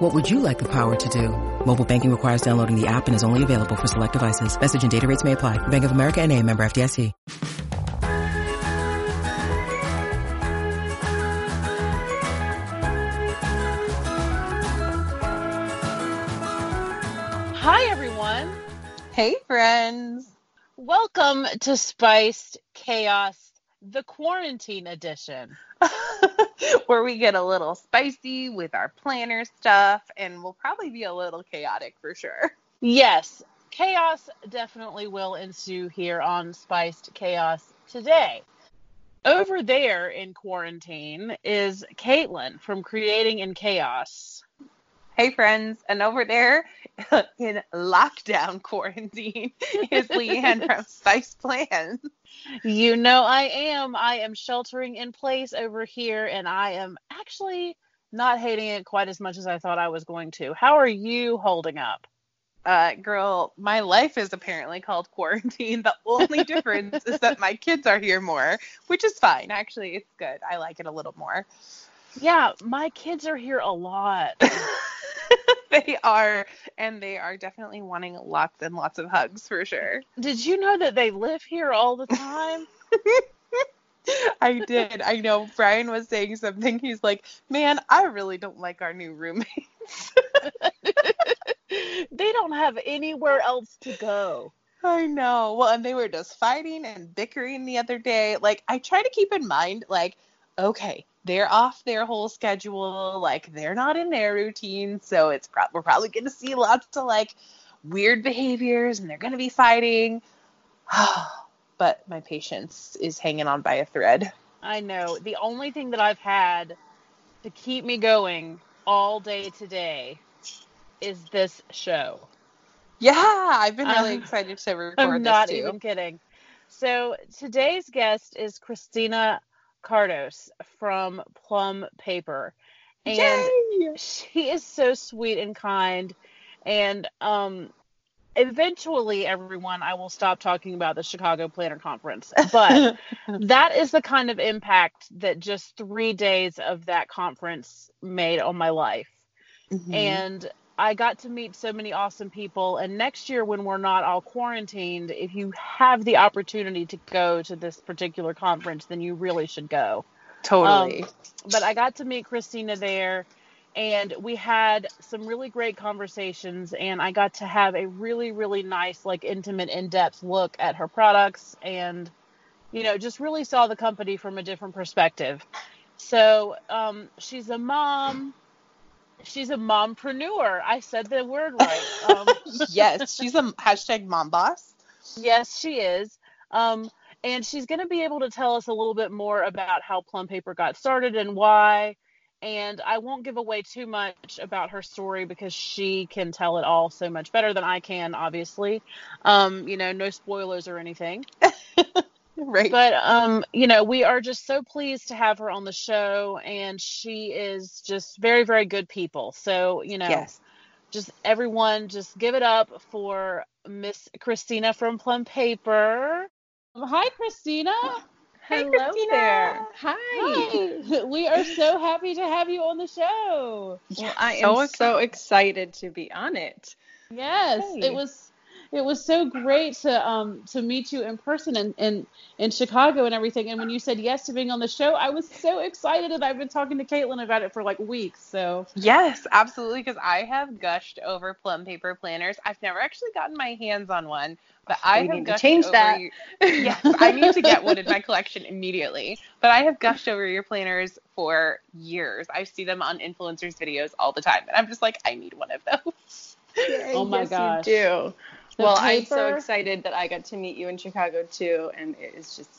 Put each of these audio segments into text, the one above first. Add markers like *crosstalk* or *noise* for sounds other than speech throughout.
What would you like the power to do? Mobile banking requires downloading the app and is only available for select devices. Message and data rates may apply. Bank of America and a member FDIC. Hi, everyone. Hey, friends. Welcome to Spiced Chaos, the quarantine edition. *laughs* *laughs* Where we get a little spicy with our planner stuff, and we'll probably be a little chaotic for sure. Yes, chaos definitely will ensue here on Spiced Chaos today. Over there in quarantine is Caitlin from Creating in Chaos. Hey, friends. And over there *laughs* in lockdown quarantine *laughs* is Leanne from Spice Plans. You know I am. I am sheltering in place over here, and I am actually not hating it quite as much as I thought I was going to. How are you holding up? Uh, girl, my life is apparently called quarantine. The only *laughs* difference is that my kids are here more, which is fine. Actually, it's good. I like it a little more. Yeah, my kids are here a lot. *laughs* they are, and they are definitely wanting lots and lots of hugs for sure. Did you know that they live here all the time? *laughs* I did. I know Brian was saying something. He's like, "Man, I really don't like our new roommates." *laughs* they don't have anywhere else to go. I know. Well, and they were just fighting and bickering the other day. Like, I try to keep in mind, like, okay, they're off their whole schedule. Like, they're not in their routine. So it's pro- we're probably going to see lots of like weird behaviors and they're going to be fighting. *sighs* but my patience is hanging on by a thread. I know. The only thing that I've had to keep me going all day today is this show. Yeah, I've been really um, excited to record I'm not even kidding. So today's guest is Christina Cardos from Plum Paper. And Yay! she is so sweet and kind. And um, eventually, everyone, I will stop talking about the Chicago Planner Conference. But *laughs* that is the kind of impact that just three days of that conference made on my life. Mm-hmm. And I got to meet so many awesome people. And next year, when we're not all quarantined, if you have the opportunity to go to this particular conference, then you really should go. Totally. Um, but I got to meet Christina there, and we had some really great conversations. And I got to have a really, really nice, like intimate, in depth look at her products and, you know, just really saw the company from a different perspective. So um, she's a mom she's a mompreneur. I said the word right. *laughs* Um, yes, she's a hashtag mom boss. Yes, she is. Um, and she's going to be able to tell us a little bit more about how Plum Paper got started and why. And I won't give away too much about her story because she can tell it all so much better than I can, obviously. Um, you know, no spoilers or anything. *laughs* *laughs* right. But um, you know, we are just so pleased to have her on the show, and she is just very, very good people. So you know, yes. just everyone, just give it up for Miss Christina from Plum Paper. Hi, Christina. Hey, Hello Christina. there. Hi. Hi. *laughs* We are so happy to have you on the show. Well, I am so, so excited to be on it. Yes, hey. it was it was so great to um to meet you in person in, in in Chicago and everything. And when you said yes to being on the show, I was so excited, and I've been talking to Caitlin about it for like weeks. So yes, absolutely, because I have gushed over plum paper planners. I've never actually gotten my hands on one, but I we have gushed change over that. Your, yes, I need to get one in my collection immediately. But I have gushed over your planners for years. I see them on influencers' videos all the time, and I'm just like, I need one of those. *laughs* oh my yes, gosh. You do. The well, paper. I'm so excited that I got to meet you in Chicago too, and it is just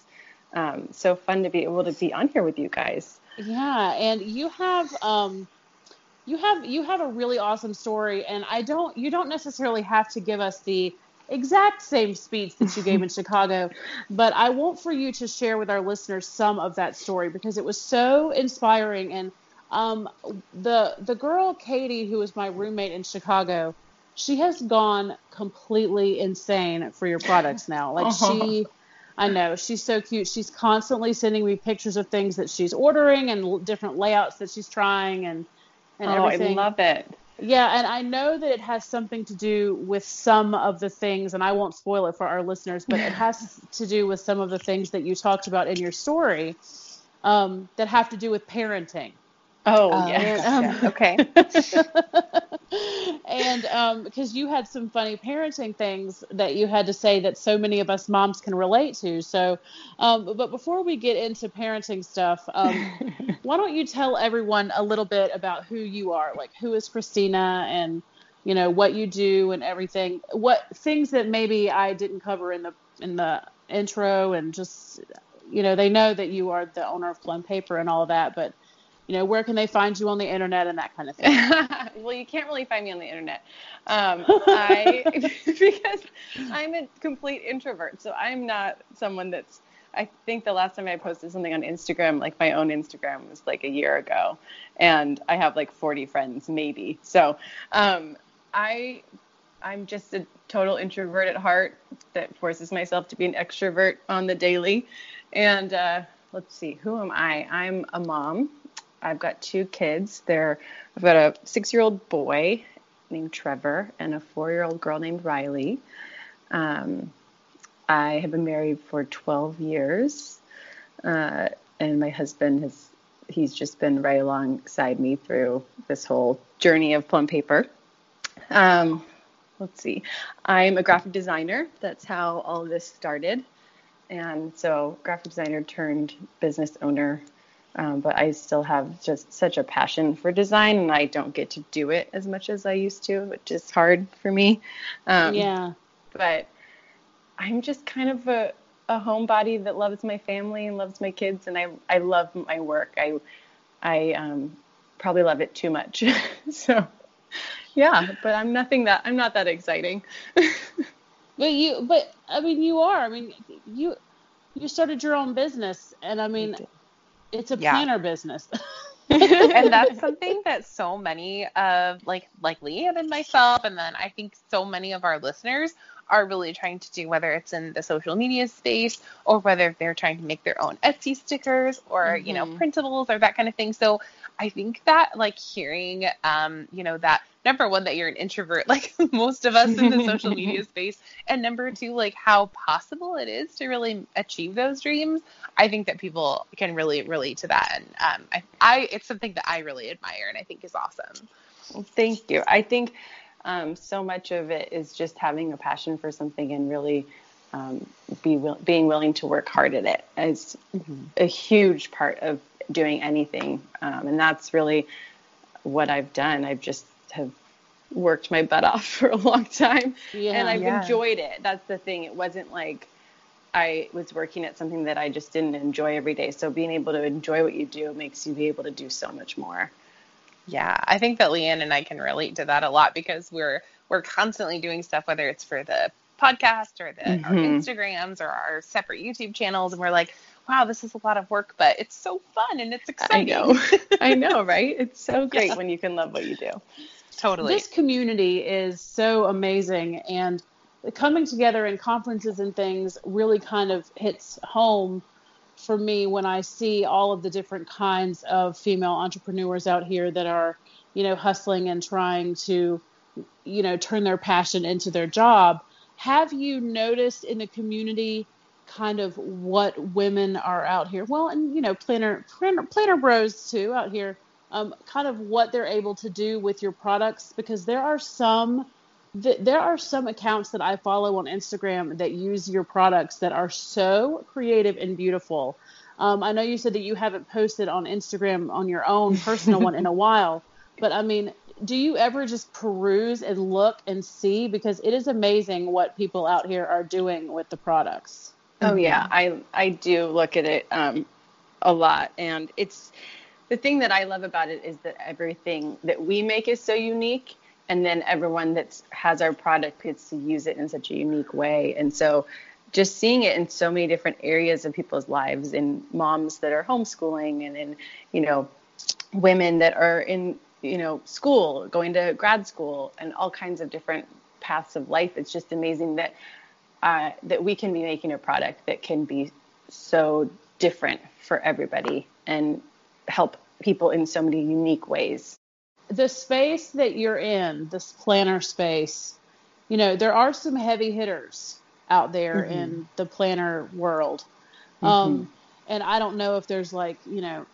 um, so fun to be able to be on here with you guys. Yeah, and you have um, you have you have a really awesome story, and I don't you don't necessarily have to give us the exact same speech that you gave in *laughs* Chicago, but I want for you to share with our listeners some of that story because it was so inspiring. And um, the the girl Katie, who was my roommate in Chicago, she has gone completely insane for your products now. Like uh-huh. she. I know she's so cute. She's constantly sending me pictures of things that she's ordering and different layouts that she's trying and and oh, everything. I love it. Yeah, and I know that it has something to do with some of the things, and I won't spoil it for our listeners, but it has *laughs* to do with some of the things that you talked about in your story um, that have to do with parenting. Oh, um, yes. Um, yeah. *laughs* Okay. and because um, you had some funny parenting things that you had to say that so many of us moms can relate to. So, um, but before we get into parenting stuff, um, *laughs* why don't you tell everyone a little bit about who you are? Like, who is Christina and you know what you do and everything what things that maybe i didn't cover in the in the intro and just you know they know that you are the owner of plum paper and all that but you know, where can they find you on the internet and that kind of thing? *laughs* well, you can't really find me on the internet. Um, I *laughs* because I'm a complete introvert, so I'm not someone that's. I think the last time I posted something on Instagram, like my own Instagram, was like a year ago, and I have like 40 friends, maybe. So, um, I, I'm just a total introvert at heart that forces myself to be an extrovert on the daily, and uh, let's see, who am I? I'm a mom I've got two kids. They're I've got a six-year-old boy named Trevor and a four-year-old girl named Riley. Um, I have been married for 12 years, uh, and my husband has he's just been right alongside me through this whole journey of plum paper. Um, let's see, I'm a graphic designer. That's how all this started, and so graphic designer turned business owner um, but I still have just such a passion for design, and I don't get to do it as much as I used to, which is hard for me. Um, yeah. But I'm just kind of a, a homebody that loves my family and loves my kids, and I I love my work. I I um, probably love it too much. *laughs* so yeah, but I'm nothing that I'm not that exciting. *laughs* but you, but I mean, you are. I mean, you you started your own business, and I mean it's a yeah. planner business. *laughs* and that's something that so many of like like Leanne and myself, and then I think so many of our listeners are really trying to do, whether it's in the social media space or whether they're trying to make their own Etsy stickers or mm-hmm. you know mm-hmm. printables or that kind of thing. So I think that like hearing um you know that number one that you're an introvert *laughs* like most of us in the social media *laughs* space. And number two like how possible it is to really achieve those dreams. I think that people can really relate to that. And um, I, I it's something that i really admire and i think is awesome. Well, thank you. I think um, so much of it is just having a passion for something and really um, be being willing to work hard at it is mm-hmm. a huge part of doing anything. Um, and that's really what i've done. I've just have worked my butt off *laughs* for a long time yeah, and I've yeah. enjoyed it. That's the thing. It wasn't like I was working at something that I just didn't enjoy every day. So being able to enjoy what you do makes you be able to do so much more. Yeah, I think that Leanne and I can relate to that a lot because we're we're constantly doing stuff, whether it's for the podcast or the mm-hmm. our Instagrams or our separate YouTube channels, and we're like, wow, this is a lot of work, but it's so fun and it's exciting. I know, *laughs* I know, right? It's so *laughs* great yeah. when you can love what you do. Totally. This community is so amazing and coming together in conferences and things really kind of hits home for me when I see all of the different kinds of female entrepreneurs out here that are, you know, hustling and trying to, you know, turn their passion into their job. Have you noticed in the community kind of what women are out here? Well, and you know, planner planner, planner bros too out here um, kind of what they're able to do with your products because there are some th- there are some accounts that I follow on Instagram that use your products that are so creative and beautiful. Um, I know you said that you haven't posted on Instagram on your own personal one in a *laughs* while, but I mean, do you ever just peruse and look and see because it is amazing what people out here are doing with the products. Oh yeah, I I do look at it um, a lot, and it's the thing that I love about it is that everything that we make is so unique and then everyone that has our product gets to use it in such a unique way. And so just seeing it in so many different areas of people's lives in moms that are homeschooling and in, you know, women that are in, you know, school, going to grad school and all kinds of different paths of life. It's just amazing that uh, that we can be making a product that can be so different for everybody and help people in so many unique ways. The space that you're in, this planner space, you know, there are some heavy hitters out there mm-hmm. in the planner world. Mm-hmm. Um, and I don't know if there's like, you know,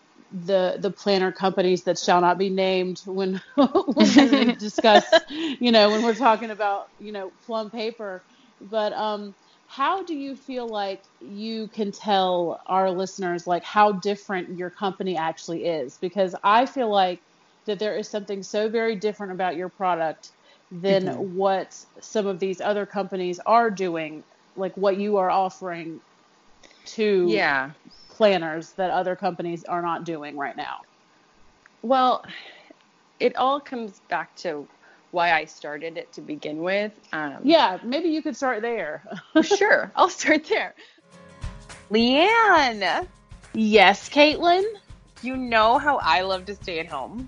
the the planner companies that shall not be named when *laughs* when we *laughs* discuss, you know, when we're talking about, you know, plum paper. But um how do you feel like you can tell our listeners like how different your company actually is? Because i feel like that there is something so very different about your product than mm-hmm. what some of these other companies are doing like what you are offering to yeah. planners that other companies are not doing right now. Well it all comes back to why I started it to begin with. Um, yeah, maybe you could start there. *laughs* sure, I'll start there. Leanne. Yes, Caitlin. You know how I love to stay at home.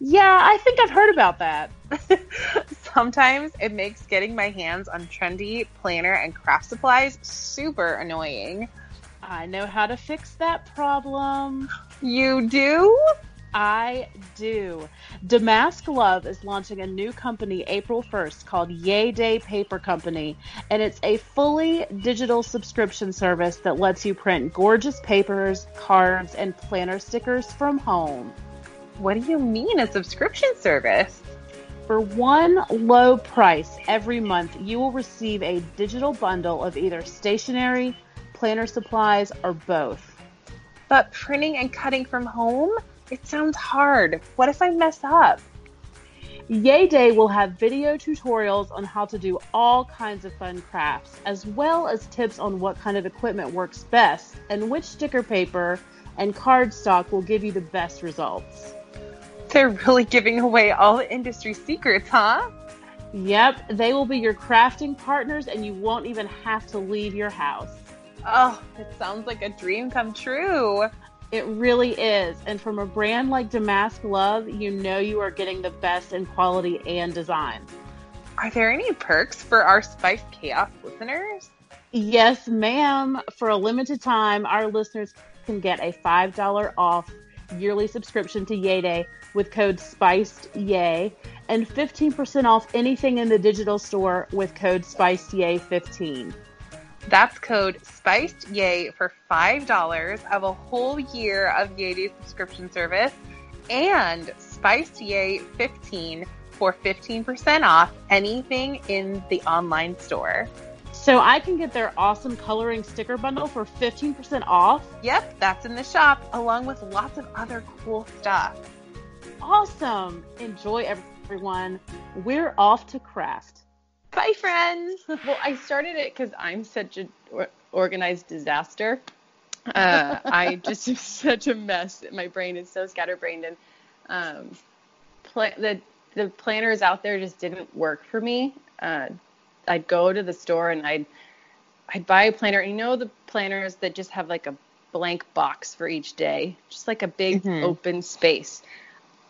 Yeah, I think I've heard about that. *laughs* Sometimes it makes getting my hands on trendy planner and craft supplies super annoying. I know how to fix that problem. You do? I do. Damask Love is launching a new company April 1st called Yay Day Paper Company, and it's a fully digital subscription service that lets you print gorgeous papers, cards, and planner stickers from home. What do you mean, a subscription service? For one low price every month, you will receive a digital bundle of either stationery, planner supplies, or both. But printing and cutting from home? It sounds hard. What if I mess up? Yay Day will have video tutorials on how to do all kinds of fun crafts, as well as tips on what kind of equipment works best and which sticker paper and cardstock will give you the best results. They're really giving away all the industry secrets, huh? Yep, they will be your crafting partners and you won't even have to leave your house. Oh, it sounds like a dream come true. It really is. And from a brand like Damask Love, you know you are getting the best in quality and design. Are there any perks for our Spice Chaos listeners? Yes, ma'am. For a limited time, our listeners can get a $5 off yearly subscription to Yay Day with code Spiced Yay and 15% off anything in the digital store with code Spiced Yay 15. That's code Spiced Yay for $5 of a whole year of Yay Day's subscription service and Spiced Yay 15 for 15% off anything in the online store. So I can get their awesome coloring sticker bundle for 15% off? Yep, that's in the shop along with lots of other cool stuff. Awesome. Enjoy everyone. We're off to craft. Bye, friends. *laughs* well, I started it because I'm such an organized disaster. Uh, *laughs* I just am such a mess. My brain is so scatterbrained, and um, pl- the the planners out there just didn't work for me. Uh, I'd go to the store and I'd I'd buy a planner. You know the planners that just have like a blank box for each day, just like a big mm-hmm. open space.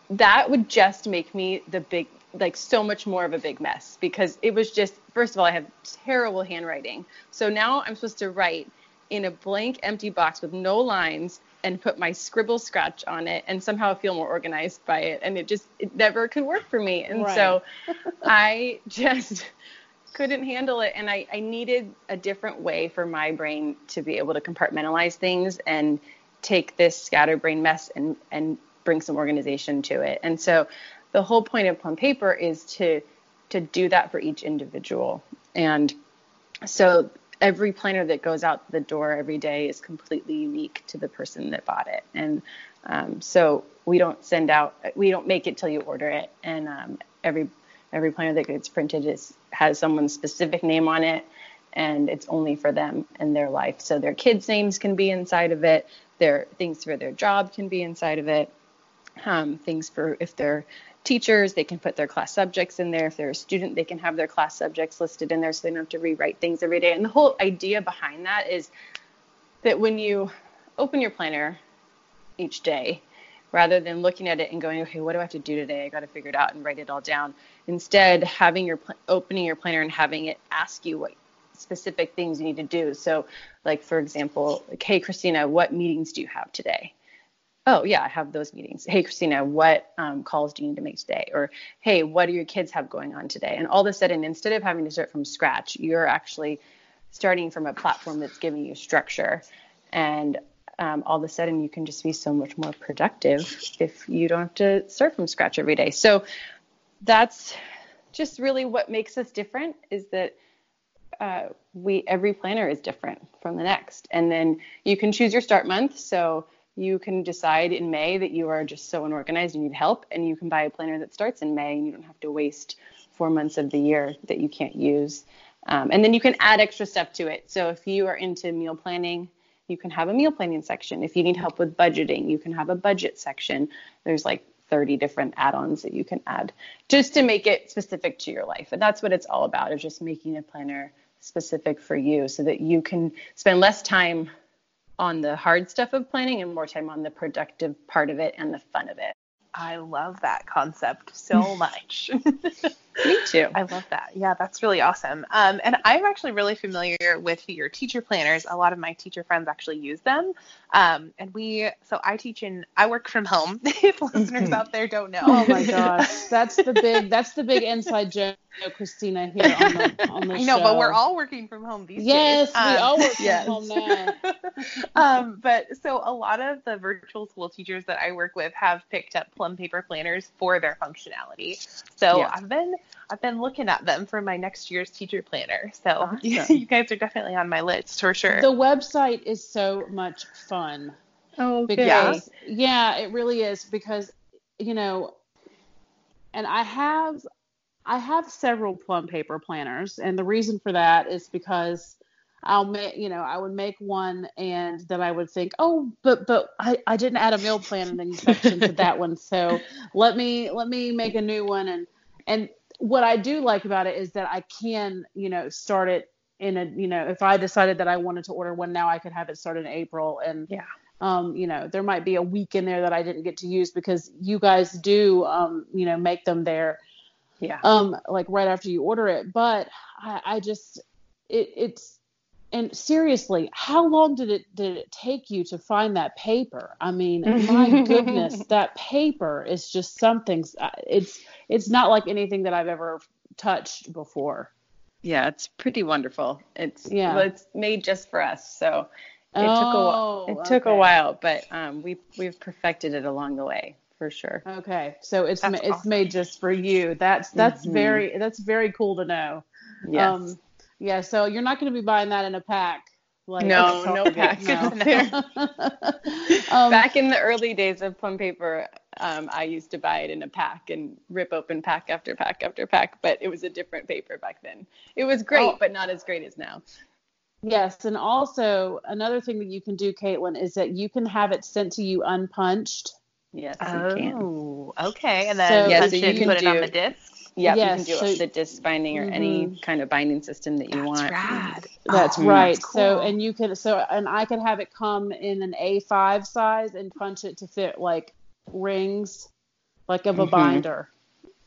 That would just make me the big like so much more of a big mess because it was just first of all I have terrible handwriting. So now I'm supposed to write in a blank empty box with no lines and put my scribble scratch on it and somehow feel more organized by it and it just it never could work for me. And right. so *laughs* I just *laughs* couldn't handle it and I, I needed a different way for my brain to be able to compartmentalize things and take this scatterbrain mess and and bring some organization to it. And so the whole point of plum paper is to to do that for each individual. And so every planner that goes out the door every day is completely unique to the person that bought it. And um, so we don't send out we don't make it till you order it. And um, every every planner that gets printed is has someone's specific name on it and it's only for them and their life. So their kids names can be inside of it. Their things for their job can be inside of it. Um, things for if they're teachers. They can put their class subjects in there. If they're a student, they can have their class subjects listed in there so they don't have to rewrite things every day. And the whole idea behind that is that when you open your planner each day, rather than looking at it and going, okay, what do I have to do today? I got to figure it out and write it all down. Instead, having your opening your planner and having it ask you what specific things you need to do. So, like for example, like, hey Christina, what meetings do you have today? Oh yeah, I have those meetings. Hey Christina, what um, calls do you need to make today? Or hey, what do your kids have going on today? And all of a sudden, instead of having to start from scratch, you're actually starting from a platform that's giving you structure and um, all of a sudden you can just be so much more productive if you don't have to start from scratch every day. So that's just really what makes us different is that uh, we every planner is different from the next, and then you can choose your start month. So you can decide in May that you are just so unorganized, you need help, and you can buy a planner that starts in May, and you don't have to waste four months of the year that you can't use. Um, and then you can add extra stuff to it. So if you are into meal planning, you can have a meal planning section. If you need help with budgeting, you can have a budget section. There's like 30 different add-ons that you can add just to make it specific to your life. And that's what it's all about, is just making a planner specific for you so that you can spend less time on the hard stuff of planning and more time on the productive part of it and the fun of it. I love that concept so *laughs* much. *laughs* Me too. I love that. Yeah, that's really awesome. Um, and I'm actually really familiar with your teacher planners. A lot of my teacher friends actually use them. Um, and we, so I teach in, I work from home. *laughs* if listeners out there don't know. Oh my gosh, that's the big, that's the big inside joke, Christina here on the on the *laughs* I know, show. but we're all working from home these yes, days. Yes, we Um, all work yes. from home now. *laughs* um, but so a lot of the virtual school teachers that I work with have picked up plum paper planners for their functionality. So Yeah. I've been I've been looking at them for my next year's teacher planner. So *laughs* Awesome. you guys are definitely on my list for sure. The website is so much fun. Oh, because yeah it really is because you know and i have i have several plum paper planners and the reason for that is because i'll make you know i would make one and then i would think oh but but i, I didn't add a meal planning section to that one so let me let me make a new one and and what i do like about it is that i can you know start it in a you know if i decided that i wanted to order one now i could have it started in april and Yeah. um, you know, there might be a week in there that I didn't get to use because you guys do, um, you know, make them there, Yeah. um, like right after you order it. But I, I just, it, it's, and seriously, how long did it did it take you to find that paper? I mean, my *laughs* goodness, that paper is just something. It's it's not like anything that I've ever touched before. Yeah, it's pretty wonderful. It's Yeah. well, it's made just for us, so it took a while. Oh, It took a while, but um, we we've perfected it along the way for sure. Okay, so it's ma- it's made just for you. That's that's Mhm. very that's very cool to know. Yes. Um, yeah, so you're not going to be buying that in a pack. Like No, no pack. *laughs* no. *laughs* um, Back in the early days of plum paper, um, I used to buy it in a pack and rip open pack after pack after pack, but it was a different paper back then. It was great, Oh. but not as great as now. yes, and also another thing that you can do, Caitlin, is that you can have it sent to you unpunched. Yes, you can. Oh, okay. And then So- Yeah, punch so it you and can put it on the disc. Yeah, Yes, you can do so- the disc binding or any kind of binding system that you That's want. rad. That's Oh, right. that's So and you can so and I can have it come in an A5 size and punch it to fit like rings, like of a Mhm. binder.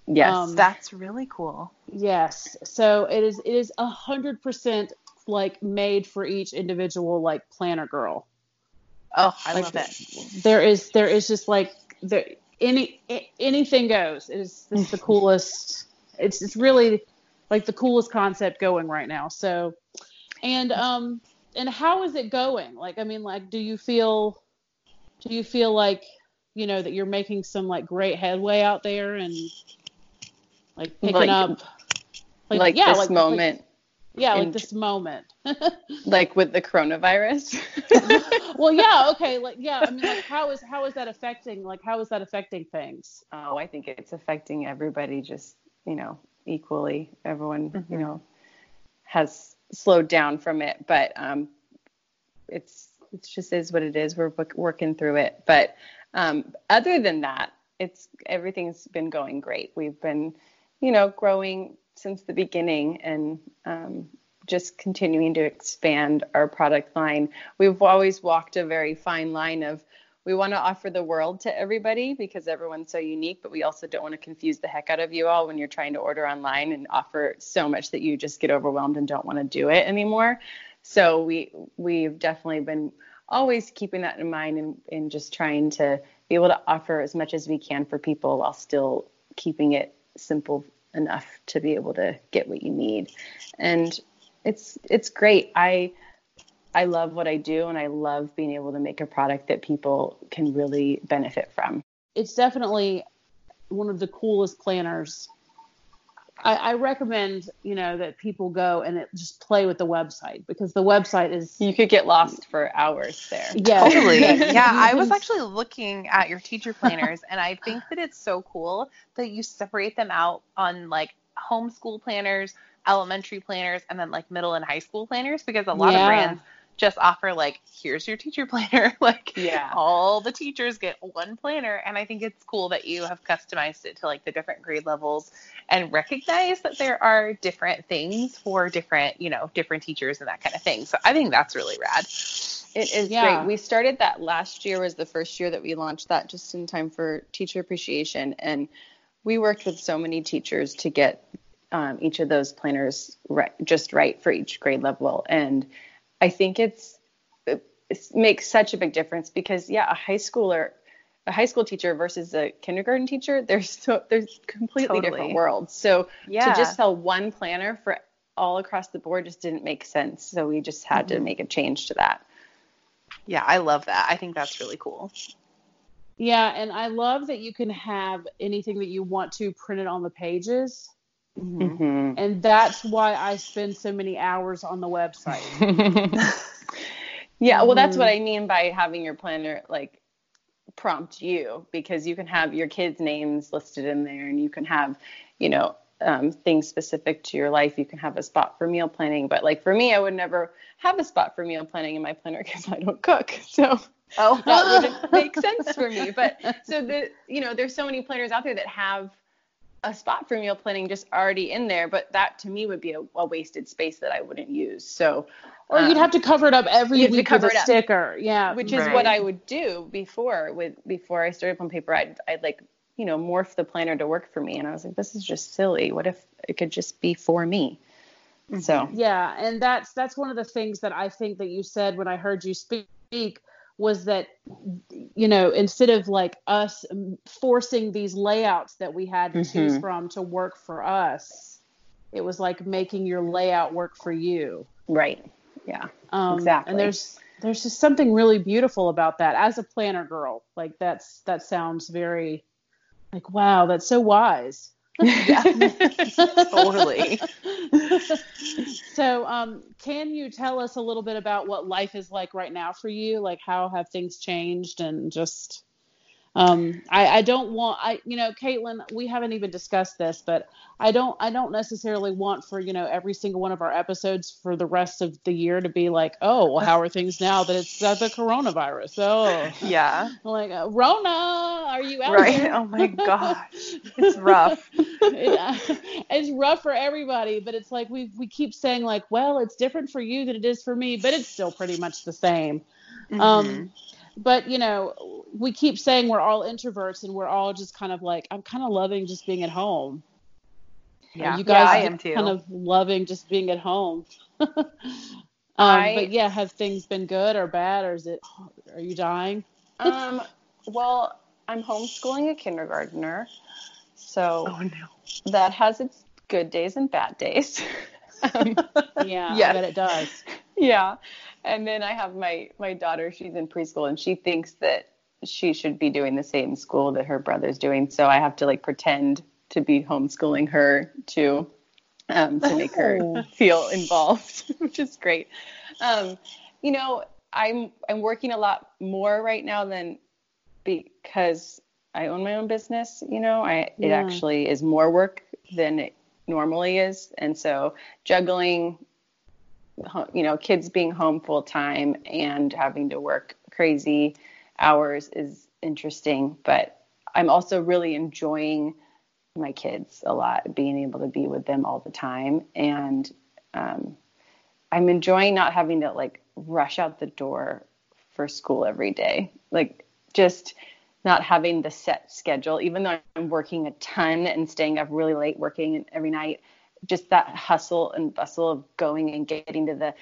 Yes. Um, That's really cool. Yes. So it is it is a hundred percent like made for each individual like planner girl. Oh, I Like, love it. There is there is just like there any anything goes. It is it's the coolest. It's it's really like the coolest concept going right now. So and um and how is it going? Like I mean like do you feel do you feel like you know that you're making some like great headway out there and like picking Like- up like, yeah, this like- like- moment, yeah, like this moment. *laughs* like with the coronavirus. *laughs* well, yeah, *laughs* okay, like yeah, I mean, like how is how is that affecting like how is that affecting things? Oh, I think it's affecting everybody just, you know, equally. Everyone, Mm-hmm. you know, has slowed down from it, but um, it's it just is what it is. We're work- working through it. But um, other than that, it's everything's been going great. We've been, you know, growing since the beginning and um, just continuing to expand our product line. We've always walked a very fine line of we want to offer the world to everybody because everyone's so unique, but we also don't want to confuse the heck out of you all when you're trying to order online and offer so much that you just get overwhelmed and don't want to do it anymore. So we we've definitely been always keeping that in mind and, and just trying to be able to offer as much as we can for people while still keeping it simple enough to be able to get what you need. And it's it's great. I I love what I do and I love being able to make a product that people can really benefit from. It's definitely one of the coolest planners I, I, recommend, you know, that people go and it, just play with the website because the website is. You could get lost for hours there. Yeah, totally. *laughs* yeah, I was actually looking at your teacher planners, and I think that it's so cool that you separate them out on like homeschool planners, elementary planners, and then like middle and high school planners because a lot yeah. of brands just offer like here's your teacher planner. *laughs* Like yeah. all the teachers get one planner. And i think it's cool that you have customized it to like the different grade levels and recognize that there are different things for different you know different teachers and that kind of thing. So i think that's really rad. It is yeah. great. We started that last year was the first year that we launched that just in time for teacher appreciation. And we worked with so many teachers to get um, each of those planners right, just right for each grade level. And I think it's it makes such a big difference because yeah, a high schooler, a high school teacher versus a kindergarten teacher, there's so there's completely totally. different worlds. So yeah. to just sell one planner for all across the board just didn't make sense. So we just had mm-hmm. to make a change to that. Yeah, I love that. I think that's really cool. Yeah, and I love that you can have anything that you want to printed on the pages. Mm-hmm. And that's why I spend so many hours on the website. *laughs* yeah, well, that's what mm-hmm. I mean by having your planner like prompt you because you can have your kids' names listed in there and you can have, you know, um, things specific to your life. You can have a spot for meal planning. But like for me, I would never have a spot for meal planning in my planner *laughs* because I don't cook. So oh. that wouldn't *laughs* make sense for me. But so the, you know, there's so many planners out there that have – a spot for meal planning just already in there, but that to me would be a, a wasted space that I wouldn't use. So, or um, you'd have to cover it up every week with a sticker. Yeah, which is right. what I would do before with before I started Plum Paper. I'd I'd like you know morph the planner to work for me, and I was like, this is just silly. What if it could just be for me? So yeah, and that's that's one of the things that I think that you said when I heard you speak was that you know instead of like us forcing these layouts that we had to mm-hmm. choose from to work for us it was like making your layout work for you. Right. Yeah. Um, exactly. and there's there's just something really beautiful about that as a planner girl. Like that's that sounds very like wow that's so wise *laughs* yeah, *laughs* totally. so, um, can you tell us a little bit about what life is like right now for you? Like, how have things changed, and just um, I, I don't want I you know Caitlin we haven't even discussed this but I don't I don't necessarily want for you know every single one of our episodes for the rest of the year to be like oh well how are things now that it's uh, the coronavirus? Oh. *laughs* Yeah. Like uh, Rona are you out right. there? oh my *laughs* gosh. It's rough. It, uh, it's rough for everybody but it's like we we keep saying like well it's different for you than it is for me but it's still pretty much the same. Mm-hmm. um but you know we keep saying we're all introverts and we're all just kind of like i'm kind of loving just being at home. Yeah. you guys yeah, I am too. kind of loving just being at home. *laughs* Um, I, but yeah have things been good or bad or is it are you dying? *laughs* Um well i'm homeschooling a kindergartner so oh, no. that has its good days and bad days. *laughs* Um, yeah bet it does. Yeah and then I have my my daughter. She's in preschool, and she thinks that she should be doing the same school that her brother's doing. So I have to like pretend to be homeschooling her too, um, to make her oh. feel involved, *laughs* which is great. Um, you know, I'm I'm working a lot more right now than because I own my own business. You know, I yeah. it actually is more work than it normally is, and so juggling you know, kids being home full time and having to work crazy hours is interesting, but I'm also really enjoying my kids a lot, being able to be with them all the time. And um, I'm enjoying not having to like rush out the door for school every day. Like just not having the set schedule, even though I'm working a ton and staying up really late working every night, just that hustle and bustle of going and getting to the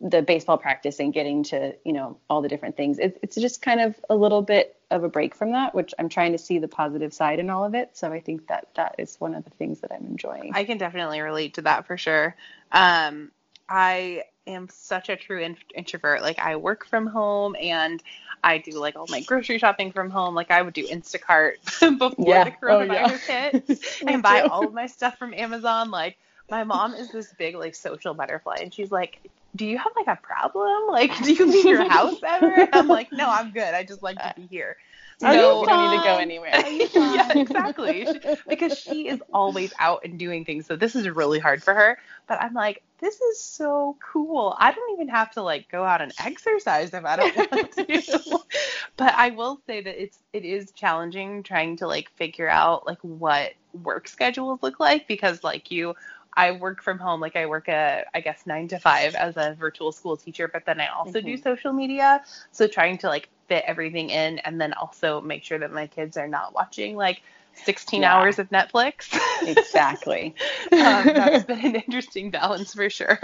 the baseball practice and getting to you know all the different things. It, it's just kind of a little bit of a break from that which i'm trying to see the positive side in all of it. So i think that that is one of the things that i'm enjoying. I can definitely relate to that for sure. Um, i am such a true in- introvert. Like i work from home and i do like all my grocery shopping from home. Like i would do instacart *laughs* before Yeah. the Oh, coronavirus yeah. hit *laughs* and buy all of my stuff from amazon. Like my mom is this big like social butterfly and she's like do you have like a problem? Like *laughs* do you leave your house ever? And i'm like no i'm good. I just like to be here Are So- you don't need to go anywhere *laughs* yeah, exactly. She- because she is always out and doing things. So this is really hard for her. But I'm like, this is so cool. I don't even have to like go out and exercise if I don't want to. *laughs* but I will say that it's it is challenging trying to like figure out like what work schedules look like because like you I work from home like I work a I guess 9 to 5 as a virtual school teacher but then I also do social media so trying to like fit everything in and then also make sure that my kids are not watching like 16 Yeah. hours of Netflix. exactly *laughs* um, that's *laughs* been an interesting balance for sure.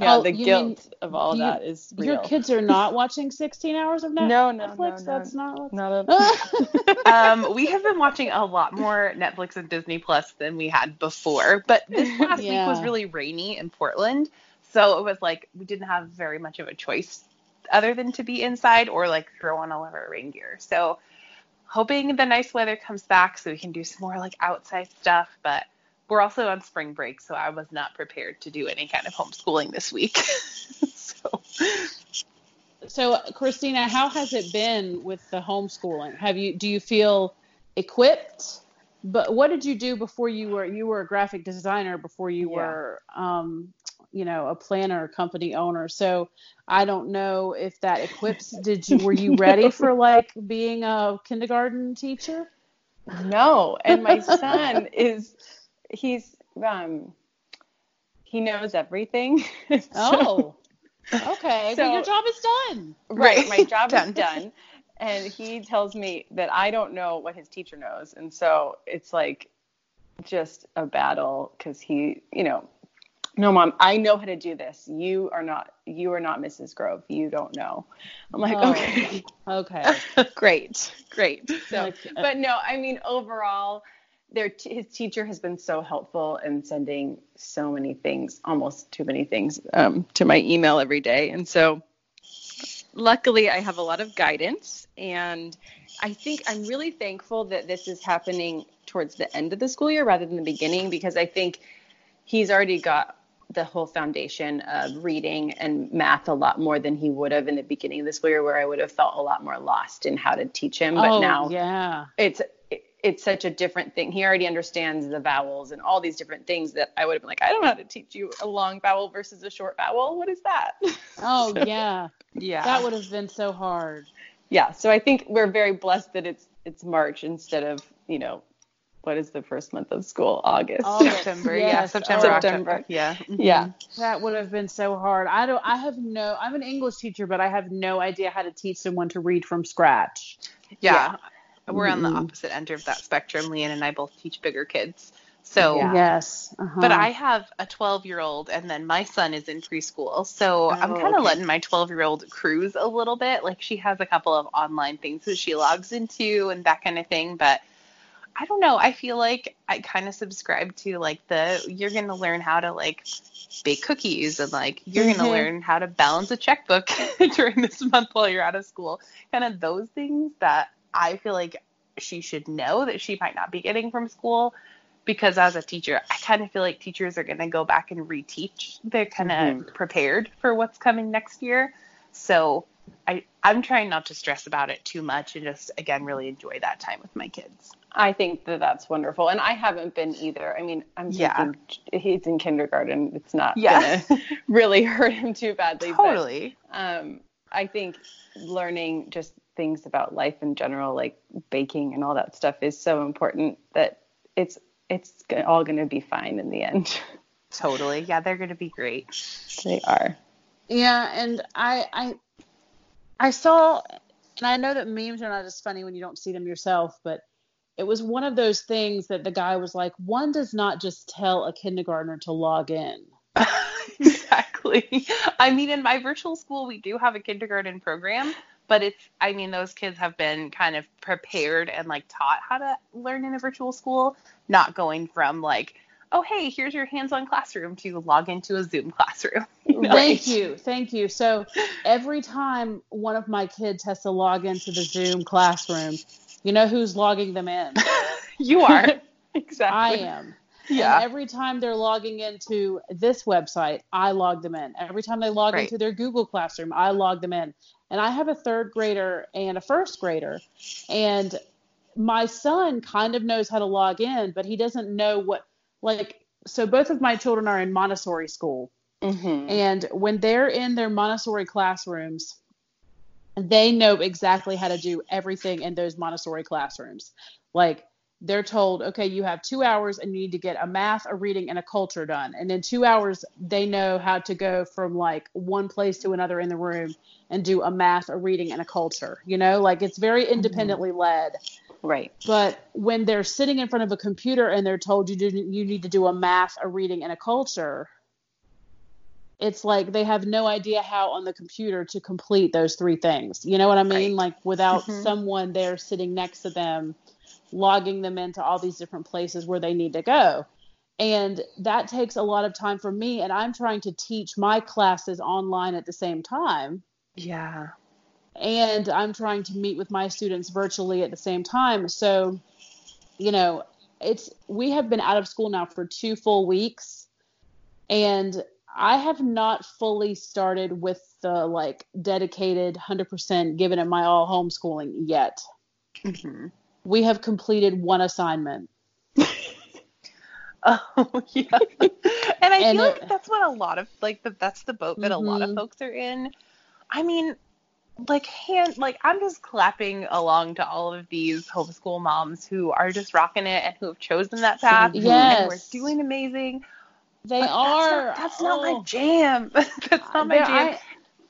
Yeah Oh, the guilt mean of all you- that is real Your kids are not watching 16 hours of Net- *laughs* No, no, Netflix. no, no. That's not not a *laughs* um, we have been watching a lot more Netflix and Disney Plus than we had before, but this *laughs* last week was really rainy in Portland, so it was like we didn't have very much of a choice other than to be inside or like throw on all of our rain gear. So hoping the nice weather comes back so we can do some more like outside stuff, but we're also on spring break, so I was not prepared to do any kind of homeschooling this week. *laughs* so So, Christina, how has it been with the homeschooling? Have you do you feel equipped? But what did you do before you were you were a graphic designer before you Yeah. were um, you know a planner a company owner? So I don't know if that equips. Did you were you ready *laughs* for like being a kindergarten teacher? No, and my son is he's um he knows everything. *laughs* So- Oh, okay. well, your job is done. right, my *laughs* job Done. is done. And he tells me that I don't know what his teacher knows. And so it's like just a battle cuz he, you know, no mom, I know how to do this. You are not you are not Mrs. Grove. You don't know. I'm like, Oh. okay. Okay. *laughs* great great so Like, uh, but no i mean overall their t- his teacher has been so helpful in sending so many things almost too many things um, to my email every day and so luckily i have a lot of guidance and i think i'm really thankful that this is happening towards the end of the school year rather than the beginning because i think he's already got the whole foundation of reading and math a lot more than he would have in the beginning of the school year where I would have felt a lot more lost in how to teach him. But oh, now yeah. it's it, it's such a different thing. He already understands the vowels and all these different things that I would have been like, I don't know how to teach you a long vowel versus a short vowel. What is that? *laughs* Oh, yeah. yeah. That would have been so hard. yeah. So I think we're very blessed that it's it's March instead of, you know, what is the first month of school? August. August. *laughs* September, Yes. yeah, September, Oh. October, September. yeah. yeah. Mm-hmm. That would have been so hard. I don't. I have no. I'm an English teacher, but I have no idea how to teach someone to read from scratch. Yeah. We're on the opposite end of that spectrum. Leanne and I both teach bigger kids. So, Yeah. Yes. Uh-huh. but I have a 12 year old, and then my son is in preschool. So I'm Oh, kind of okay. letting my 12 year old cruise a little bit. Like she has a couple of online things that she logs into and that kind of thing. But I don't know. I feel like I kind of subscribe to like the you're going to learn how to like bake cookies and like you're going Mhm. to learn how to balance a checkbook *laughs* during this month while you're out of school. Kind of those things that I feel like she should know that she might not be getting from school because as a teacher, I kind of feel like teachers are going to go back and reteach. They're kind of Mhm. prepared for what's coming next year. So I, I'm trying not to stress about it too much and just, again, really enjoy that time with my kids. I think that that's wonderful, and I haven't been either. I mean, I'm Yeah. thinking he's in kindergarten; it's not Yeah. gonna *laughs* really hurt him too badly. Totally. But, um, I think learning just things about life in general, like baking and all that stuff, is so important that it's it's all going to be fine in the end. Totally. Yeah, they're going to be great. they are. Yeah, and I I I saw and I know that memes are not as funny when you don't see them yourself, but it was one of those things that the guy was like, one does not just tell a kindergartner to log in. *laughs* exactly. *laughs* I mean, in my virtual school, we do have a kindergarten program, but it's, I mean, those kids have been kind of prepared and like taught how to learn in a virtual school, not going from like, oh, hey, here's your hands on classroom to log into a Zoom *laughs* classroom. You know? Thank you. Thank you. So every time one of my kids has to log into the Zoom classroom, you know who's logging them in? *laughs* you are. exactly. I am. Yeah. And every time they're logging into this website, I log them in. Every time they log right. into their Google Classroom, I log them in. And I have a third grader and a first grader. And my son kind of knows how to log in, but he doesn't know what, like, so both of my children are in Montessori school. Mm-hmm. And when they're in their Montessori classrooms, they know exactly how to do everything in those Montessori classrooms. Like, they're told, okay, you have two hours and you need to get a math, a reading, and a culture done. And in two hours, they know how to go from like one place to another in the room and do a math, a reading, and a culture. You know, like it's very mm-hmm. independently mm-hmm. led. Right. But when they're sitting in front of a computer and they're told you do, you need to do a math, a reading, and a culture, it's like they have no idea how on the computer to complete those three things. You know what I mean? Right. Like without mm-hmm. someone there sitting next to them logging them into all these different places where they need to go. And that takes a lot of time for me. And I'm trying to teach my classes online at the same time. Yeah. And I'm trying to meet with my students virtually at the same time. So, you know, it's we have been out of school now for two full weeks. And I have not fully started with the like dedicated 100% giving it my all homeschooling yet. Mm-hmm we have completed one assignment. *laughs* oh yeah, and I and feel it, like that's what a lot of like the that's the boat that mm-hmm. a lot of mm-hmm. folks are in. I mean, like hand like I'm just clapping along to all of these homeschool moms who are just rocking it and who have chosen that path. Yes, and we're doing amazing. They but are. That's not, that's oh. not my jam. *laughs* that's not my jam. I,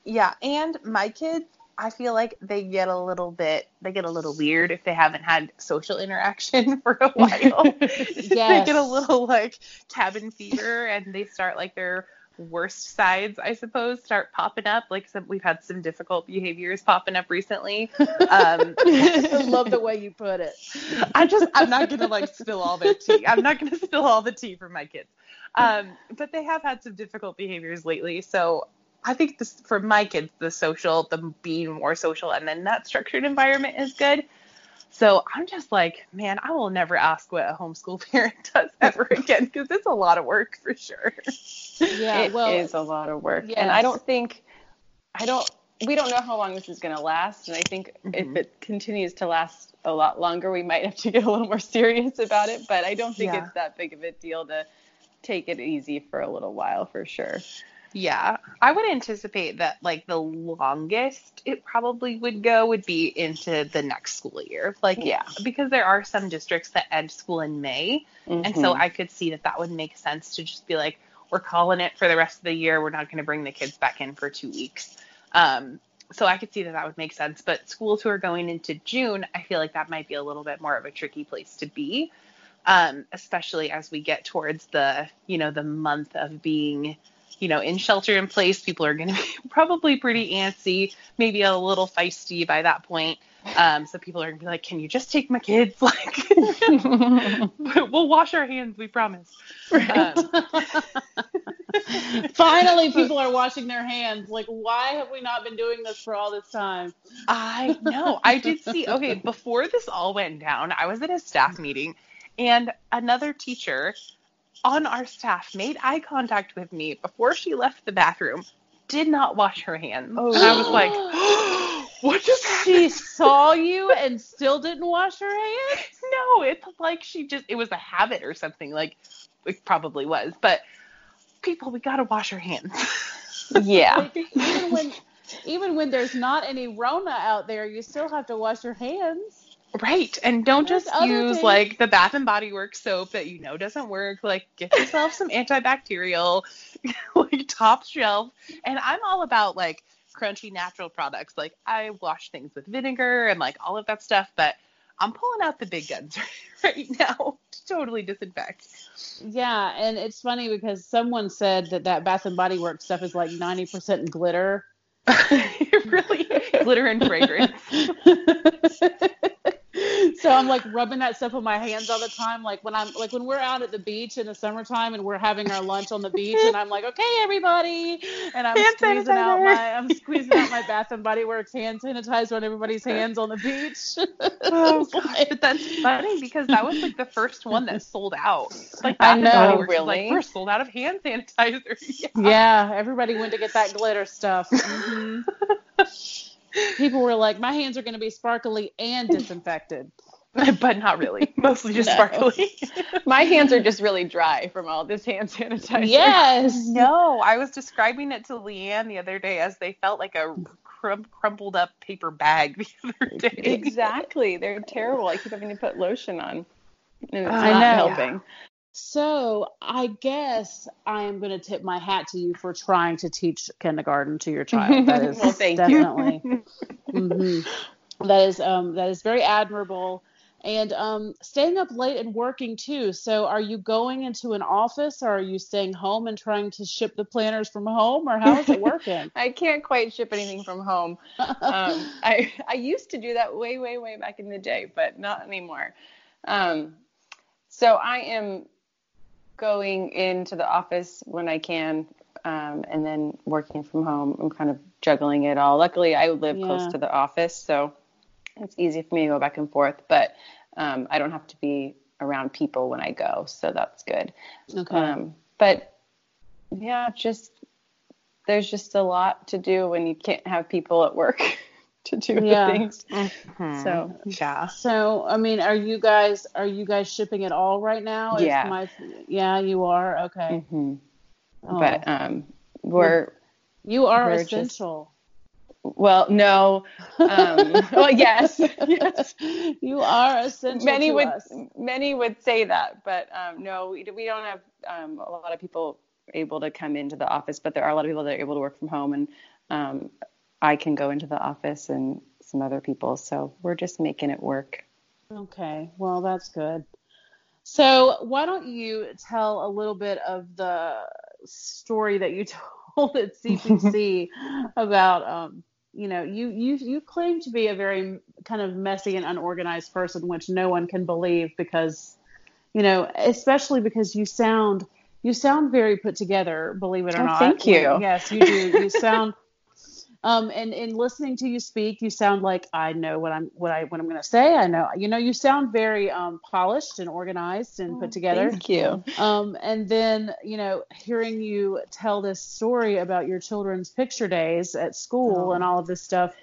yeah, and my kids I feel like they get a little bit they get a little weird if they haven't had social interaction *laughs* for a *laughs* while. yes. they get a little like cabin fever and they start like their worst sides, I suppose, start popping up. Like some, we've had some difficult behaviors popping up recently. Um, *laughs* I love the way you put it. I just I'm not gonna like spill all the tea. I'm not gonna spill all the tea for my kids. Um, but they have had some difficult behaviors lately, so I think this for my kids, the social, the being more social, and then that structured environment is good. So I'm just like, man, I will never ask what a homeschool *laughs* parent does ever again because it's a lot of work for sure. Yeah, it well, is a lot of work, yes. and I don't think, I don't, we don't know how long this is going to last, and I think mm-hmm. if it continues to last a lot longer, we might have to get a little more serious about it. But I don't think yeah. it's that big of a deal to take it easy for a little while for sure. Yeah, I would anticipate that like the longest it probably would go would be into the next school year. Like, yeah, because there are some districts that end school in May, mm-hmm. and so mm-hmm. I could see that that would make sense to just be like, we're calling it for the rest of the year. We're not going to bring the kids back in for two weeks. Um, so I could see that that would make sense. But schools who are going into June, I feel like that might be a little bit more of a tricky place to be, um, especially as we get towards the you know the month of being you know, in shelter in place, people are going *laughs* to be probably pretty antsy, maybe a little feisty by that point. Um, so people are going to be like, "Can you just take my kids? *laughs* Like, *laughs* we'll wash our hands, we promise." Right. Um, Finally, people are washing their hands. Like, why have we not been doing this for all this time? I know. I did see. Okay, before this all went down, I was at a staff meeting, and another teacher on our staff made eye contact with me before she left the bathroom, did not wash her hands. Oh. And I was like, *gasps* what just happened? She saw you and still didn't wash her hands? No, it's like she just, it was a habit or something. Like, it probably was. But people, we got to wash our hands. *laughs* yeah. Like, even when even when there's not any Rona out there, you still have to wash your hands. Right. And don't There's just use things. like the Bath and Body Works soap that you know doesn't work. Like get yourself some antibacterial, *laughs* like top shelf. And I'm all about like crunchy natural products. Like I wash things with vinegar and like all of that stuff, but I'm pulling out the big guns *laughs* right now to totally disinfect. Yeah, and it's funny because someone said that that Bath and Body Works stuff is like 90% glitter. *laughs* *laughs* really *laughs* glitter and fragrance. *laughs* *laughs* so I'm like rubbing that stuff on my hands all the time. Like when I'm like when we're out at the beach in the summertime and we're having our lunch on the beach and I'm like, okay, everybody, and I'm Hand squeezing out my I'm squeezing out my Bath and Body Works hand sanitizer on everybody's hands on the beach. *laughs* Oh gosh, but that's funny because that was like the first one that sold out. Like I Bath and. Body Works Really? like we're sold out of hand sanitizer. Yeah. *laughs* yeah, everybody went to get that glitter stuff. Mhm. People were like, my hands are going to be sparkly and *laughs* disinfected. *laughs* but not really. *laughs* Mostly just No. sparkly. My hands are just really dry from all this hand sanitizer. Yes. no, I was describing it to Leanne the other day as they felt like a crum- crumpled up paper bag the other day. Exactly. They're terrible. I keep having to put lotion on. And it's I not know. helping. So I guess I am going to tip my hat to you for trying to teach kindergarten to your child. That *laughs* is Well, thank you. definitely. *laughs* Mhm. That is um that is very admirable. And um, staying up late and working too. So, are you going into an office, or are you staying home and trying to ship the planners from home, or how is it working? *laughs* I can't quite ship anything from home. Um, I I used to do that way way way back in the day, but not anymore. Um, so I am going into the office when I can, um, and then working from home. I'm kind of juggling it all. Luckily, I live Yeah. close to the office, so it's easy for me to go back and forth. But um, I don't have to be around people when I go, so that's good. okay. Um, but yeah, just there's just a lot to do when you can't have people at work *laughs* to do Yeah. the things. Mhm. So yeah. So, I mean, are you guys are you guys shipping it all right now? Is Yeah. my- yeah, you are. Okay. Mm-hmm. Oh. but um, we're you are we're just- essential. well, no, um, *laughs* well, yes, yes. You are essential Many to would us. many would say that, but um, no, we, we don't have um, a lot of people able to come into the office, but there are a lot of people that are able to work from home, and um, I can go into the office and some other people, so we're just making it work. Okay, well, that's good. So, why don't you tell a little bit of the story that you *laughs* told at CPC *laughs* about, um, you know, you you you claim to be a very kind of messy and unorganized person, which no one can believe because, you know, especially because you sound you sound very put together, believe it or Oh, not. thank you. Yes, you do. You *laughs* sound um, and in listening to you speak, you sound like I know what I'm what I what I'm going to say. I know you know you sound very um, polished and organized and put together. Thank you. Um, and then you know hearing you tell this story about your children's picture days at school Oh. and all of this stuff,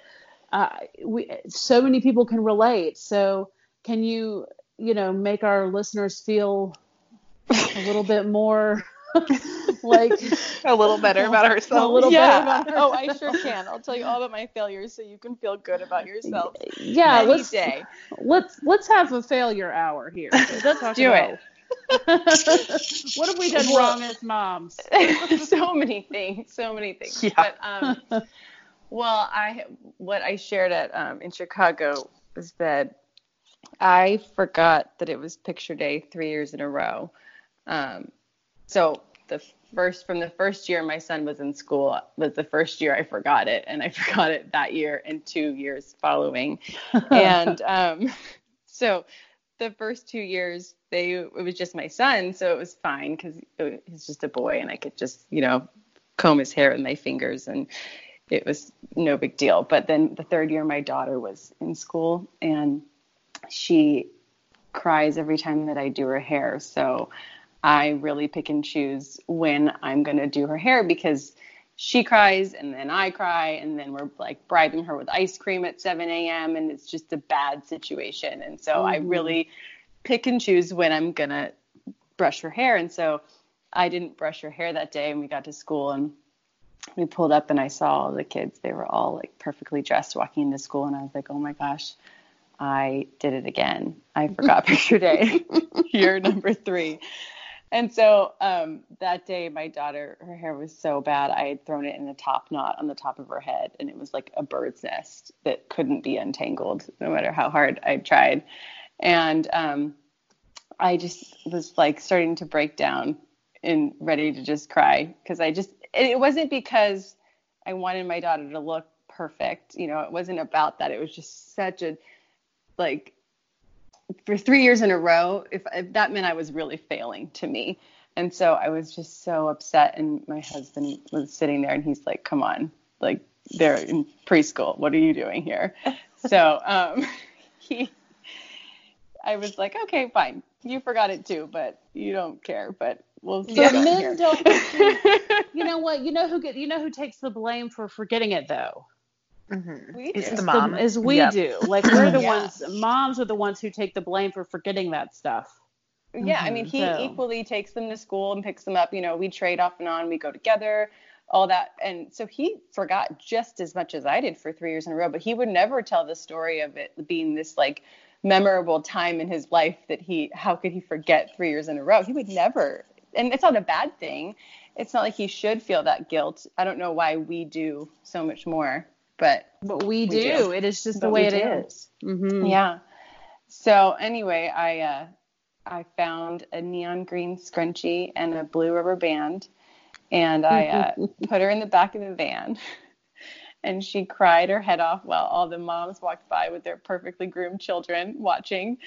uh, we so many people can relate. So can you you know make our listeners feel a little bit more *laughs* like A little better about ourselves. A little yeah. better about oh, I sure can. I'll tell you all about my failures so you can feel good about yourself. yeah Any let's day. let's let's have a failure hour here *laughs* let's do about *laughs* what have we done wrong as moms so many things, so many things. Yeah. But um, well, I what I shared at um, in Chicago was that I forgot that it was picture day three years in a row. Um, so the first from the first year my son was in school was the first year I forgot it, and I *laughs* forgot it that year and two years following. *laughs* and um, so the first two years they it was just my son so it was fine because he's just a boy and i could just you know comb his hair with my fingers and it was no big deal but then the third year my daughter was in school and she cries every time that i do her hair so i really pick and choose when i'm going to do her hair because she cries and then I cry and then we're like bribing her with ice cream at 7 a.m. and it's just a bad situation. And so I Mhm. really pick and choose when I'm gonna brush her hair. And so I didn't brush her hair that day and we got to school and we pulled up and I saw all the kids. They were all like perfectly dressed walking into school. And I was like, oh my gosh, I did it again. I forgot picture day. Year number three. And so um, that day, my daughter, her hair was so bad. I had thrown it in a top knot on the top of her head, and it was like a bird's nest that couldn't be untangled no matter how hard I tried. And um, I just was like starting to break down and ready to just cry because I just, it wasn't because I wanted my daughter to look perfect. You know, it wasn't about that. It was just such a, like, for three years in a row, if, if that meant I was really failing to me. And so I was just so upset. And my husband was sitting there and he's like, come on, like they're in preschool. What are you doing here? *laughs* so um, *laughs* he, I was like, okay, fine. You forgot it too, but you don't care. But we'll still Yeah, men here. don't. *laughs* You know what? You know who get. You know who takes the blame for forgetting it though. Mhm. We It's do. the Is mom. is we Yep. do. Like we're the *clears throat* Yeah. ones. Moms are the ones who take the blame for forgetting that stuff. Yeah, I mean, he So- equally takes them to school and picks them up. You know, we trade off and on, we go together, all that. And so he forgot just as much as I did for three years in a row, but he would never tell the story of it being this like memorable time in his life that he, how could he forget three years in a row? He would never. And it's not a bad thing. It's not like he should feel that guilt. I don't know why we do so much more, but But we, We do. do. It is just the way it is. Mm-hmm. Yeah. So anyway, I uh, I found a neon green scrunchie and a blue rubber band, and I uh, *laughs* put her in the back of the van, *laughs* and she cried her head off while all the moms walked by with their perfectly groomed children watching,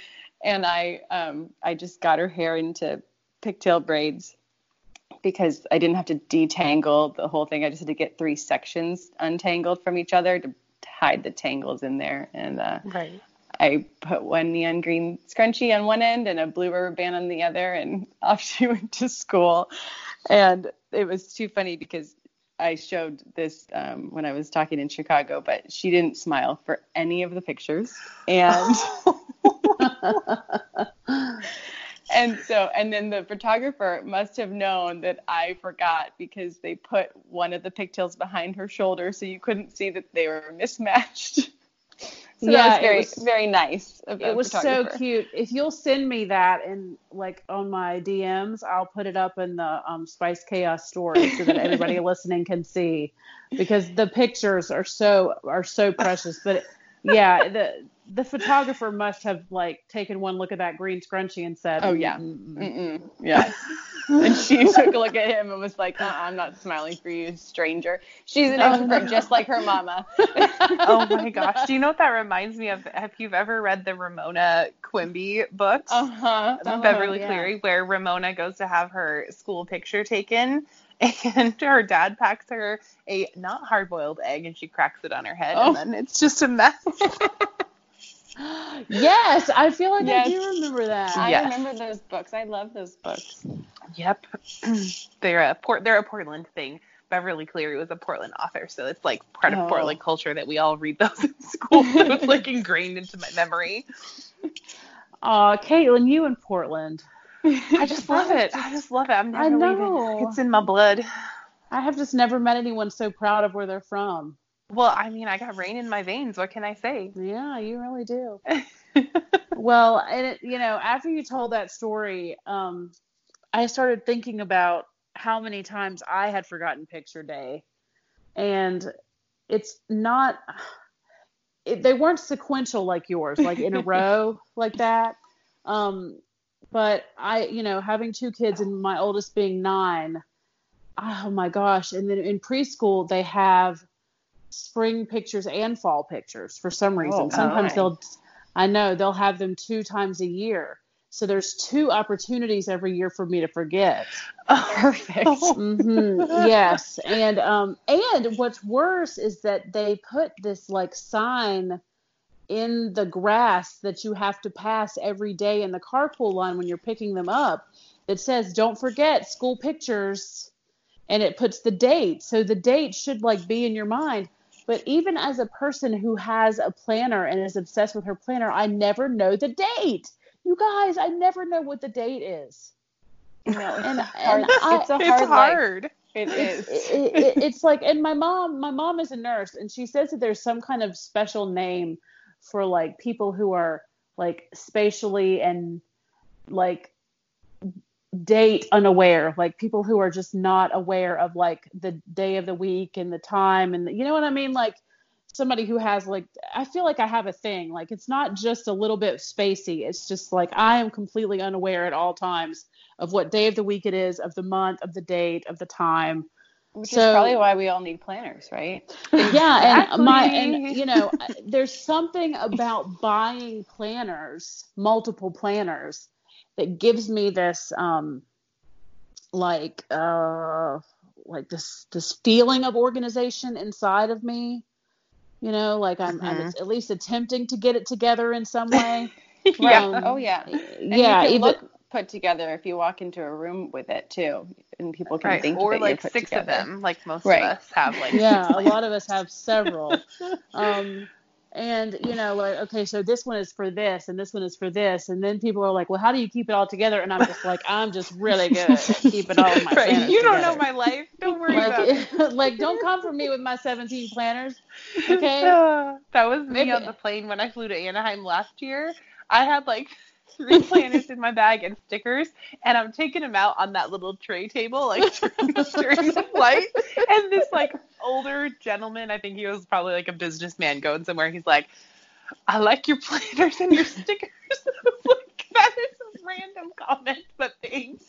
and I um, I just got her hair into pigtail braids because I didn't have to detangle the whole thing. I just had to get three sections untangled from each other to hide the tangles in there, and uh, Right. I put one neon green scrunchie on one end and a blue rubber band on the other, and *laughs* off she went to school. And it was too funny because I showed this um, when I was talking in Chicago, but she didn't smile for any of the pictures. And *laughs* *laughs* and so and then the photographer must have known that I forgot because they put one of the pigtails behind her shoulder so you couldn't see that they were mismatched. *laughs* So Yeah, that was it very was- very nice. Of It was so cute. If you'll send me that and like on my DMs, I'll put it up in the um, Spice Chaos story so that everybody *laughs* listening can see, because the pictures are so are so precious. But yeah, the the photographer must have like taken one look at that green scrunchie and said, Oh, yeah. "Mm-mm." Mm-mm. Yeah. *laughs* and she took a look at him and was like, uh I'm not smiling for you, stranger. She's an Oh, extrovert just like her mama. *laughs* oh my *laughs* gosh. Do you know what that reminds me of? Have you ever read the Ramona Quimby books? Uh-huh. uh-huh. Beverly yeah. Cleary, where Ramona goes to have her school picture taken, *laughs* and her dad packs her a not hard boiled egg, and she cracks it on her head, Oh. and then it's just a mess. *laughs* Yes, I feel like Yes. I do remember that. I remember those books. I love those books. yep, *clears throat* they're a port. They're a Portland thing. Beverly Cleary was a Portland author, so it's like part of Oh. Portland culture that we all read those in school. so *laughs* it's like ingrained into my memory. Aw, Caitlin, you in Portland. I just *laughs* love it. I just love it. I'm never I leaving. know. It's in my blood. I have just never met anyone so proud of where they're from. Well, I mean, I got rain in my veins. What can I say? Yeah, you really do. *laughs* well, and it, you know, after you told that story, um, I started thinking about how many times I had forgotten picture day, and it's not. It, they weren't sequential like yours, like in a *laughs* row like that. Um, but I, you know, having two kids and my oldest being nine, oh my gosh! And then in preschool they have spring pictures and fall pictures for some reason. Oh, Sometimes they'll I know they'll have them two times a year. So there's two opportunities every year for me to forget. *laughs* Perfect. hmm yes, and um, and what's worse is that they put this like sign in the grass that you have to pass every day in the carpool line when you're picking them up. That says, "Don't forget school pictures," and it puts the date. So the date should like be in your mind. But even as a person who has a planner and is obsessed with her planner, I never know the date. You guys, I never know what the date is. You know, And- a *laughs* hard, and I- it's a It's hard, life. hard. It is. it, it, *laughs* it's like and my mom my mom is a nurse and she says that there's some kind of special name for like people who are like spatially and like date unaware like people who are just not aware of like the day of the week and the time and the, you know what i mean? Like somebody who has like i feel like i have a thing. Like it's not just a little bit spacey. It's just like i am completely unaware at all times of what day of the week it is of the month of the date of the time Which So- is probably why we all need planners, right? yeah *laughs* and my and you know there's something about buying planners multiple planners that gives me this um like uh like this this feeling of organization inside of me you know like i'm, I'm Mhm. at least attempting to get it together in some way *laughs* Yeah. Um, Oh yeah. And yeah even look put together if you walk into a room with it too, and people can Right. think Or that like you're put six together. of them, like most Right. of us have like yeah a lot of us have several *laughs* um and you know like okay so this one is for this and this one is for this and then people are like well how do you keep it all together and i'm just like i'm just really good at keeping all of my *laughs* Right. You don't know my life. Don't worry about it. like, *laughs* like don't come for me with my 17 planners okay Uh, that was me Maybe- on the plane when I flew to Anaheim last year. I had like three planners in my bag and stickers, and I'm taking them out on that little tray table like during, *laughs* during the flight. And this like older gentleman, I think he was probably like a businessman going somewhere. He's like, "I like your planners and your stickers." *laughs* Like, that is a random comment, but thanks.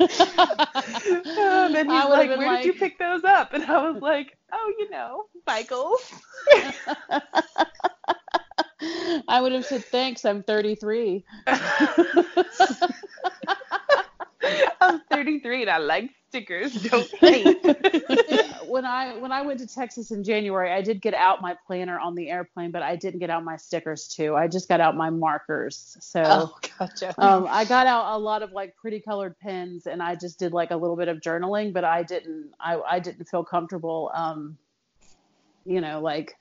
Um, and he's like, "Where did you pick those up?" And I was like, "Oh, you know, Michael's." *laughs* i would have said thanks i'm 33 *laughs* I'm 33 and I like stickers. Don't *laughs* hate. when I when I went to Texas in January, I did get out my planner on the airplane, but I didn't get out my stickers too. I just got out my markers. So Oh, gotcha. um, I got out a lot of like pretty colored pens, and I just did like a little bit of journaling, but I didn't I I didn't feel comfortable. Um, you know, like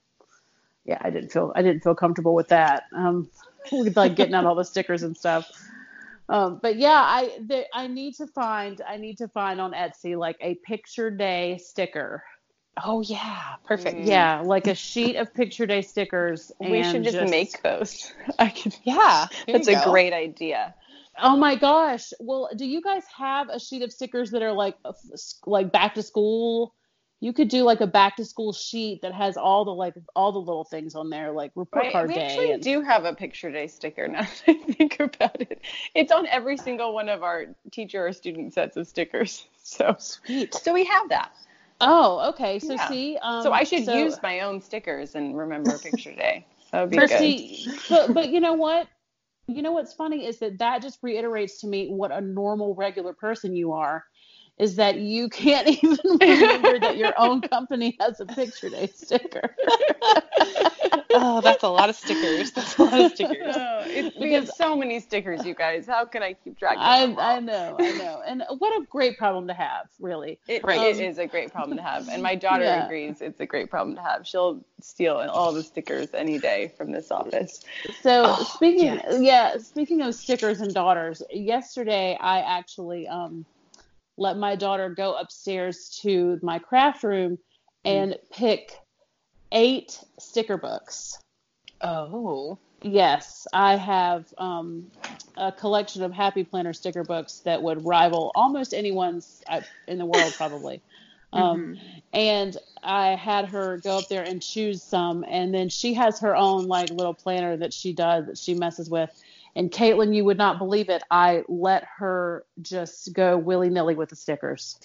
yeah, I didn't feel I didn't feel comfortable with that. Um, with like getting out all the stickers and stuff. Um, but yeah, I the, I need to find I need to find on Etsy like a picture day sticker. oh yeah, perfect. Mm. Yeah, like a sheet of picture day stickers. We should and just, make those. *laughs* I could. Yeah, That's a go. great idea. Oh my gosh! Well, do you guys have a sheet of stickers that are like like back to school? You could do like a back to school sheet that has all the like all the little things on there, like report Right. card We day. actually and- do have a picture day sticker now *laughs* that I think about it. It's on every single one of our teacher or student sets of stickers. *laughs* So Sweet. so we have that. Oh, okay. So Yeah. see, um, so I should so- use my own stickers and remember *laughs* picture day. That would be But good. see, but but you know what? You know what's funny is that that just reiterates to me what a normal, regular person you are. Is that you can't *laughs* even remember that your own company has a picture day sticker? Oh, that's a lot of stickers. That's a lot of stickers. Oh, it, we have so many stickers, you guys. How can I keep track of I all? I know, I know, and what a great problem to have, really. It, Right. it is a great problem to have, and my *laughs* daughter Yeah. agrees. It's a great problem to have. She'll steal all the stickers any day from this office. So Oh, speaking, yes. yeah, speaking of stickers and daughters, yesterday I actually um, let my daughter go upstairs to my craft room and pick eight sticker books. Oh. Yes, I have um, a collection of Happy Planner sticker books that would rival almost anyone's uh, in the world, probably. *laughs* Um, And I had her go up there and choose some, and then she has her own like little planner that she does that she messes with. And Caitlin, you would not believe it. I let her just go willy nilly with the stickers.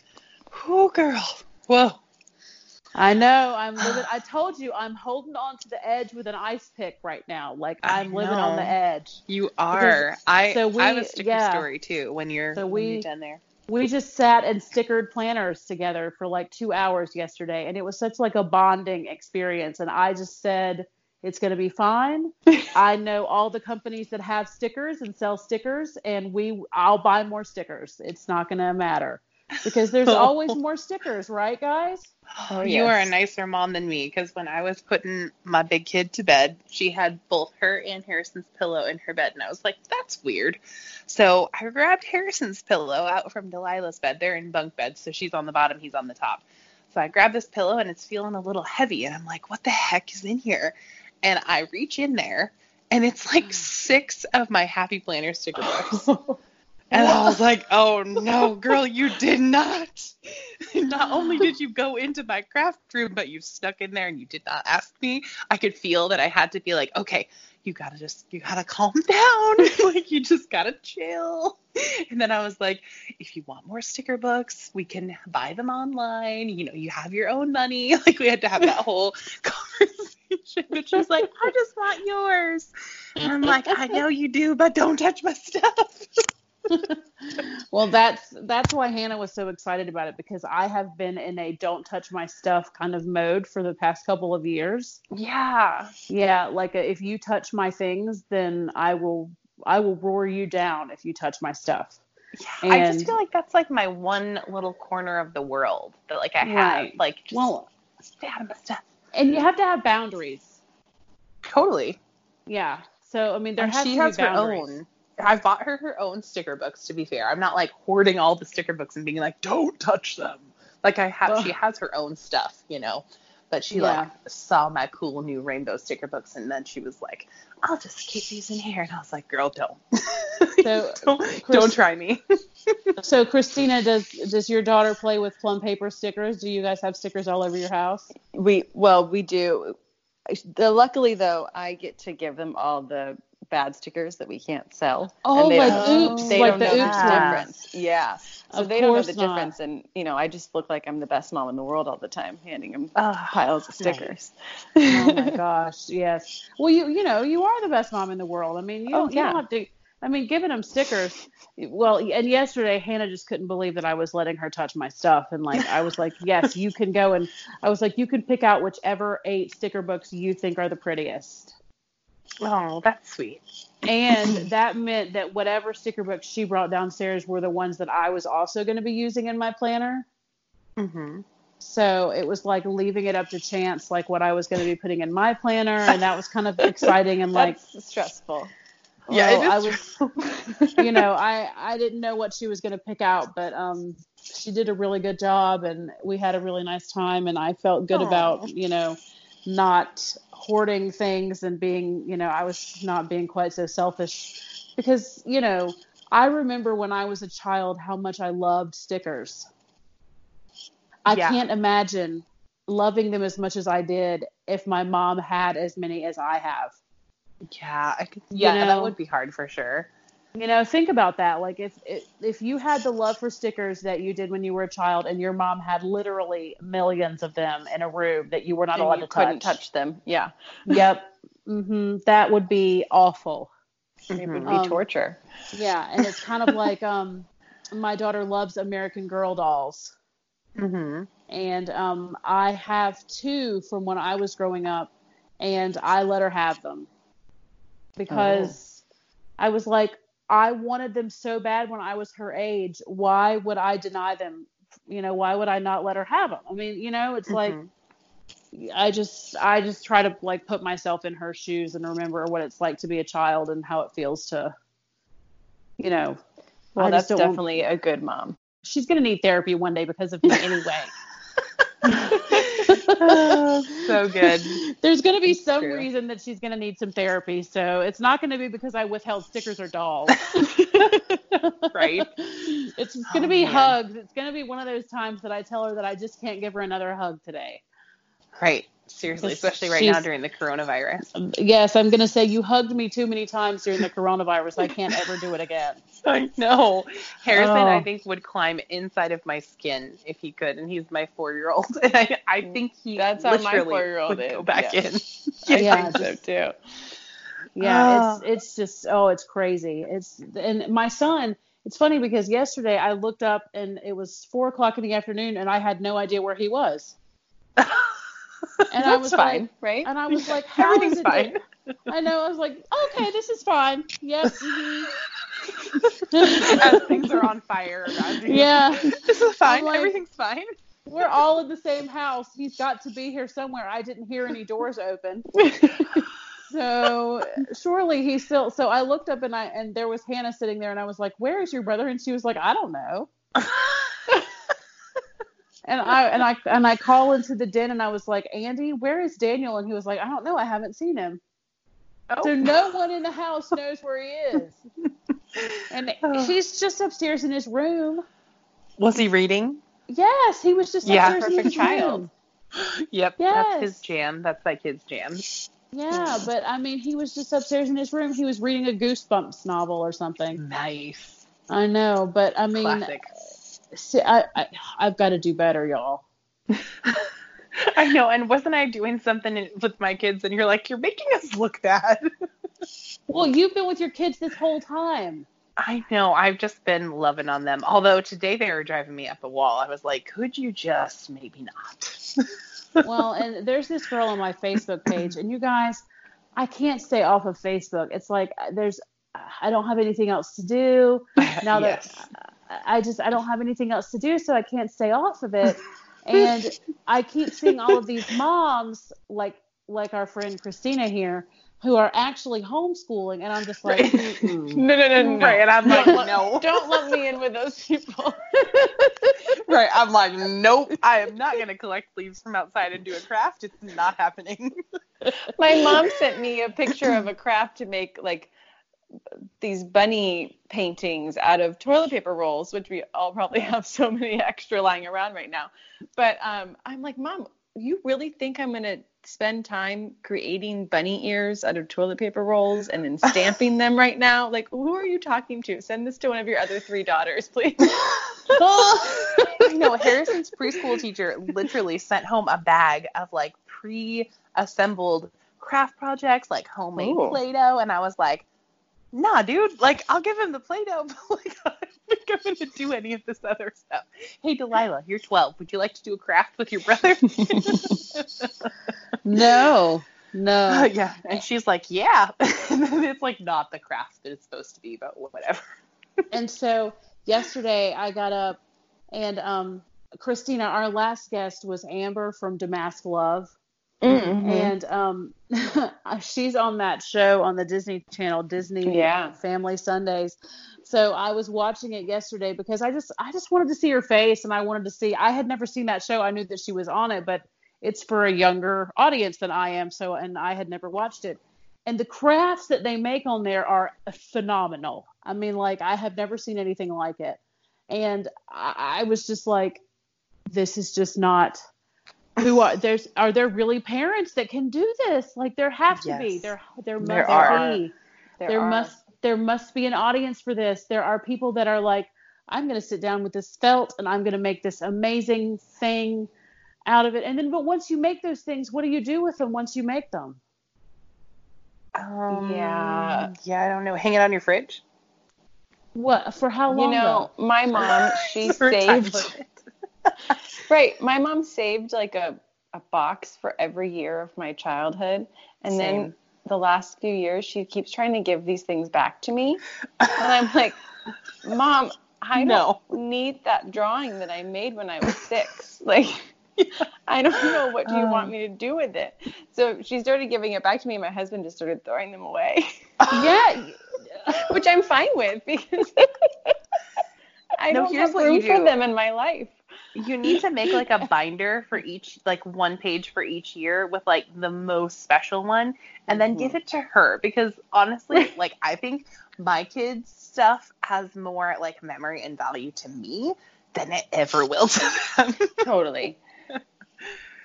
Oh, girl. Whoa. I know. I'm living. I told you I'm holding on to the edge with an ice pick right now. Like I'm living on the edge. You are. I, so I have a we- sticker yeah. story too when you're, So when you're we- done there. we just sat and stickered planners together for like two hours yesterday and it was such like a bonding experience and i just said it's going to be fine *laughs* i know all the companies that have stickers and sell stickers and we i'll buy more stickers it's not going to matter because there's *laughs* always more stickers, right, guys? Oh, yes. you are a nicer mom than me because when I was putting my big kid to bed, she had both her and Harrison's pillow in her bed, and I was like, "That's weird." So I grabbed Harrison's pillow out from Delilah's bed. They're in bunk beds, so she's on the bottom, he's on the top. So I grab this pillow, and it's feeling a little heavy, and I'm like, "What the heck is in here?" And I reach in there, and it's like *gasps* six of my Happy Planner sticker books. *laughs* And I was like, oh no, girl, you did not. *laughs* Not only did you go into my craft room, but you snuck in there and you did not ask me. I could feel that I had to be like, okay, you gotta just, you gotta calm *laughs* down. *laughs* like, you just gotta chill. And then I was like, if you want more sticker books, we can buy them online. You know, you have your own money. *laughs* Like, we had to have that whole conversation. But she's like, I just want yours. And I'm like, I know you do, but don't touch my stuff. *laughs* Well, that's that's why Hannah was so excited about it because I have been in a don't touch my stuff kind of mode for the past couple of years. Yeah. Yeah, like uh, if you touch my things, then I will I will roar you down if you touch my stuff. Yeah. I just feel like that's like my one little corner of the world that like I have. Like just Well, stay out of my stuff. and you have to have boundaries. Totally. Yeah. So I mean, there And has she to has be her own. I've bought her her own sticker books. To be fair, I'm not like hoarding all the sticker books and being like, "Don't touch them." Like I have, Ugh. she has her own stuff, you know. But she Yeah. like saw my cool new rainbow sticker books, and then she was like, "I'll just keep these in here." And I was like, "Girl, don't, *laughs* So, don't, Chris- don't try me." *laughs* So Christina, does does your daughter play with plum paper stickers? Do you guys have stickers all over your house? We well, we do. The, luckily though, I get to give them all the bad stickers that we can't sell. Oh, and they like don't, oops, they like don't the know oops the difference. Yeah. So Of they don't know the not. difference, and you know, I just look like I'm the best mom in the world all the time, handing them Ugh. piles of stickers. Oh my *laughs* gosh, yes. Well, you you know you are the best mom in the world. I mean, you Oh, you yeah. don't have to. I mean, giving them stickers. Well, and yesterday Hannah just couldn't believe that I was letting her touch my stuff, and like I was like, yes, you can go and I was like, you can pick out whichever eight sticker books you think are the prettiest. Oh, that's sweet. And that meant that whatever sticker books she brought downstairs were the ones that I was also going to be using in my planner. Mm-hmm. So it was like leaving it up to chance, like what I was going to be putting in my planner, and that was kind of exciting and *laughs* like, That's stressful. Yeah, well, I it was, *laughs* you know, I I didn't know what she was going to pick out, but um, she did a really good job, and we had a really nice time, and I felt good Aw. about you know not hoarding things and being you know I was not being quite so selfish because you know I remember when I was a child how much I loved stickers. I Yeah. can't imagine loving them as much as I did if my mom had as many as I have. Yeah, I could, yeah, know? that would be hard for sure. You know, think about that. Like if if you had the love for stickers that you did when you were a child, and your mom had literally millions of them in a room that you were not And allowed to couldn't touch. touch them. Yeah. Yep. hmm That would be awful. It would be Um, torture. Yeah, and it's kind of like um, my daughter loves American Girl dolls, Mm-hmm. and um, I have two from when I was growing up, and I let her have them because I was like, I wanted them so bad when I was her age. Why would I deny them? You know, why would I not let her have them? I mean, you know, it's like mm-hmm. I just I just try to like put myself in her shoes and remember what it's like to be a child and how it feels to, you know. Well, that's don't want- definitely a good mom. she's gonna need therapy one day because of me *laughs* anyway. *laughs* so good. *laughs* There's gonna be It's some true. reason that she's gonna need some therapy, so it's not gonna be because I withheld stickers or dolls. *laughs* Right? It's gonna Oh, be man. hugs. It's gonna be one of those times that I tell her that I just can't give her another hug today. Right. Seriously, especially right now during the coronavirus. Yes, I'm gonna say you hugged me too many times during the coronavirus. I can't ever do it again. *laughs* I know. Harrison, Oh. I think, would climb inside of my skin if he could, and he's my four year old. *laughs* And I, I think he That's how my four-year-old would go is, back *laughs* yeah. in. I Yeah, think so too. Yeah, Ah. it's it's just oh, it's crazy. It's and my son. It's funny because yesterday I looked up and it was four o'clock in the afternoon and I had no idea where he was. And *laughs* I was fine, like, right? and I was like, how is Everything's it fine. that- I know. I was like, okay, this is fine. Yep. *laughs* mhm. As things are on fire around you. Yeah. *laughs* This is fine. like- Everything's fine. We're all in the same house. He's got to be here somewhere. I didn't hear any doors open. So surely he's still so I looked up and I and there was Hannah sitting there and I was like, Where is your brother? And she was like, I don't know. And I and I and I call into the den and I was like, Andy, where is Daniel? And he was like, I don't know, I haven't seen him. Oh. So no one in the house knows where he is. *laughs* And oh. he's just upstairs in his room. Was he reading? Yes, he was just Yeah, upstairs in perfect his child. room. *gasps* Yep. Yes. That's his jam. That's that kid's jam. Yeah, but I mean, he was just upstairs in his room. He was reading a Goosebumps novel or something. Nice. I know, but I mean, Classic. See, I, I I've got to do better, y'all. *laughs* I know. And wasn't I doing something with my kids and you're like, you're making us look bad? *laughs* Well, you've been with your kids this whole time. I know. I've just been loving on them. Although today they were driving me up a wall. I was like, could you just maybe not? *laughs* Well, and there's this girl on my Facebook page, and you guys, I can't stay off of Facebook. It's like uh, there's, I don't have anything else to do now that Yes. I just I don't have anything else to do, so I can't stay off of it. *laughs* And I keep seeing all of these moms, like like our friend Christina here, who are actually homeschooling, and I'm just like, Right. "Mm-mm." *laughs* No, no, no, no. Right, and I'm like, no. *laughs* Don't let me in with those people. right. I'm like, nope. I am not going to collect leaves from outside and do a craft. It's not happening. My mom sent me a picture of a craft to make like these bunny paintings out of toilet paper rolls, which we all probably *laughs* have so many extra lying around right now. But um, I'm like, Mom, you really think I'm gonna spend time creating bunny ears out of toilet paper rolls and then stamping them right now? Like, who are you talking to? Send this to one of your other three daughters, please. *laughs* *laughs* Know Harrison's preschool teacher literally sent home a bag of like pre-assembled craft projects, like homemade Ooh. Play-Doh, and I was like, "Nah, dude. Like, I'll give him the Play-Doh, *laughs* but like, I don't think I'm gonna do any of this other stuff." Hey, Delilah, you're 12. Would you like to do a craft with your brother? *laughs* *laughs* no, no. yeah, and she's like, "Yeah," and then it's like not the craft that it's supposed to be, but whatever. and so yesterday I got up and um Christina, our last guest was Amber from Damask Love. Mm-hmm. And um *laughs* she's on that show on the Disney Channel, Disney Yeah. Family Sundays. So I was watching it yesterday because I just I just wanted to see her face and I wanted to see I had never seen that show. I knew that she was on it, but it's for a younger audience than I am, so and I had never watched it. And the crafts that they make on there are phenomenal. I mean, like I have never seen anything like it. And I, I was just like, this is just not who are there's are there really parents that can do this? Like there have to be. There there must There are. be. There, There, are. must there must be an audience for this. There are people that are like, I'm gonna sit down with this felt and I'm gonna make this amazing thing out of it. And then but once you make those things, what do you do with them once you make them? Um, Yeah. Yeah, I don't know. Hang it on your fridge. What for how long? You know, my mom, *laughs* she For time saved limit. *laughs* Right. My mom saved like a, a box for every year of my childhood. And then the last few years, she keeps trying to give these things back to me. And I'm like, Mom, I *laughs* No. don't need that drawing that I made when I was six. *laughs* Like, I don't know what do you want me to do with it. So she started giving it back to me. And my husband just started throwing them away, yeah, which I'm fine with because I no, don't have room for them in my life. You need to make like a *laughs* binder for each, like one page for each year with like the most special one, and then give mm-hmm. it to her because honestly, *laughs* like I think my kids' stuff has more like memory and value to me than it ever will to them. *laughs* Totally.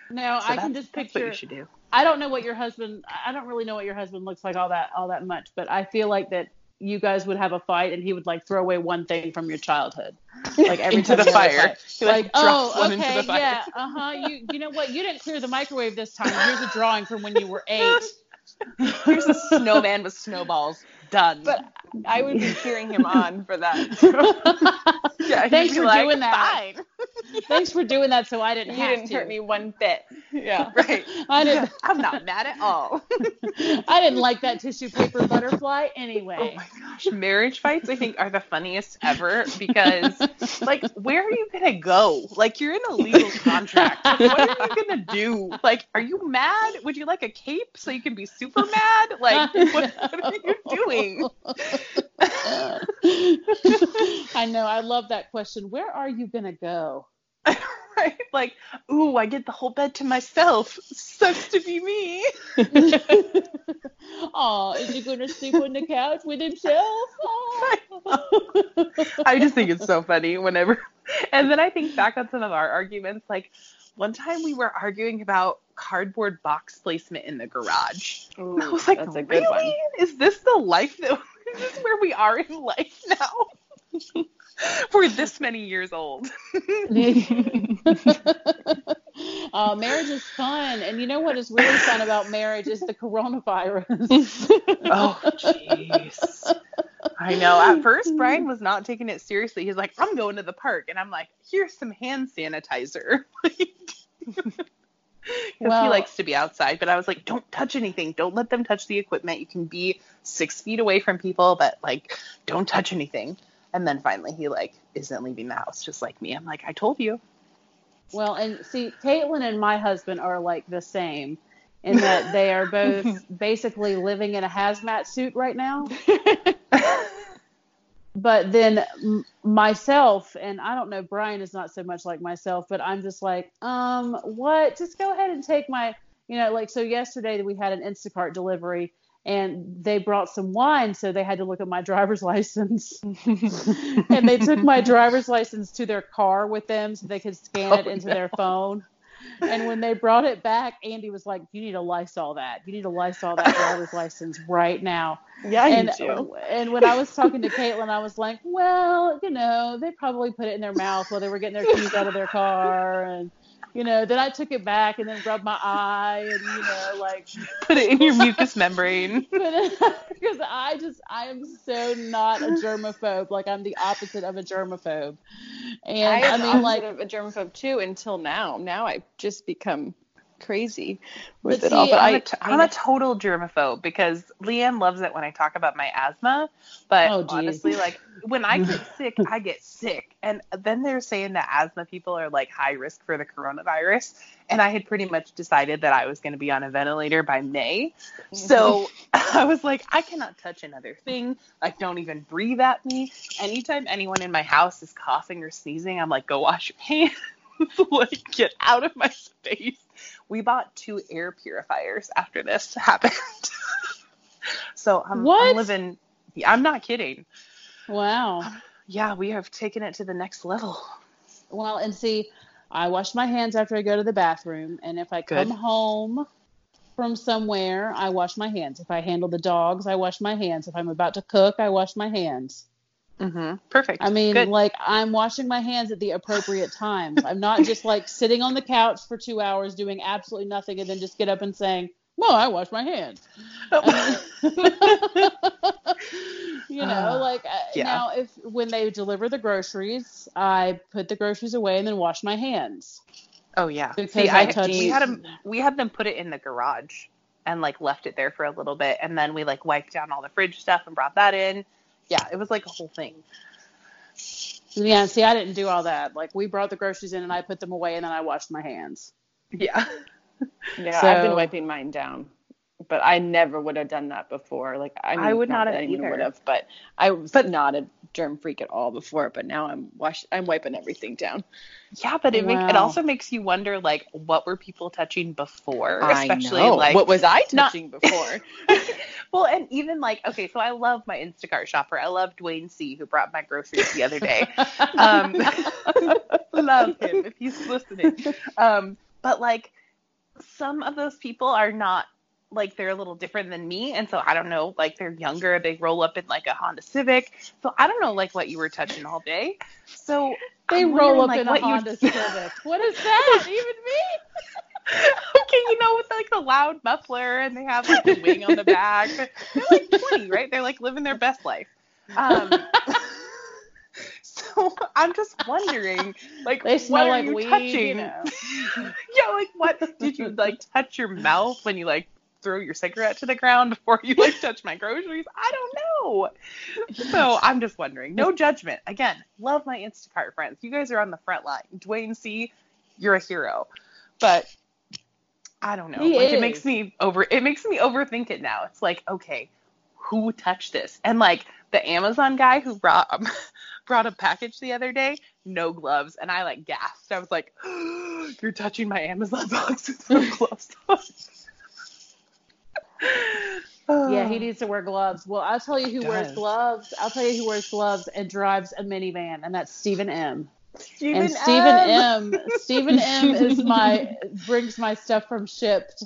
no, So I can just that's what you should do. I don't know what your husband. I don't really know what your husband looks like all that all that much, but I feel like that you guys would have a fight and he would like throw away one thing from your childhood, *laughs* like every Into time the fire. He, like, Like, drops oh, one into okay, the fire. yeah, uh huh. You you know what? You didn't clear the microwave this time. Here's a drawing from when you were eight. *laughs* Here's a snowman with snowballs. Done. But I would be cheering him on for that. *laughs* yeah, Thanks for like, doing that. Fine. *laughs* Thanks for doing that, so I didn't you have didn't to. hurt me one bit. Yeah. *laughs* Right. I didn't. I'm not mad at all. I didn't like that tissue paper butterfly anyway. Oh my gosh, marriage fights I think are the funniest ever because like where are you gonna go? Like you're in a legal contract. Like, what are you gonna do? Like, are you mad? Would you like a cape so you can be super mad? Like what, what are you doing? *laughs* I know. I love that question. Where are you gonna go? *laughs* right? Like, ooh, I get the whole bed to myself. Sucks to be me. *laughs* oh, is he gonna sleep on the couch with himself? I just think it's so funny whenever, and then I think back on some of our arguments. Like one time we were arguing about cardboard box placement in the garage. Ooh, I was like, that's a good really? one. Is this the life that? *laughs* Is this where we are in life now? *laughs* we're this many years old. *laughs* uh, marriage is fun, and you know what is really fun about marriage is the coronavirus. *laughs* oh, jeez. I know. At first, Brian was not taking it seriously. He's like, "I'm going to the park," and I'm like, "Here's some hand sanitizer." *laughs* Because *laughs* Well- he likes to be outside, but I was like, "Don't touch anything. Don't let them touch the equipment. You can be six feet away from people, but like, don't touch anything." And then finally, he like isn't leaving the house, just like me. I'm like, "I told you." *laughs* Well, and see, Caitlin and my husband are like the same in that they are both *laughs* basically living in a hazmat suit right now. *laughs* But then m- myself, and I don't know, Brian is not so much like myself, but I'm just like, um, what? Just go ahead and take my, you know, like, so yesterday we had an Instacart delivery and they brought some wine, so they had to look at my *laughs* driver's license. *laughs* and they took my driver's license to their car with them so they could scan it Oh, into no. their phone. And when they brought it back, Andy was like, "You need to Lysol that. You need to Lysol that driver's license right now." Yeah, and you do. and when I was talking to Caitlin, I was like, "Well, you know, they probably put it in their mouth while they were getting their keys out of their car, and you know, then I took it back and then rubbed my eye, and you know, like, *laughs* Put it in your mucous membrane. *laughs* *laughs* because I just I am so not a germaphobe. Like I'm the opposite of a germaphobe, and I, I, am mean, like, a germaphobe too until now. Now I've just become crazy with But it all. But I'm, I, a t- I'm a total germaphobe because Leanne loves it when I talk about my asthma. But Oh, honestly, like when I get *laughs* sick, I get sick. And then they're saying that asthma people are like high risk for the coronavirus. And I had pretty much decided that I was going to be on a ventilator by May. So mm-hmm. *laughs* I was like, I cannot touch another thing. Like, don't even breathe at me. Anytime anyone in my house is coughing or sneezing, I'm like, go wash your *laughs* hands. like, get out of my space. We bought two air purifiers after this *laughs* happened. so I'm? I'm living. I'm not kidding. wow. Um, yeah, we have taken it to the next level. Well, and see, I wash my hands after I go to the bathroom, and if I come home from somewhere, I wash my hands. If I handle the dogs, I wash my hands. If I'm about to cook, I wash my hands. Mm-hmm. Perfect. I mean, Good. like I'm washing my hands at the appropriate times. I'm not just like *laughs* sitting on the couch for two hours doing absolutely nothing and then just get up and saying, "Well, I wash my hands." *laughs* you know, Ah, like uh, yeah. now if when they deliver the groceries, I put the groceries away and then wash my hands. oh yeah. Because See, I I, touched- we had them. We had them put it in the garage and like left it there for a little bit, and then we like wiped down all the fridge stuff and brought that in. Yeah, it was like a whole thing. Yeah, see, I didn't do all that. Like we brought the groceries in and I put them away and then I washed my hands. Yeah. *laughs* yeah, I've been wiping mine down. But I never would have done that before. Like I, mean, I would not that have either. would have, but I was But- not a germ freak at all before. But now I'm wash. I'm wiping everything down. Yeah, but it make, it also makes you wonder like what were people touching before, I especially know. like what was I not- touching before? *laughs* *laughs* well, and even like okay, so I love my Instacart shopper. I love Dwayne C, who brought my groceries the other day. Um, *laughs* love him if he's listening. Um, but like some of those people are not like they're a little different than me, and so I don't know. Like they're younger, they roll up in like a Honda Civic. So I don't know like what you were touching all day. So They I'm roll up like, in a what you- Honda *laughs* Civic. What is that? Even me? okay, you know, with like the loud muffler and they have like the wing on the back. They're like 20, right? They're like living their best life. Um, *laughs* so I'm just wondering, like, They what are like you weed, touching? you know. *laughs* yeah, like what did you like touch your mouth when you like throw your cigarette to the ground before you like *laughs* touch my groceries? I don't know. So *laughs* I'm just wondering. No judgment. Again, love my Instacart friends. You guys are on the front line. Dwayne C, you're a hero. But I don't know. He like is. it makes me over it makes me overthink it now. It's like, okay, who touched this? And like the Amazon guy who brought um, *laughs* brought a package the other day, no gloves, and I like gasped. I was like, *gasps* "You're touching my Amazon box with no gloves on." *sighs* Yeah, he needs to wear gloves. Well, I'll tell you who wears gloves. I'll tell you who wears gloves and drives a minivan, and that's Stephen M. Stephen and Stephen M. M. Stephen M. *laughs* is my brings my stuff from Shipt,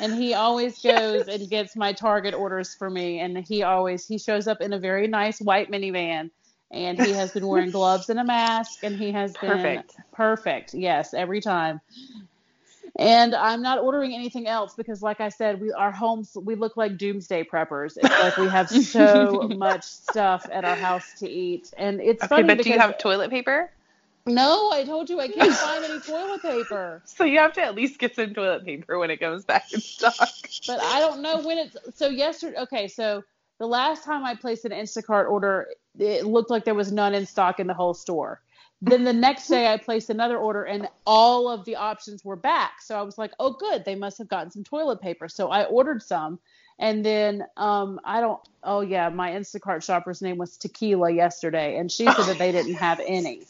and he always *laughs* goes and gets my Target orders for me. And he always he shows up in a very nice white minivan, and he has been wearing gloves and a mask, and he has been Perfect. perfect. Yes, every time. And I'm not ordering anything else because, like I said, we our homes we look like doomsday preppers. It's like we have so *laughs* much stuff at our house to eat, and it's Okay, funny but because do you have toilet paper? no, I told you I can't *laughs* find any toilet paper. So you have to at least get some toilet paper when it comes back in stock. But I don't know when it's so yesterday okay, so the last time I placed an Instacart order, it looked like there was none in stock in the whole store. Then the next day I placed another order and all of the options were back. So I was like, "Oh good, they must have gotten some toilet paper." So I ordered some and then um I don't oh yeah, my Instacart shopper's name was Tequila yesterday and she said that they didn't *laughs* have any.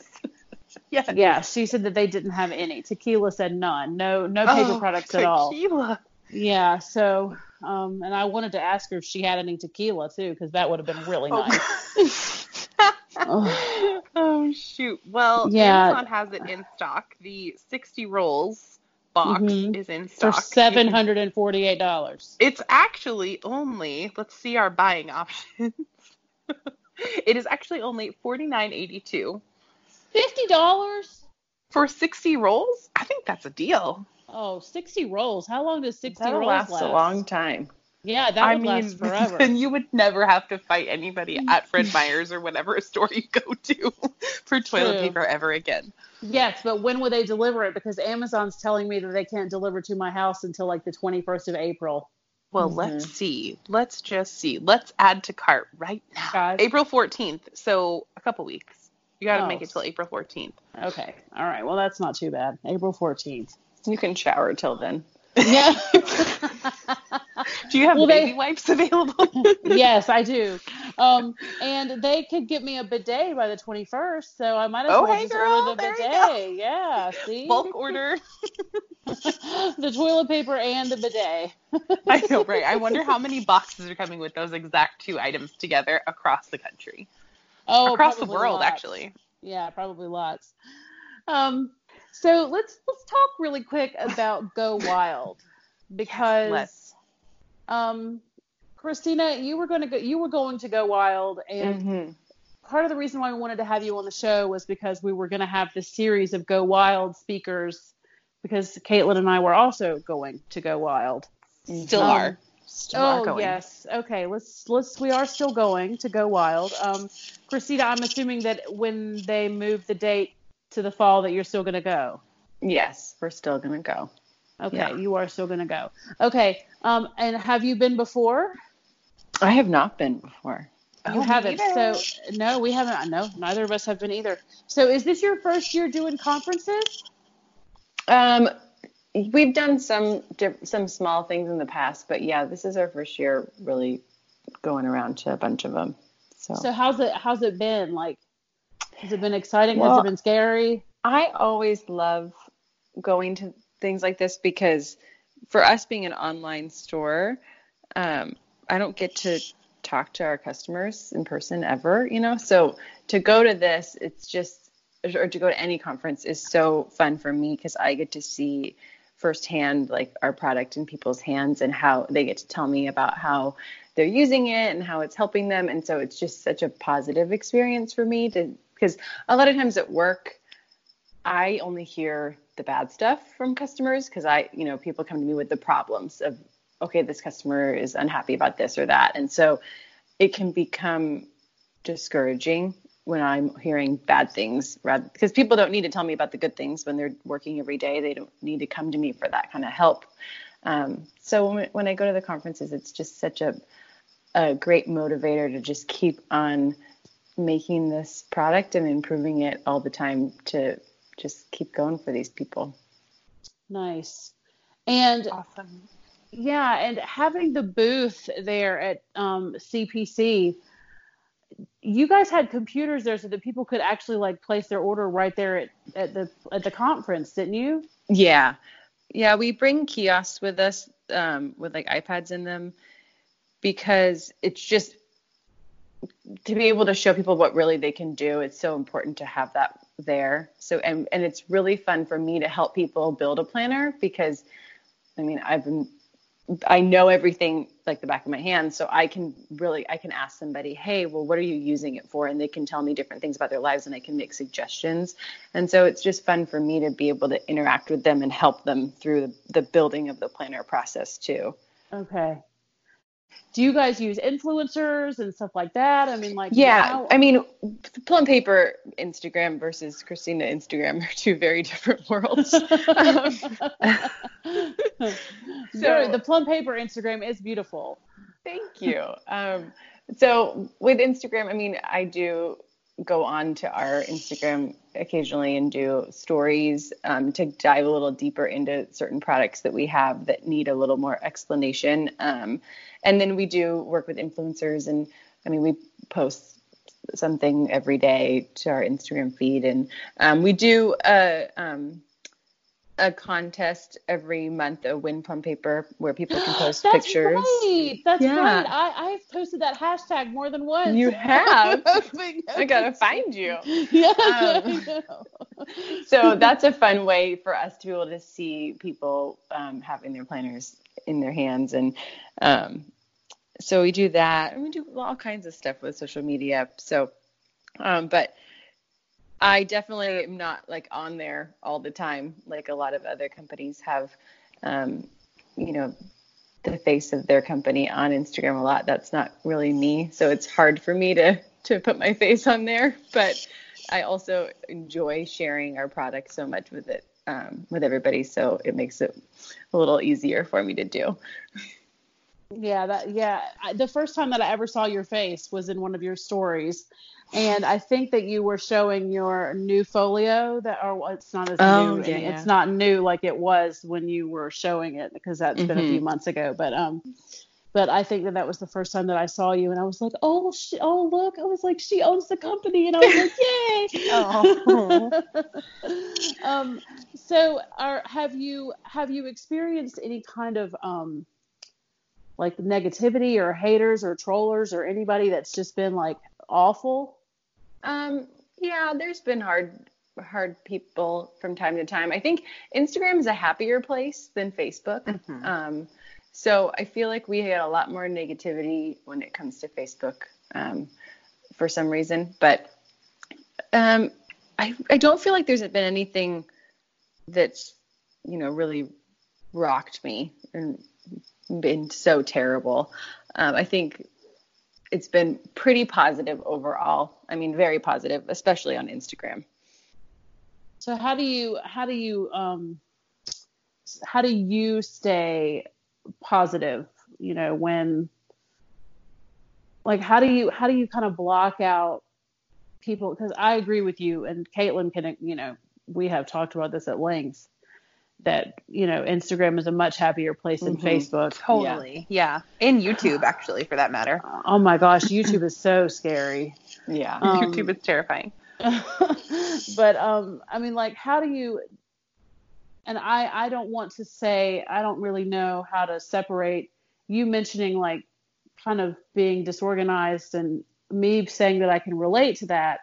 Yeah. Yeah, she said that they didn't have any. Tequila said none. No no paper Oh, products at all. tequila. Yeah, so um and I wanted to ask her if she had any tequila too cuz that would have been really nice. *laughs* Oh. *sighs* oh shoot. Well, Yeah. Amazon has it in stock. The 60 rolls box Mhm. is in stock For $748. It's actually only, let's see our buying options. *laughs* it is actually only $49.82 $50? for 60 rolls. I think that's a deal. Oh, 60 rolls. How long does 60 That'll rolls last last? a long time. Yeah, that I would mean, last forever. then you would never have to fight anybody mm-hmm. at Fred Meyer's or whatever *laughs* store you go to *laughs* for toilet True. paper ever again. yes, but when will they deliver it? Because Amazon's telling me that they can't deliver to my house until like the 21st of April. Well, mm-hmm. let's see. Let's just see. Let's add to cart right now. Guys. April 14th. So a couple weeks. You got to Oh. make it oh. till April 14th. Okay. All right. Well, that's not too bad. April 14th. You can shower till then. Yeah. *laughs* Do you have Well, they- baby wipes available? *laughs* yes, I do. Um, and they could get me a bidet by the 21st, so I might as Oh, well hey, just girl, order the bidet. Yeah, see? Bulk order. *laughs* the toilet paper and the bidet. I know, right? I wonder how many boxes are coming with those exact two items together across the country, Oh, across the world, lots. actually. Yeah, probably lots. Um, so let's let's talk really quick about Go Wild *laughs* because let's. um, Christina, you were going to go you were going to go wild, and Mm-hmm. part of the reason why we wanted to have you on the show was because we were going to have this series of Go Wild speakers because Caitlin and I were also going to Go Wild. Still Um, are. Still are oh going. yes. Okay. Let's let's. We are still going to go wild. Um, Christina, I'm assuming that when they move the date to the fall, that you're still going to go. Yes, we're still gonna go. Okay, Yeah. you are still going to go. Okay. Um, and have you been before? I have not been before. You Oh, haven't. So no, we haven't. No, neither of us have been either. So is this your first year doing conferences? Um, we've done some some small things in the past, but yeah, this is our first year really going around to a bunch of them. So, So how's it? How's it been? Like, has it been exciting? has it been scary? I always love going to things like this because for us being an online store, um, I don't get to talk to our customers in person ever, you know. So to go to this, it's just or to go to any conference is so fun for me because I get to see firsthand like our product in people's hands and how they get to tell me about how they're using it and how it's helping them and so it's just such a positive experience for me to because a lot of times at work I only hear the bad stuff from customers because I, you know, people come to me with the problems of, okay, this customer is unhappy about this or that. And so it can become discouraging when I'm hearing bad things rather because people don't need to tell me about the good things when they're working every day. They don't need to come to me for that kind of help. Um, so when, when I go to the conferences, it's just such a, a great motivator to just keep on making this product and improving it all the time to just keep going for these people. Nice. And Awesome. yeah, and having the booth there at um, CPC, you guys had computers there so that people could actually like place their order right there at, at the at the conference, didn't you? Yeah. Yeah, we bring kiosks with us um, with like iPads in them because it's just to be able to show people what really they can do. It's so important to have that there. So and and it's really fun for me to help people build a planner because I mean I've been I know everything like the back of my hand, so I can really I can ask somebody, hey, well, what are you using it for? And they can tell me different things about their lives, and I can make suggestions. And so it's just fun for me to be able to interact with them and help them through the, the building of the planner process too. Okay. Do you guys use influencers and stuff like that? I mean, like Yeah, how- I mean, plum paper Instagram versus Christina Instagram are two very *laughs* different worlds. Um, *laughs* *laughs* Very- the plum paper Instagram is beautiful. Thank you. Um, so with Instagram, I mean, I do go on to our Instagram occasionally and do stories um, to dive a little deeper into certain products that we have that need a little more explanation. Um, and then we do work with influencers, and I mean, we post something every day to our Instagram feed, and um, we do a um, a contest every month, a win plum paper, where people can *gasps* post That's pictures. right. That's Yeah. right. I, I've posted that hashtag more than once. You have. *laughs* I I gotta find you. *laughs* yeah. Um, So *laughs* that's a fun way for us to be able to see people um, having their planners in their hands, and um, so we do that, and we do all kinds of stuff with social media. So, um, but I definitely am not like on there all the time, like a lot of other companies have. Um, you know, the face of their company on Instagram a lot. That's not really me, so it's hard for me to to put my face on there. But I also enjoy sharing our product so much with it um, with everybody, so it makes it a little easier for me to do. Yeah, that yeah. I, the first time that I ever saw your face was in one of your stories, and I think that you were showing your new folio. That or well, it's not as Oh, new. yeah, yeah. It's not new like it was when you were showing it because that's been a few months ago. But um, but I think that that was the first time that I saw you, and I was like, oh, she, oh look, I was like, she owns the company, and I was like, yay. *laughs* oh. *laughs* um, so are have you have you experienced any kind of um like negativity or haters or trollers or anybody that's just been like awful? Um, yeah, there's been hard hard people from time to time. I think Instagram is a happier place than Facebook. Mhm. Um, so I feel like we get a lot more negativity when it comes to Facebook um, for some reason. But um, I I don't feel like there's been anything that's you know really rocked me and been so terrible. Um, I think it's been pretty positive overall. I mean, very positive, especially on Instagram. So how do you how do you um how do you stay positive, you know, when like how do you how do you kind of block out people because I agree with you and Caitlin can you know, we have talked about this at length that, you know, Instagram is a much happier place than Mhm. Facebook. Totally. Yeah. And YouTube, actually, for that matter. Oh my gosh, YouTube is so scary. Yeah. Um, *laughs* YouTube is terrifying. *laughs* but um i mean like how do you and i i don't want to say i don't really know how to separate you mentioning like kind of being disorganized and me saying that i can relate to that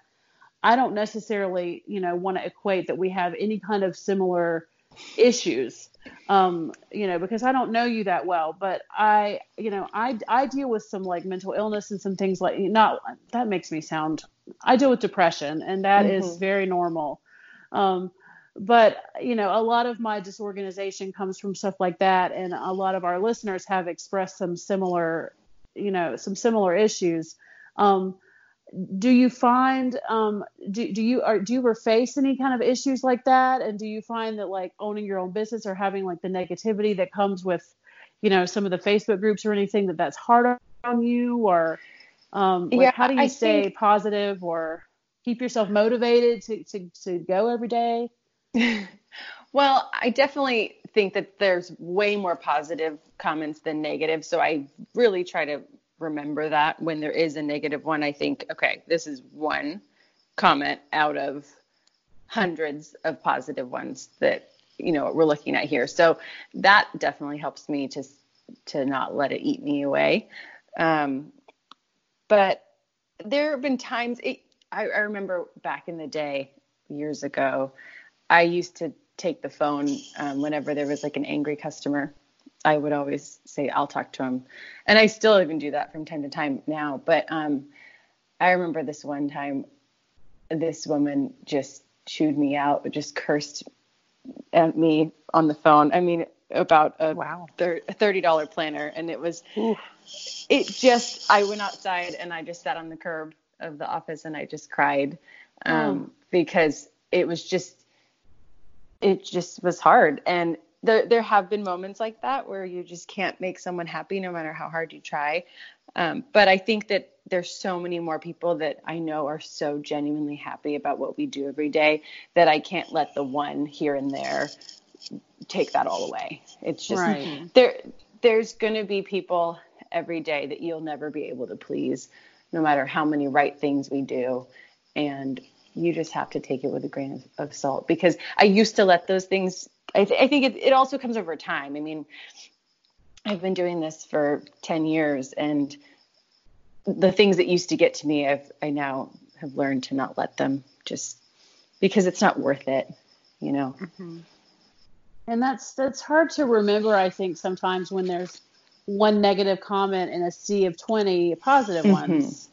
i don't necessarily you know want to equate that we have any kind of similar issues um you know because i don't know you that well but i you know i i deal with some like mental illness and some things like not that makes me sound i deal with depression and that is Mhm. very normal um but you know a lot of my disorganization comes from stuff like that and a lot of our listeners have expressed some similar you know some similar issues um do you find um do, do you are do you ever face any kind of issues like that and do you find that like owning your own business or having like the negativity that comes with you know some of the facebook groups or anything that that's hard on you or um, like Yeah, how do you I stay think- positive or keep yourself motivated to, to, to go every day? *laughs* Well, I definitely think that there's way more positive comments than negative. So I really try to remember that when there is a negative one, I think, okay, this is one comment out of hundreds of positive ones that, you know, we're looking at here. So that definitely helps me to, to not let it eat me away. Um, but there have been times, it, I, I remember back in the day, years ago, I used to take the phone um, whenever there was like an angry customer. I would always say, I'll talk to him. And I still even do that from time to time now. But um, I remember this one time, this woman just chewed me out, just cursed at me on the phone. I mean, about a Wow. $30 planner. And it was, it just, I went outside and I just sat on the curb of the office and I just cried um, because it was just, it just was hard. And there, there have been moments like that where you just can't make someone happy no matter how hard you try. Um, but I think that there's so many more people that I know are so genuinely happy about what we do every day that I can't let the one here and there take that all away. It's just Right. there there's going to be people every day that you'll never be able to please no matter how many right things we do and you just have to take it with a grain of, of salt because I used to let those things I, th- I think it, it also comes over time. I mean, I've been doing this for 10 years and the things that used to get to me, I've, I now have learned to not let them just because it's not worth it, you know? Mm-hmm. And that's that's hard to remember, I think, sometimes when there's one negative comment in a sea of 20 positive mm-hmm. ones.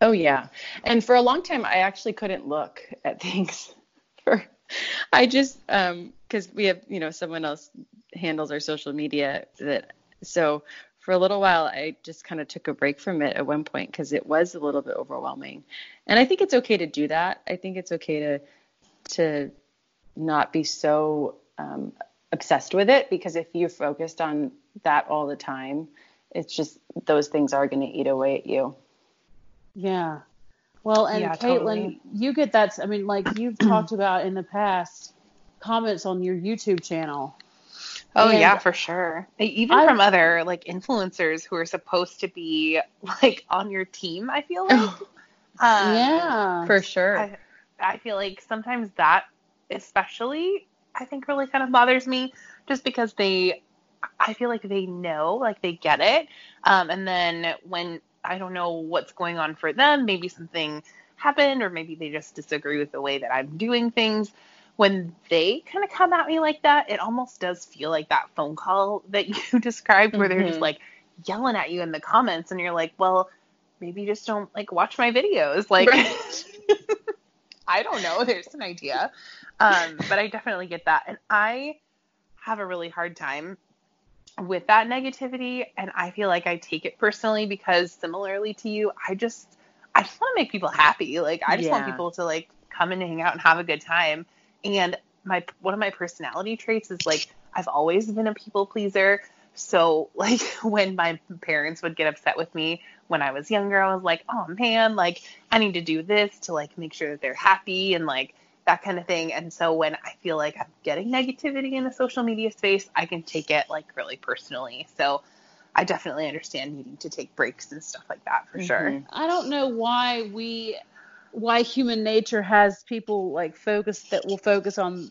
Oh yeah. And for a long time I actually couldn't look at *laughs* things. For *laughs* I just um cuz we have, you know, someone else handles our social media that so for a little while I just kind of took a break from it at one point cuz it was a little bit overwhelming. And I think it's okay to do that. I think it's okay to to not be so um obsessed with it because if you're focused on that all the time, it's just those things are going to eat away at you. Yeah. Well, and Yeah, Caitlin, totally. you get that. I mean, like you've *clears throat* talked about in the past comments on your YouTube channel. Oh And yeah, for sure. Even I- from other like influencers who are supposed to be like on your team, I feel like. Um, yeah. For sure. I, I feel like sometimes that, especially, I think really kind of bothers me, just because they, I feel like they know, like they get it, um, and then when I don't know what's going on for them, maybe something happened, or maybe they just disagree with the way that I'm doing things. When they kind of come at me like that, it almost does feel like that phone call that *laughs* you described, where they're just Mhm. like yelling at you in the comments, and you're like, well, maybe just don't like watch my videos, like. *laughs* I don't know. There's an idea. Um, but I definitely get that. And I have a really hard time with that negativity. And I feel like I take it personally because similarly to you, I just, I just want to make people happy. Like, I just want people to like come and hang out and have a good time. And my, one of my personality traits is like, I've always been a people pleaser. So *laughs* like when my parents would get upset with me when I was younger, I was like, oh man, like I need to do this to like make sure that they're happy and like that kind of thing. And so when I feel like I'm getting negativity in the social media space, I can take it like really personally. So I definitely understand needing to take breaks and stuff like that for sure. Mhm. I don't know why we, why human nature has people like focus that will focus on,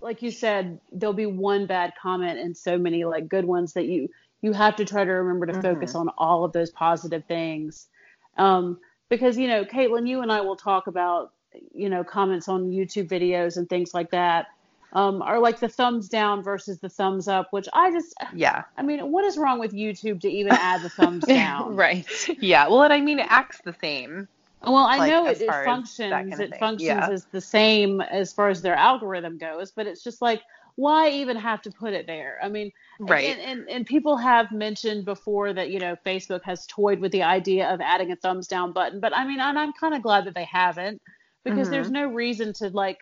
like you said, there'll be one bad comment and so many like good ones that you you have to try to remember to focus on all of those positive things. Um, because you know, Caitlin, you and I will talk about you know comments on YouTube videos and things like that. Um, are like the thumbs down versus the thumbs up, which I just, Yeah. I mean, what is wrong with YouTube to even add the thumbs *laughs* down? right. Yeah. Well, and I mean, it acts the same. Well, I like, know it, it far as that functions. kind of it thing. functions Yeah. as the same as far as their algorithm goes, but it's just like, why even have to put it there? I mean, Right. And, and and people have mentioned before that you know Facebook has toyed with the idea of adding a thumbs down button, but I mean, and I'm kind of glad that they haven't because Mhm. there's no reason to like.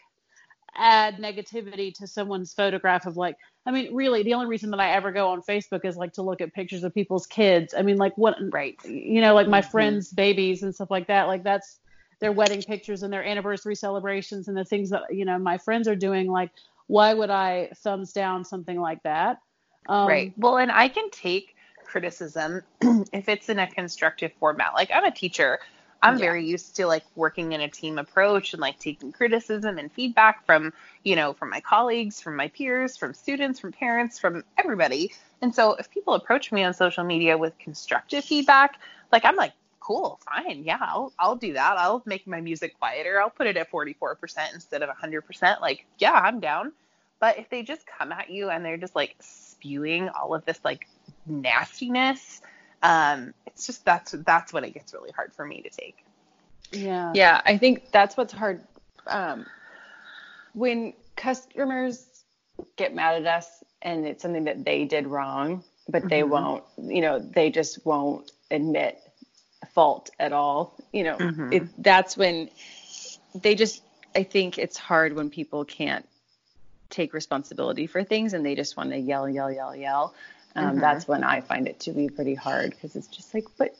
add negativity to someone's photograph of like I mean, really, the only reason that I ever go on Facebook is like to look at pictures of people's kids. I mean, like what, Right. you know, like my Mhm. friends' babies and stuff like that. Like that's their wedding pictures and their anniversary celebrations and the things that you know my friends are doing. Like, why would I thumbs down something like that? Um, right. Well, and I can take criticism *clears throat* if it's in a constructive format. Like I'm a teacher. I'm Yeah. very used to like working in a team approach and like taking criticism and feedback from, you know, from my colleagues, from my peers, from students, from parents, from everybody. And so if people approach me on social media with constructive feedback, like I'm like, cool, fine. Yeah, I'll I'll do that. I'll make my music quieter. I'll put it at 44% instead of 100%. Like, yeah, I'm down. But if they just come at you and they're just like spewing all of this like nastiness, um, it's just that's that's when it gets really hard for me to take. Yeah. Yeah, I think that's what's hard. Um, when customers get mad at us and it's something that they did wrong, but they Mhm. won't, you know, they just won't admit fault at all. You know, Mhm. it, that's when they just, I think it's hard when people can't take responsibility for things and they just want to yell, yell, yell, yell. Um, Mhm. That's when I find it to be pretty hard because it's just like, but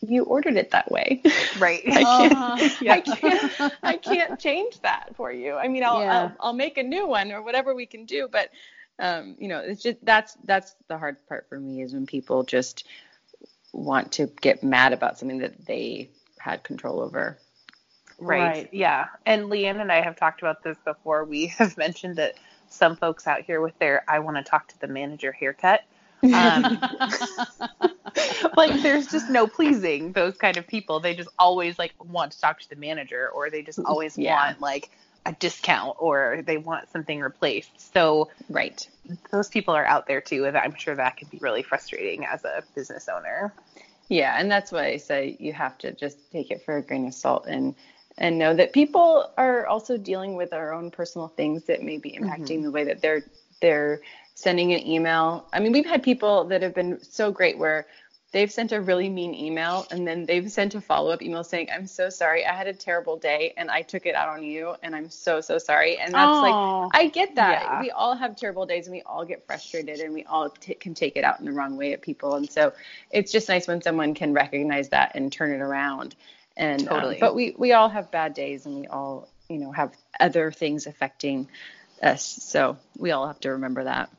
you ordered it that way. *laughs* Right. I can't, Uh-huh. Yeah. I can't, I can't change that for you. I mean, I'll, Yeah. I'll, I'll make a new one or whatever we can do, but um, you know, it's just that's that's the hard part for me is when people just want to get mad about something that they had control over. Right. Right. Yeah. And Leanne and I have talked about this before. We *laughs* have mentioned that some folks out here with their I want to talk to the manager haircut. Um, *laughs* *laughs* like there's just no pleasing those kind of people. They just always like want to talk to the manager or they just always Yeah. want like a discount or they want something replaced. So Right. those people are out there too and I'm sure that can be really frustrating as a business owner. Yeah, and that's why I say you have to just take it for a grain of salt and and know that people are also dealing with their own personal things that may be impacting the way that they're they're sending an email. I mean, we've had people that have been so great where they've sent a really mean email and then they've sent a follow-up email saying, "I'm so sorry. I had a terrible day and I took it out on you and I'm so so sorry." And that's like I get that. Yeah. We all have terrible days and we all get frustrated and we all t- can take it out in the wrong way at people. And so it's just nice when someone can recognize that and turn it around. And um, Totally. but we we all have bad days and we all you know have other things affecting us. So we all have to remember that.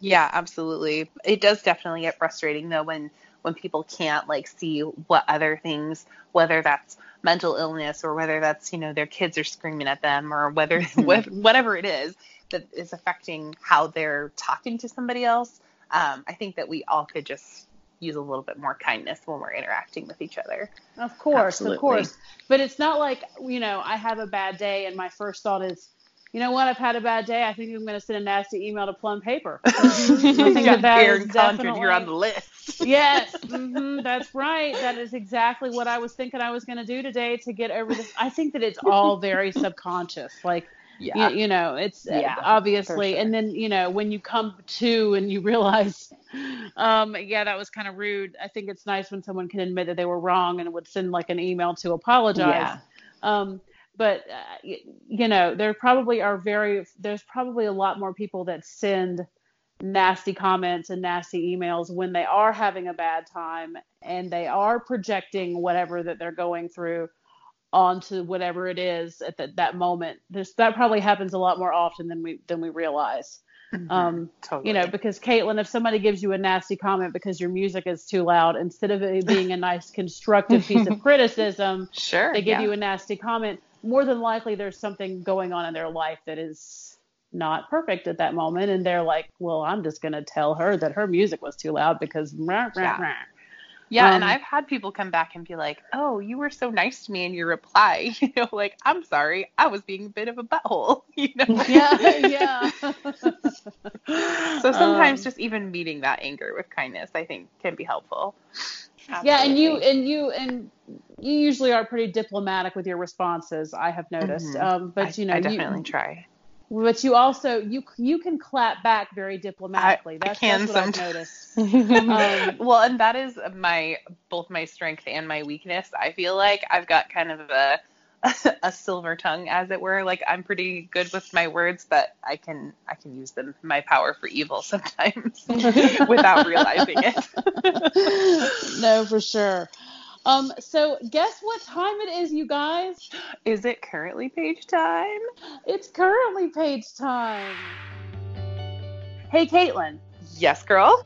Yeah, absolutely. It does definitely get frustrating though when when people can't like see what other things, whether that's mental illness or whether that's you know their kids are screaming at them or whether *laughs* *laughs* whatever it is that is affecting how they're talking to somebody else. Um, I think that we all could just use a little bit more kindness when we're interacting with each other. Of course, Absolutely. of course. But it's not like, you know, I have a bad day and my first thought is, you know what, I've had a bad day. I think I'm going to send a nasty email to Plum Paper. *laughs* I think that that Erin is Condren, you're on the list. yes, *laughs* hmm that's right. That is exactly what I was thinking I was going to do today to get over this. I think that it's all very subconscious. Like, Yeah. you, you know, it's uh, Yeah, obviously, sure. and then, you know, when you come to and you realize, um, yeah, that was kind of rude. I think it's nice when someone can admit that they were wrong and would send like an email to apologize. Yeah. Um, but uh, you know, there probably are very there's probably a lot more people that send nasty comments and nasty emails when they are having a bad time and they are projecting whatever that they're going through onto whatever it is at the, that moment. This that probably happens a lot more often than we than we realize. Um, totally. you know, because Caitlin, if somebody gives you a nasty comment because your music is too loud, instead of it being a nice constructive piece of *laughs* criticism, sure. they give yeah. you a nasty comment, more than likely there's something going on in their life that is not perfect at that moment. And they're like, well, I'm just going to tell her that her music was too loud because. Rah, rah, Yeah. rah. Yeah, and Um, I've had people come back and be like, "Oh, you were so nice to me in your reply." *laughs* You know, like, "I'm sorry, I was being a bit of a butthole." *laughs* You know. *laughs* Yeah, yeah. So sometimes Um, just even meeting that anger with kindness, I think, can be helpful. yeah, and you and you and you usually are pretty diplomatic with your responses. I have noticed, Mhm. um, but I, you know, I you- definitely try. but you also you you can clap back very diplomatically. I That's, can that's what I've sometimes. noticed. *laughs* Um, *laughs* well, and that is my both my strength and my weakness. I feel like I've got kind of a *laughs* a silver tongue as it were like i'm pretty good with my words but i can i can use them my power for evil sometimes without realizing it no for sure um so guess what time it is you guys is it currently page time it's currently page time hey caitlin yes girl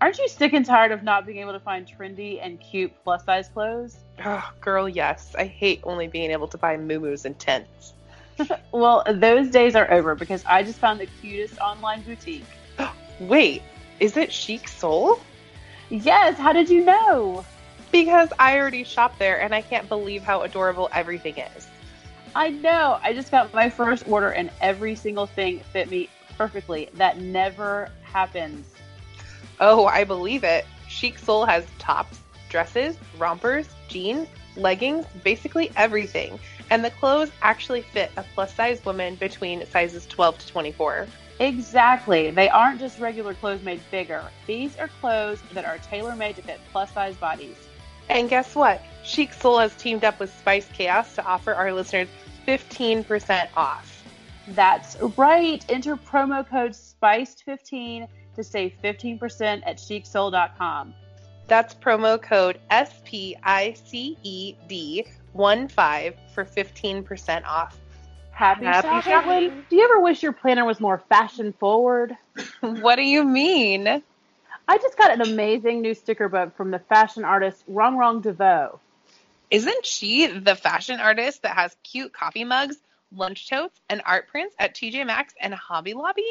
aren't you sick and tired of not being able to find trendy and cute plus size clothes Oh, girl, yes. I hate only being able to buy moo and tents. *laughs* well, those days are over because I just found the cutest online boutique. *gasps* Wait, is it Chic Soul? Yes, how did you know? Because I already shop there and I can't believe how adorable everything is. I know. I just got my first order and every single thing fit me perfectly. That never happens. Oh, I believe it. Chic Soul has tops, dresses, rompers, jeans, leggings, basically everything. And the clothes actually fit a plus size woman between sizes 12 to 24. Exactly. They aren't just regular clothes made bigger. These are clothes that are tailor made to fit plus size bodies. And guess what? Chic Soul has teamed up with Spice Chaos to offer our listeners 15% off. That's right. Enter promo code SPICED15 to save 15% at chicsoul.com. That's promo code SPICED 15 for 15% off. Happy, Happy shopping. shopping. Do you ever wish your planner was more fashion forward? *laughs* what do you mean? I just got an amazing new sticker book from the fashion artist Rong Rong DeVoe. Isn't she the fashion artist that has cute coffee mugs, lunch totes, and art prints at TJ Maxx and Hobby Lobby?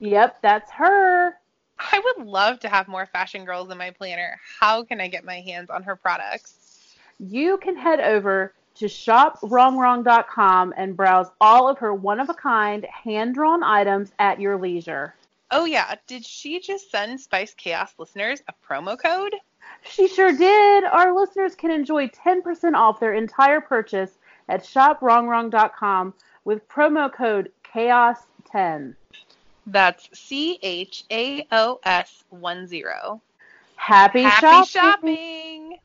Yep, that's her. I would love to have more fashion girls in my planner. How can I get my hands on her products? You can head over to shoprongrong.com and browse all of her one of a kind hand drawn items at your leisure. Oh, yeah. Did she just send Spice Chaos listeners a promo code? She sure did. Our listeners can enjoy 10% off their entire purchase at shoprongrong.com with promo code CHAOS10. That's C H A O S 1 0. Happy, Happy shopping. shopping.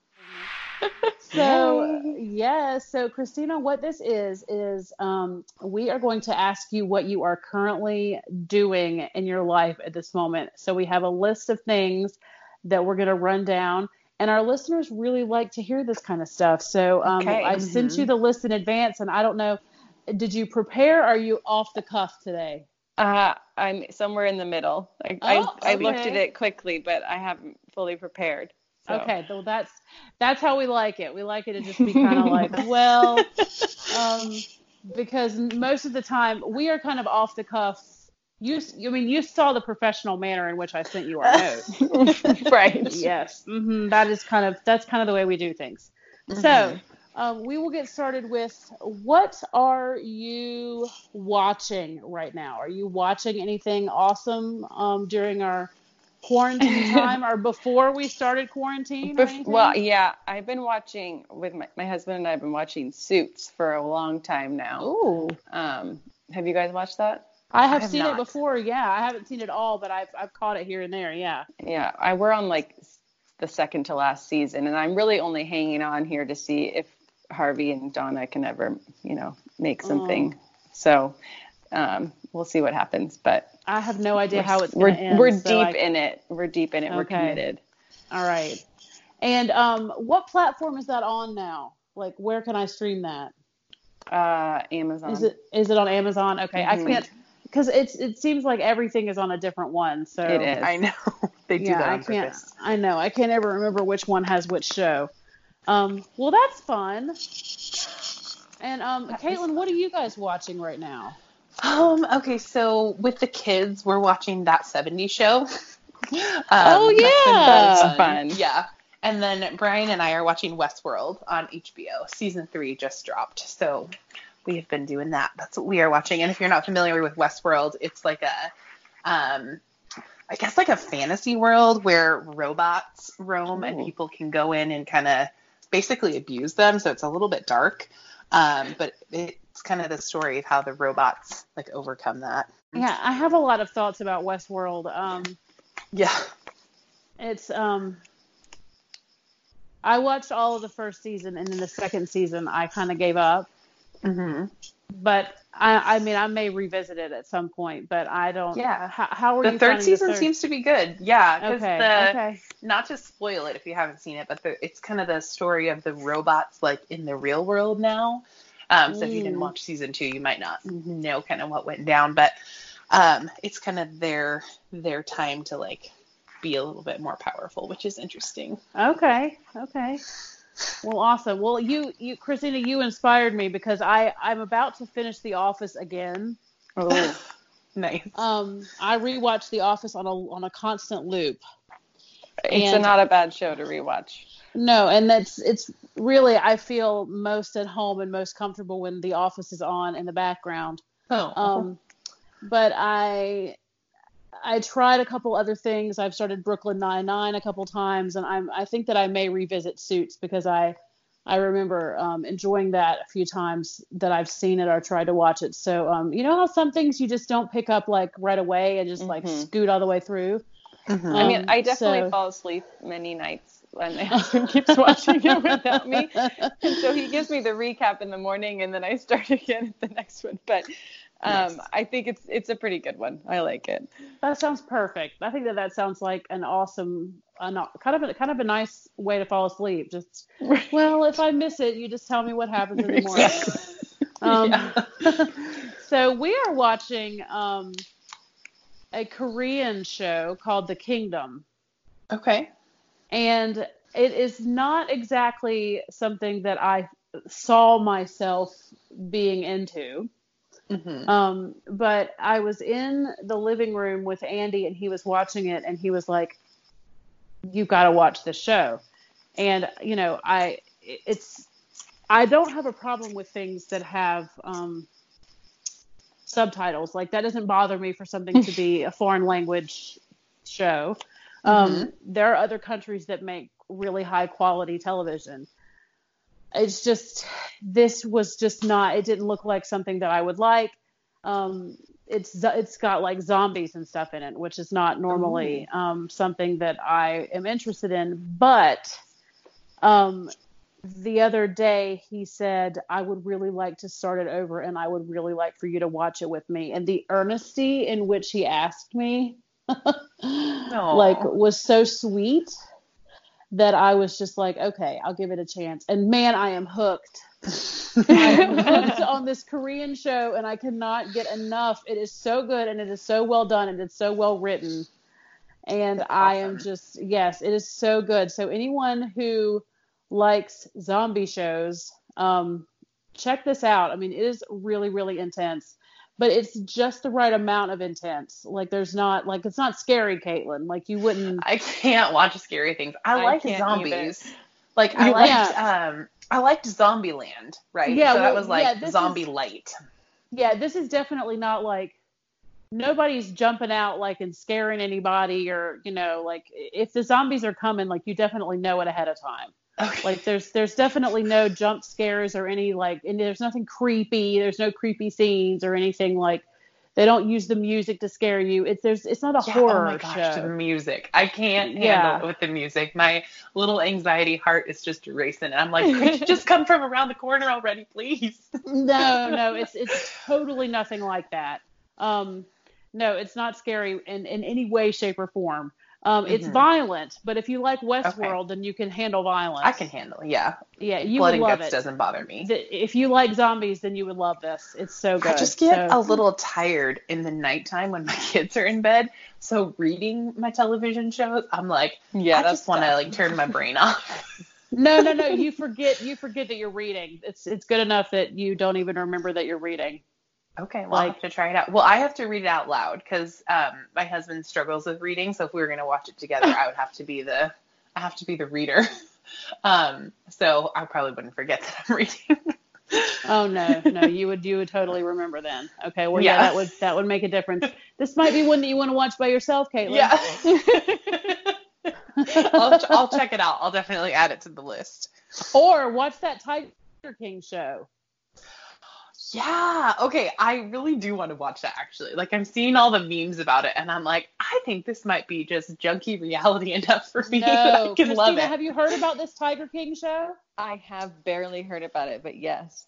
*laughs* so yes so christina what this is is um, we are going to ask you what you are currently doing in your life at this moment so we have a list of things that we're going to run down and our listeners really like to hear this kind of stuff so um, okay. i mm-hmm. sent you the list in advance and i don't know did you prepare are you off the cuff today uh, I'm somewhere in the middle. I, oh, I, okay. I, looked at it quickly, but I haven't fully prepared. So. Okay, well that's that's how we like it. We like it to just be kind of like, *laughs* well, um, because most of the time we are kind of off the cuff. You, I mean, you saw the professional manner in which I sent you our note, *laughs* right? Yes, mm-hmm. that is kind of that's kind of the way we do things. Mm-hmm. So um, we will get started with what are you watching right now? Are you watching anything awesome um, during our quarantine *laughs* time or before we started quarantine? Bef- well, yeah, I've been watching with my, my husband and I have been watching Suits for a long time now. Ooh. Um, have you guys watched that? I have, I have seen not. it before. Yeah, I haven't seen it all, but I've I've caught it here and there. Yeah. Yeah, I we're on like the second to last season, and I'm really only hanging on here to see if Harvey and Donna can ever, you know, make something. Oh. So um, we'll see what happens. But I have no idea how it's we're end, we're so deep I... in it. We're deep in it. Okay. We're committed. All right. And um, what platform is that on now? Like, where can I stream that? Uh, Amazon. Is it is it on Amazon? Okay, mm-hmm. I can't because it's it seems like everything is on a different one. So it is. I know *laughs* they do yeah, that on I can't. Purpose. I know. I can't ever remember which one has which show. Um, well, that's fun. And um, Caitlin, what are you guys watching right now? Um, okay, so with the kids, we're watching that 70s show. *laughs* um, oh yeah, fun. fun. Yeah. And then Brian and I are watching Westworld on HBO. Season three just dropped, so we have been doing that. That's what we are watching. And if you're not familiar with Westworld, it's like a, um, I guess like a fantasy world where robots roam Ooh. and people can go in and kind of basically abuse them, so it's a little bit dark. Um, but it's kind of the story of how the robots like overcome that. Yeah, I have a lot of thoughts about Westworld. Um, yeah, it's um, I watched all of the first season, and then the second season I kind of gave up. Mm-hmm. but I, I mean, I may revisit it at some point, but I don't. Yeah. How, how are The you? third season the third? seems to be good. Yeah, because Okay. the okay. not to spoil it if you haven't seen it, but the, it's kind of the story of the robots like in the real world now. Um, so if you didn't Mm. watch season two, you might not know kind of what went down, but um, it's kind of their their time to like be a little bit more powerful, which is interesting. Okay. Okay. Well, awesome. Well, you, you, Christina, you inspired me because I, I'm about to finish The Office again. Oh. *laughs* Nice. Um, I rewatch The Office on a on a constant loop. It's And- not a bad show to rewatch. No, and that's it's really I feel most at home and most comfortable when The Office is on in the background. Oh, Um, but I I tried a couple other things. I've started Brooklyn Nine Nine a couple times, and I'm I think that I may revisit Suits because I I remember um, enjoying that a few times that I've seen it or tried to watch it. So um, you know how some things you just don't pick up like right away and just like Mhm. scoot all the way through. Mhm. I mean, Um, I definitely so- fall asleep many nights when *laughs* my husband *laughs* keeps watching it without me. And so he gives me the recap in the morning and then I start *laughs* again at the next one. But um, Nice. I think it's it's a pretty good one. I like it. That sounds perfect. I think that that sounds like an awesome, an, kind of a, kind of a nice way to fall asleep. Just well, if I miss it, you just tell me what happens in the morning. Um, Yeah. so we are watching um, a Korean show called The Kingdom, Okay. and it is not exactly something that I saw myself being into. Mm-hmm. Um, but I was in the living room with Andy and he was watching it and he was like, You've got to watch this show. And, you know, I, it's, I don't have a problem with things that have, um, subtitles. Like that doesn't bother me for something to be a foreign language show. Um, there are other countries that make really high quality television. It's just this was just not. It didn't look like something that I would like. Um, it's it's got like zombies and stuff in it, which is not normally um, something that I am interested in. But um, the other day he said I would really like to start it over, and I would really like for you to watch it with me. And the earnesty in which he asked me, *laughs* like, was so sweet that I was just like, okay, I'll give it a chance. And man, I am hooked. *laughs* I am hooked on this Korean show, and I cannot get enough. It is so good, and it is so well done, and it's so well written. And I am just yes, it is so good. So anyone who likes zombie shows, um, check this out. I mean, it is really, really intense, but it's just the right amount of intense. Like there's not like it's not scary, Caitlin. Like you wouldn't. I can't watch scary things. I, I like can't zombies. Like I You- liked um I liked Zombieland, right? Yeah, so that well, was like yeah, zombie is- light. Yeah, this is definitely not like nobody's jumping out like and scaring anybody or you know like if the zombies are coming like you definitely know it ahead of time Okay. like there's there's definitely no jump scares or any like and there's nothing creepy there's no creepy scenes or anything like they don't use the music to scare you it's there's it's not a Yeah, horror oh my gosh, show the music. I can't handle Yeah. it with the music. My little anxiety heart is just racing. And I'm like, could you just come from around the corner already, please? *laughs* no, no, it's it's totally nothing like that. Um, no, it's not scary in, in any way, shape, or form. Um, it's Mhm. violent, but if you like Westworld, then you can handle violence. I can handle. Yeah. Yeah, you Blood would and love guts it. doesn't bother me. The- if you like zombies, then you would love this. It's so good. I just get So- a little tired in the nighttime when my *laughs* kids are in bed. So reading my television shows, I'm like, Yeah, I that's just want to like turn my brain off. *laughs* *laughs* no, no, no. You forget. You forget that you're reading. It's it's good enough that you don't even remember that you're reading. Okay, well, I'll Like- have to try it out. Well, I have to read it out loud because um, my husband struggles with reading. So if we were going to watch it together, I would have to be the I have to be the reader. *laughs* Um, so I probably wouldn't forget *laughs* that I'm reading. Oh no, no, you would you would totally remember then. Okay, well yeah, Yeah. that would that would make a difference. This might be one that you want to watch by yourself, Caitlin. Yeah. *laughs* I'll, I'll check it out. I'll definitely add it to the list. Or watch that Tiger King show. Yeah. Okay. I really do want to watch that actually. Like I'm seeing all the memes about it, and I'm like, I think this might be just junky reality *laughs* enough for me that I No, can Christina, love it. have you heard about this Tiger King show? I have barely heard about it, but yes.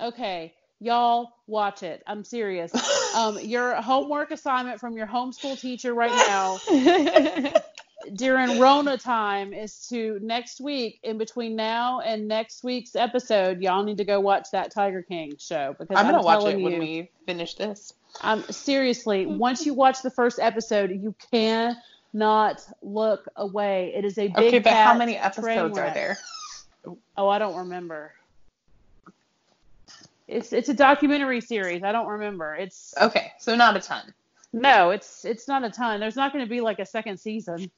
Okay, y'all watch it. I'm serious. *laughs* Um, your homework assignment from your homeschool teacher right now *laughs* during Rona time is to next week, in between now and next week's episode, y'all need to go watch that Tiger King show because I'm gonna I'm watch it when we finish this. um, seriously, once you watch the first episode, you cannot look away. It is a big Okay, but how many episodes are there? Oh, I don't remember. It's it's a documentary series. I don't remember. It's Okay, so not a ton. no, it's it's not a ton. There's not going to be like a second season.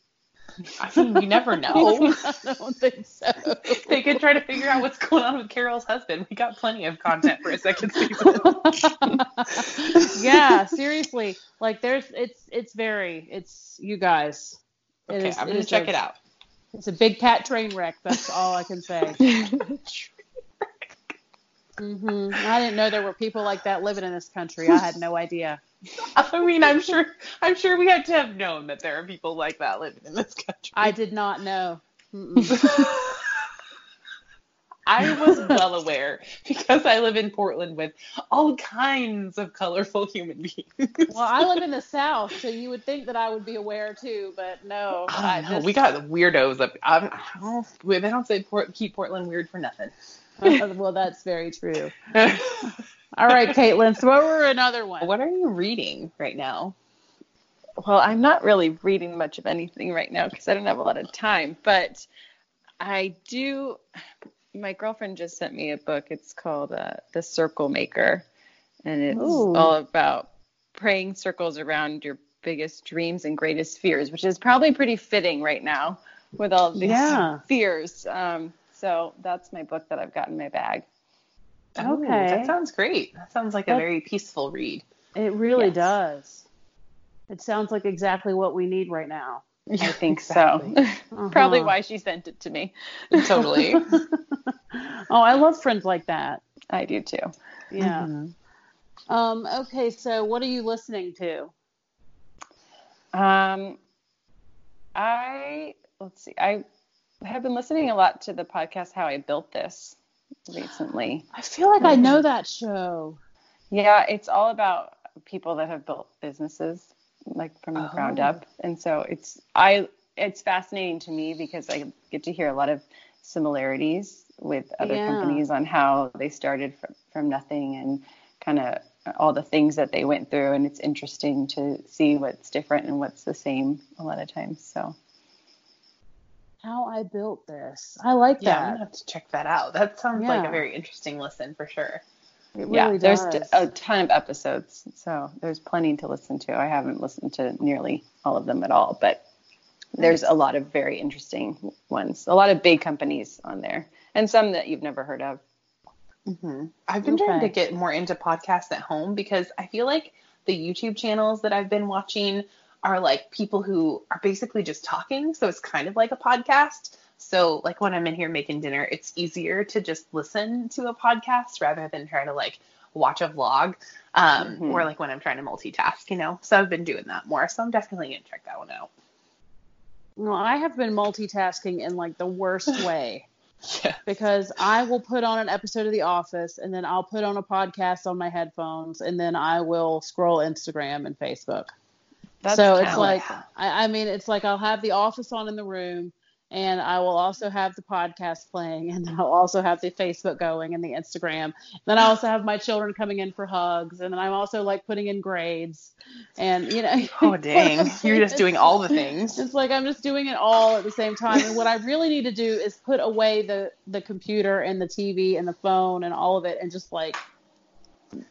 I mean, you never *laughs* know. I don't think so. *laughs* they could try to figure out what's going on with Carol's husband. We got plenty of content for a second season. *laughs* yeah, seriously. Like there's it's it's very it's you guys. It Okay, is- I'm gonna is check a- it out. It's a big cat train wreck. That's all I can say. Hmm I didn't know there were people like that living in this country. I had no idea. *laughs* I mean, I'm sure, I'm sure we had to have known that there are people like that living in this country. I did not know. *laughs* I was well aware because I live in Portland with all kinds of colorful human beings. Well, I live in the South, so you would think that I would be aware too, but no. I Oh, no, just, we got the weirdos up. I'm, I don't, they don't say Port, keep Portland weird for nothing. *laughs* well, that's very true. All right, Caitlin, throw her another one. what are you reading right now? Well, I'm not really reading much of anything right now because I don't have a lot of time, but I do. My girlfriend just sent me a book. It's called uh, The Circle Maker, and it's Ooh. all about praying circles around your biggest dreams and greatest fears, which is probably pretty fitting right now with all these Yeah. fears. Um, so that's my book that I've got in my bag. Okay. that sounds great. That sounds like a very peaceful read. It really Yes. does. It sounds like exactly what we need right now. *laughs* I think Exactly. so. *laughs* probably Uh-huh. why she sent it to me. *laughs* Totally. Oh, I love friends like that. I do too. Yeah. Mhm. Um, okay, so what are you listening to? Um, I let's see. I have been listening a lot to the podcast "How I Built This" recently. I feel like I know that show. Yeah, it's all about people that have built businesses like from the ground Oh. up, and so it's I it's fascinating to me because I get to hear a lot of similarities with other Yeah. companies on how they started from, from nothing and kind of all the things that they went through and it's interesting to see what's different and what's the same a lot of times so How I built this. I like Yeah, I'm gonna have to check that out. That sounds like a very interesting listen for sure. It yeah really there's does. t- a ton of episodes so there's plenty to listen to i haven't listened to nearly all of them at all but there's a lot of very interesting ones a lot of big companies on there and some that you've never heard of hmm I've been trying to get more into podcasts at home because I feel like the YouTube channels that I've been watching are like people who are basically just talking. So it's kind of like a podcast. So like when I'm in here making dinner, it's easier to just listen to a podcast rather than trying to like watch a vlog. Um, Mhm. or like when I'm trying to multitask, you know. So I've been doing that more. So I'm definitely gonna check that one out. Well, I have been multitasking in like the worst *laughs* way Yeah. because I will put on an episode of The Office and then I'll put on a podcast on my headphones and then I will scroll Instagram and Facebook. That's so it's like I, I mean it's like I'll have the office on in the room and I will also have the podcast playing *laughs* and then I'll also have the Facebook going and the Instagram. Then I also have my children coming in for hugs and then I'm also like putting in grades and you know *laughs* Oh dang. *laughs* You're just doing all the things. It's like I'm just doing it all at the same time. And what I really need to do is put away the the computer and the TV and the phone and all of it and just like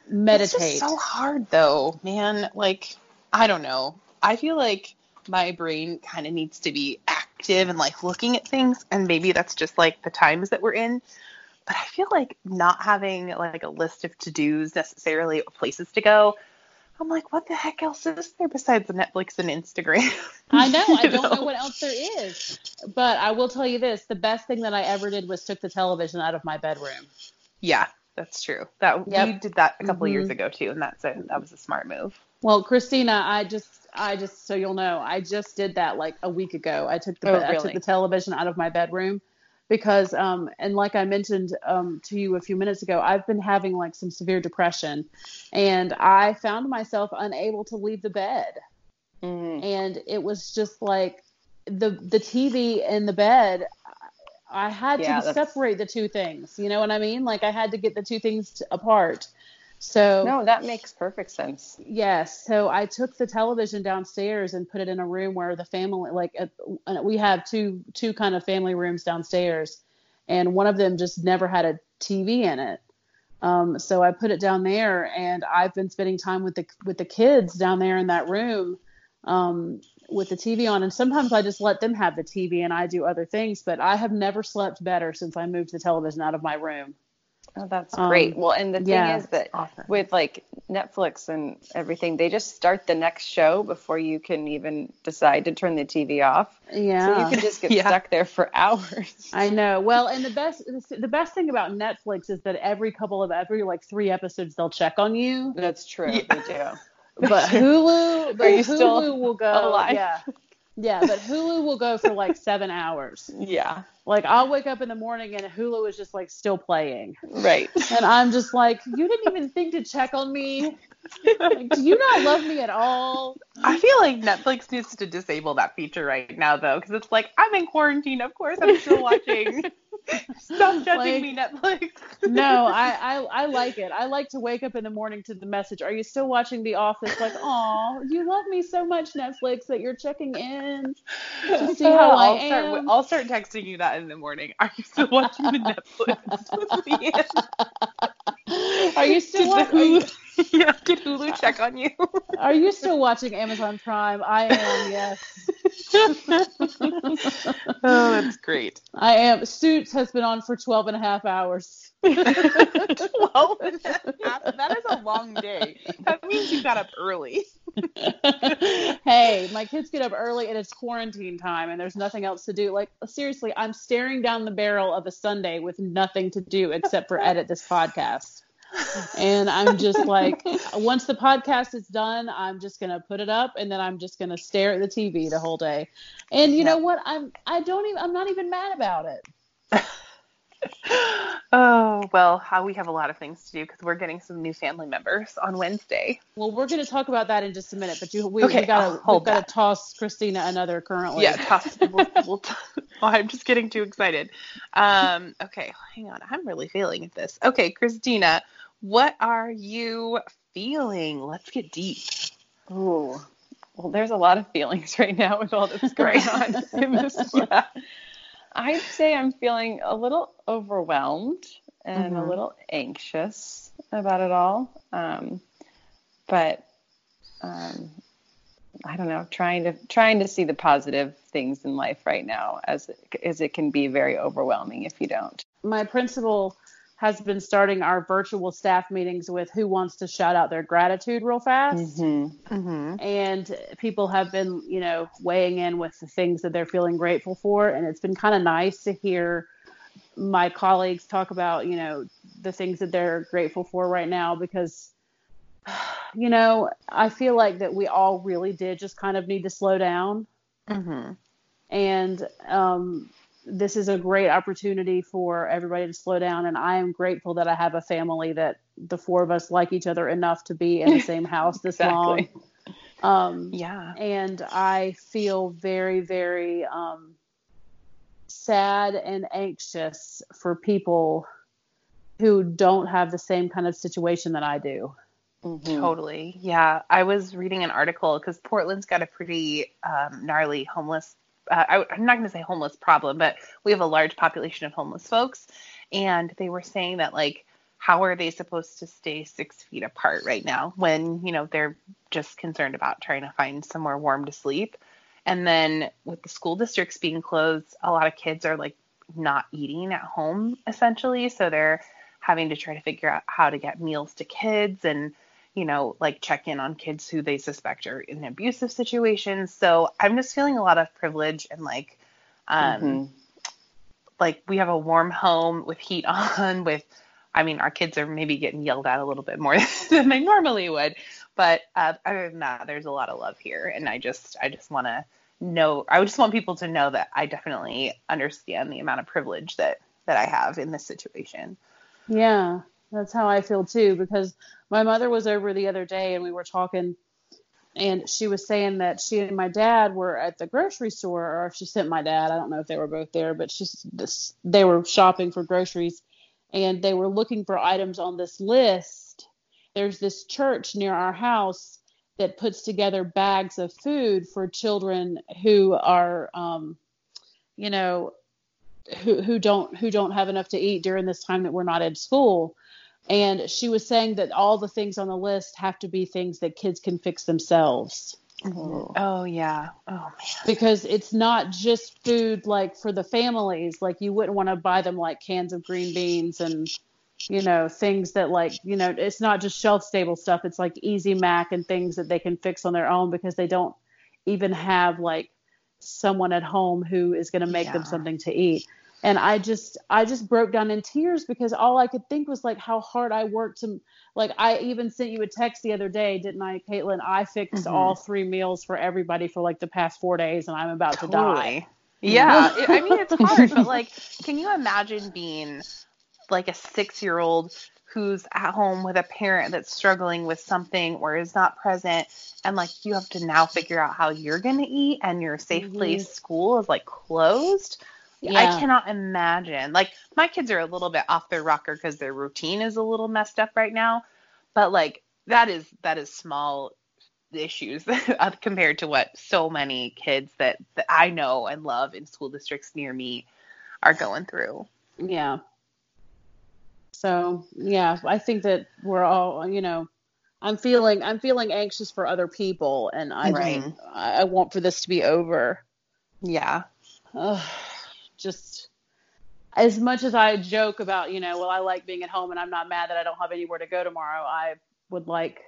meditate. It's just so hard though, man. Like, I don't know. I feel like my brain kind of needs to be active and like looking at things, and maybe that's just like the times that we're in. But I feel like not having like a list of to dos necessarily or places to go. I'm like, what the heck else is there besides Netflix and Instagram? I know. *laughs* I don't know what else there is. But I will tell you this: the best thing that I ever did was took the television out of my bedroom. Yeah, that's true. That we did that a couple of Mhm. years ago too, and that's a that was a smart move. Well, Christina, I just, I just, so you'll know, I just did that like a week ago. I took the, Oh, I took the television out of my bedroom because um and like I mentioned um to you a few minutes ago, I've been having like some severe depression and I found myself unable to leave the bed. Mhm. And it was just like the the TV and the bed I had Yeah, to that's- separate the two things. You know what I mean? Like I had to get the two things apart. So No, that makes perfect sense. Yes. So I took the television downstairs and put it in a room where the family, like, uh, we have two two kind of family rooms downstairs, and one of them just never had a TV in it. Um, so I put it down there, and I've been spending time with the with the kids down there in that room, um, with the TV on. And sometimes I just let them have the TV, and I do other things. But I have never slept better since I moved the television out of my room. Oh, that's Um, great. Well, and the thing yeah, is that awesome. with like Netflix and everything, they just start the next show before you can even decide to turn the TV off. Yeah. So you can just *laughs* get Yeah. stuck there for hours. I know. Well, and the best the best thing about Netflix is that every couple of every like three episodes they'll check on you. That's true. Yeah. They do. But *laughs* Hulu, but Hulu still will go. alive? Yeah, yeah. But Hulu will go for like seven hours. *laughs* Yeah. Like I'll wake up in the morning and Hulu is just like still playing, Right. and I'm just like, you didn't even think to check on me. Like, *laughs* do you not love me at all? I feel like Netflix needs to disable that feature right now, though, because it's like I'm in quarantine. Of course, I'm still watching. *laughs* Stop judging Like- me, Netflix. No, I, I I like it. I like to wake up in the morning to the message. Are you still watching The Office? Like, oh, you love me so much, Netflix, that you're checking in to see how *laughs* I I'll start. I'll start texting you that in the morning. Are you still watching the Netflix? *laughs* Are you still watching? Hulu, *laughs* yeah, did Hulu uh, check on you? are you still watching Amazon Prime? I am. Yes, *laughs* oh, that's great. I am. Suits has been on for 12 and a half hours. 12 and a half. That is a long day. That means you got up early. *laughs* hey, my kids get up early and it's quarantine time and there's nothing else to do. Like seriously, I'm staring down the barrel of a Sunday with nothing to do except for edit this podcast. And I'm just like, once the podcast is done, I'm just gonna put it up and then I'm just gonna stare at the TV the whole day. And you know what? I'm I don't even I'm not even mad about it. *laughs* Oh, well, how we have a lot of things to do because we're getting some new family members on Wednesday. Well, we're gonna talk about that in just a minute, but you we, okay, we gotta hold we've gotta toss Christina another currently. Yeah, toss, we'll, we'll *laughs* t- oh, I'm just getting too excited. Um, okay, hang on. I'm really failing at this. Okay, Christina, what are you feeling? Let's get deep. Ooh. Well, there's a lot of feelings *laughs* right now with all that's *laughs* going on in this world. Yeah. I'd say I'm feeling a little overwhelmed and a Mhm. little anxious about it all. Um, but um, I don't know, trying to trying to see the positive things in life right now, as as it can be very overwhelming if you don't. my principal has been starting our virtual staff meetings with who wants to shout out their gratitude real fast. Mm-hmm. Mm-hmm. And people have been, you know, weighing in with the things that they're feeling grateful for. And it's been kind of nice to hear my colleagues talk about, you know, the things that they're grateful for right now because, *sighs* you know, I feel like that we all really did just kind of need to slow down Mm-hmm. and um, this is a great opportunity for everybody to slow down and i am grateful that i have a family that the four of us like each other enough to be in the *laughs* same house this Exactly. long um, Yeah. and i feel very very um, sad and anxious for people who don't have the same kind of situation that i do Mhm. Totally. Yeah. I was reading an article because Portland's got a pretty um, gnarly homeless. Uh, I, I'm not going to say homeless problem, but we have a large population of homeless folks. And they were saying that, like, how are they supposed to stay six feet apart right now when, you know, they're just concerned about trying to find somewhere warm to sleep? And then with the school districts being closed, a lot of kids are like not eating at home essentially. So they're having to try to figure out how to get meals to kids and you know, like check in on kids who they suspect are in abusive situations. So I'm just feeling a lot of privilege and like, um, Mhm. like we have a warm home with heat *laughs* on. With, I mean, our kids are maybe getting yelled at a little bit more *laughs* than they normally would, but uh, other than that, there's a lot of love here, and I just, I just want to know I just want people to know that I definitely understand the amount of privilege that that I have in this situation. Yeah, that's how I feel too because my mother was over the other day and we were talking and she was saying that she and my dad were at the grocery store or she sent my dad, I don't know if they were both there, but this they were shopping for groceries and they were looking for items on this list. There's this church near our house that puts together bags of food for children who are um, you know who who don't who don't have enough to eat during this time that we're not in school and she was saying that all the things on the list have to be things that kids can fix themselves. Mm-hmm. Oh yeah. Oh man. because it's not just food like for the families. Like you wouldn't want to buy them like cans of green beans and you know things that like you know it's not just shelf stable stuff. It's like easy mac and things that they can fix on their own because they don't even have like someone at home who is going to make them something to eat and i just i just broke down in tears because all i could think was like how hard i worked to like i even sent you a text the other day didn't i caitlin i fixed Mhm. all three meals for everybody for like the past four days and i'm about to die Yeah. I mean, it's hard, but like, *laughs* can you imagine being like a six year old who's at home with a parent that's struggling with something or is not present and like you have to now figure out how you're going to eat and your safe Mhm. place school is like closed? Yeah. I cannot imagine. Like, my kids are a little bit off their rocker because their routine is a little messed up right now, but like, that is that is small issues *laughs* compared to what so many kids that, that I know and love in school districts near me are going through. Yeah. So yeah, I think that we're all, you know, I'm feeling I'm feeling anxious for other people, and I Right. I I want for this to be over. Yeah. Ugh, just as much as I joke about, you know, well, I like being at home, and I'm not mad that I don't have anywhere to go tomorrow. I would like,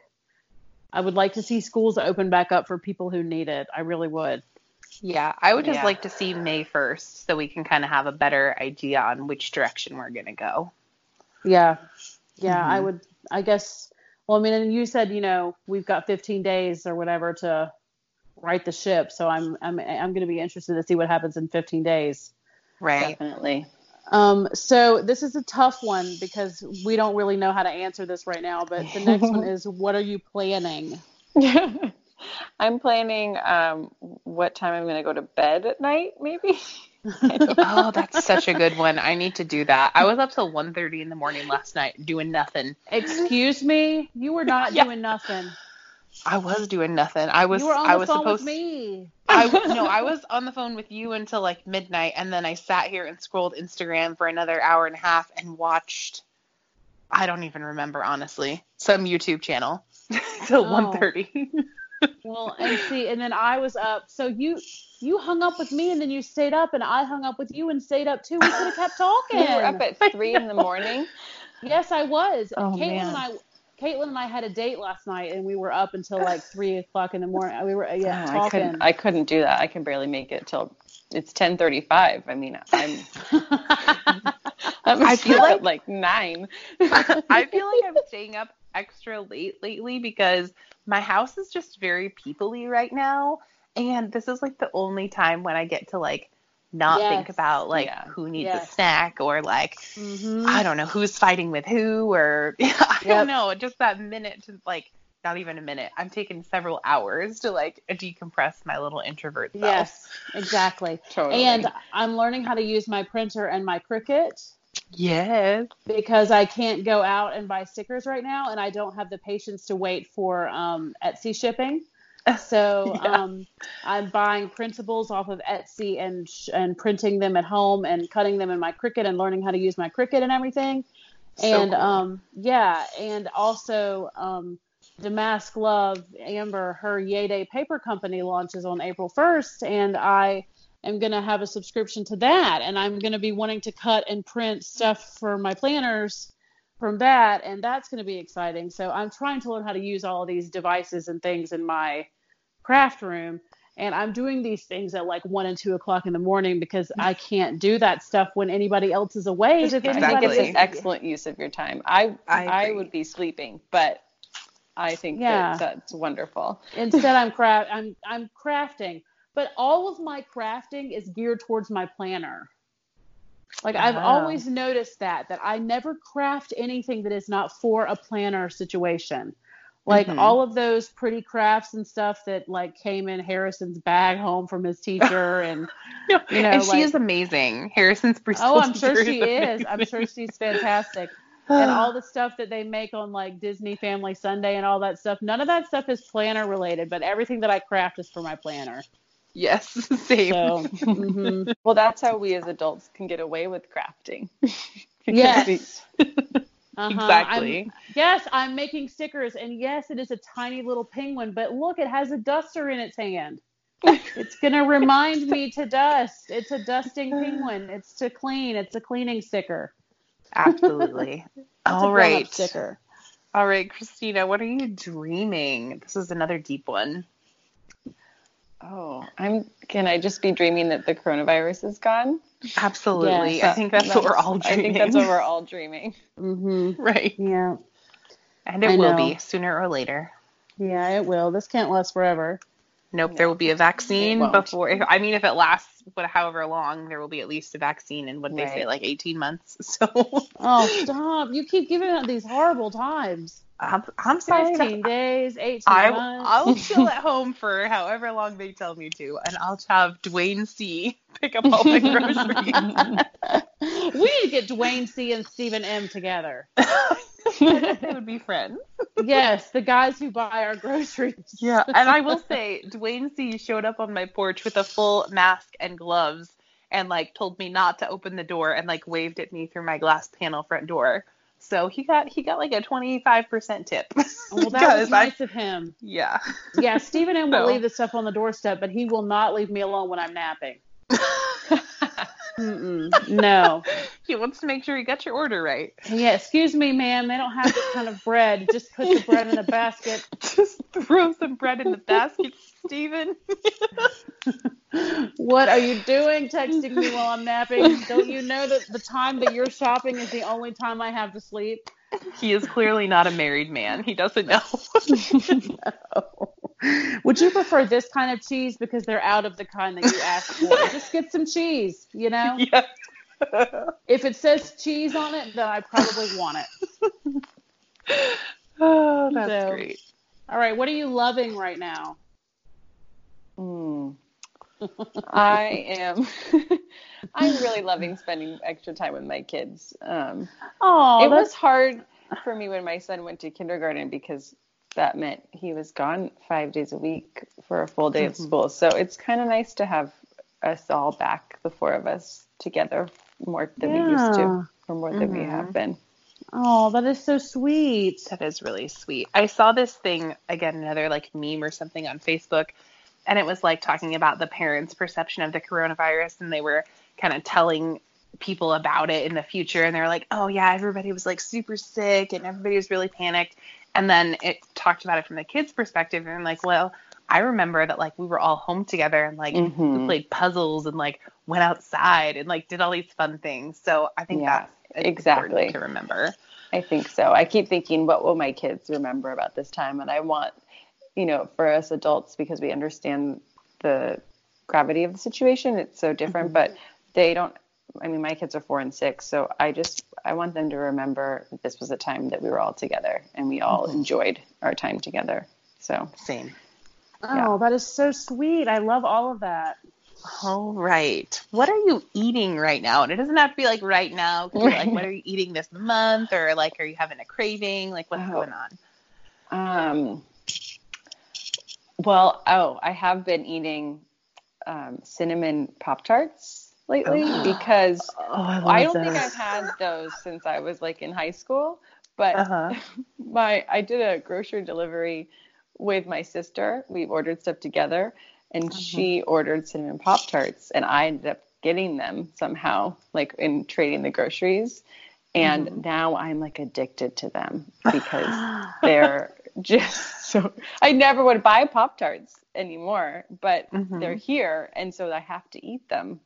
I would like to see schools open back up for people who need it. I really would. Yeah. I would just Yeah. like to see May 1st so we can kind of have a better idea on which direction we're going to go. Yeah. Yeah, I Mhm. would I guess well I mean and you said, you know, we've got 15 days or whatever to right the ship, so I'm I'm I'm going to be interested to see what happens in 15 days. Right. Definitely. Um so this is a tough one because we don't really know how to answer this right now, but the *laughs* next one is what are you planning? *laughs* I'm planning um, what time I'm going to go to bed at night, maybe. *laughs* Oh, that's such a good one. I need to do that. I was up till 1:30 in the morning last night doing nothing. Excuse me, you were not Yeah. doing nothing. I was doing nothing. I was you were on I the was phone supposed with me. I *laughs* no, I was on the phone with you until like midnight, and then I sat here and scrolled Instagram for another hour and a half and watched. I don't even remember honestly. Some YouTube channel *laughs* till Oh. one thirty. Well, and see, and then I was up. So you you hung up with me, and then you stayed up, and I hung up with you and stayed up too. We could have kept *laughs* talking. we were up at three in the morning. yes, I was. Oh, Caitlin man. and I. Caitlin and I had a date last night, and we were up until like *sighs* three o'clock in the morning. We were yeah Oh, I talking. couldn't. I couldn't do that. I can barely make it till it's 10:35. I mean, I'm *laughs* I'm I asleep feel at like nine. *laughs* I feel like I'm *laughs* staying up extra late lately because my house is just very peoply right now, and this is like the only time when I get to like not think about like Yeah. who needs Yes. a snack or like Mhm. I don't know who's fighting with who or *laughs* I Yep. don't know, just that minute to like not even a minute. I'm taking several hours to like decompress my little introvert self. Yes, exactly. *laughs* Totally. And I'm learning how to use my printer and my Cricut Yes. because I can't go out and buy stickers right now, and I don't have the patience to wait for um, Etsy shipping. So *laughs* Yeah. um, I'm buying printables off of Etsy and and printing them at home and cutting them in my Cricut and learning how to use my Cricut and everything. So and cool. um, yeah, and also um, Damask Love Amber, her Yay Day paper company launches on April 1st, and I am going to have a subscription to that, and I'm going to be wanting to cut and print stuff for my planners from that, and that's going to be exciting. So I'm trying to learn how to use all of these devices and things in my craft room. And I'm doing these things at like one and two o'clock in the morning because I *laughs* can't do that stuff when anybody else is away If I think it's an excellent use of your time. I I I, would be sleeping, but I think Yeah. that that's wonderful. Instead, I'm *laughs* craft. I'm I'm crafting. but all of my crafting is geared towards my planner. Like I've Ah. always noticed that that I never craft anything that is not for a planner situation. Like Mhm. all of those pretty crafts and stuff that like came in Harrison's bag home from his teacher and *laughs* you know and she like, is amazing. Harrison's Bristol. Oh, I'm sure she is. I'm sure she's fantastic. *sighs* and all the stuff that they make on like Disney Family Sunday and all that stuff. None of that stuff is planner related, but everything that I craft is for my planner. yes, *laughs* same. So, *laughs* mhm. Well, that's how we as adults can get away with crafting. Because we- yes. Uh-huh. Exactly. I'm- yes, I'm making stickers, and yes, it is a tiny little penguin, but look, it has a duster in its hand. *laughs* It's gonna remind me to dust. It's a dusting penguin. It's to clean. It's a cleaning sticker. Absolutely. *laughs* All right. sticker. All right, Christina, what are you dreaming? This is another deep one. Oh, I'm. Can I just be dreaming that the coronavirus is gone? Absolutely. Yes. I think that's, what we're all *laughs* I dreaming. think that's what we're all dreaming. Mm-hmm. right. Yeah. And it I will know. be sooner or later. Yeah, it will. This can't last forever. Nope, there will be a vaccine before. If, I mean, if it lasts, what, however long, there will be at least a vaccine in what they say, like 18 months. *laughs* So Oh, stop. You keep giving out these horrible times. I'm, I'm sorry. 15 days, 18 I, months. I'll *laughs* chill at home for however long they tell me to, and I'll have Dwayne C *laughs* pick up all my groceries. *laughs* we need to get Dwayne C and Stephen M together. they would be friends. Yes, the guys who buy our groceries. Yeah, and I will say, Dwayne C showed up on my porch with a full mask and gloves, and like told me not to open the door, and like waved at me through my glass panel front door. So he got he got like a twenty five percent tip. Well, that *laughs* was Because I- nice of him. yeah. Yeah, Stephen M will So- leave the stuff on the doorstep, but he will not leave me alone when I'm napping. *laughs* Mm-mm. No. he wants to make sure you got your order right. Yeah, excuse me, ma'am. They don't have this kind of bread. Just put the bread in a *laughs* basket. Just throw some bread in the basket, Steven. *laughs* What are you doing texting me while I'm napping? *laughs* Don't you know that the time that you're shopping is the only time I have to sleep? He is clearly not a married man. He doesn't know. *laughs* Would you prefer this kind of cheese because they're out of the kind that you asked for? Just get some cheese, you know? yeah. If it says cheese on it, then I probably want it. Oh, that's So- great. All right, what are you loving right now? Hmm. I am. *laughs* I'm really loving spending extra time with my kids. Um, Oh, it was hard for me when my son went to kindergarten because that meant he was gone five days a week for a full day of school. So it's kind of nice to have us all back, the four of us together, more than we used to, or more than we Mhm. have been. Oh, that is so sweet. That is really sweet. I saw this thing again, another like meme or something on Facebook, and it was like talking about the parents' perception of the coronavirus, and they were kind of telling people about it in the future, and they're like, "Oh yeah, everybody was like super sick, and everybody was really panicked." And then it talked about it from the kids' perspective, and like, well, I remember that like we were all home together and like we Mhm. played puzzles and like went outside and like did all these fun things. So I think Yeah, that's exactly. to remember. I think so. I keep thinking, what will my kids remember about this time? And I want, you know, for us adults, because we understand the gravity of the situation, it's so different, but they don't. I mean, my kids are four and six, so I just I want them to remember this was a time that we were all together and we all enjoyed our time together. So Same. Oh, Yeah. that is so sweet. I love all of that. All right. What are you eating right now? And it doesn't have to be like right now. It could be like, what are you *laughs* eating this month? Or like, are you having a craving? Like, what's Oh. going on? Um, well, oh, I have been eating um, cinnamon Pop Tarts lately Oh. because Oh, I, I don't think I've had those since I was like in high school. But Uh-huh. *laughs* my I did a grocery delivery with my sister. We ordered stuff together, and she ordered cinnamon Pop Tarts, and I ended up getting them somehow, like in trading the groceries. And now I'm like addicted to them because *gasps* they're just so. I never would buy Pop Tarts anymore, but Mhm. they're here, and so I have to eat them.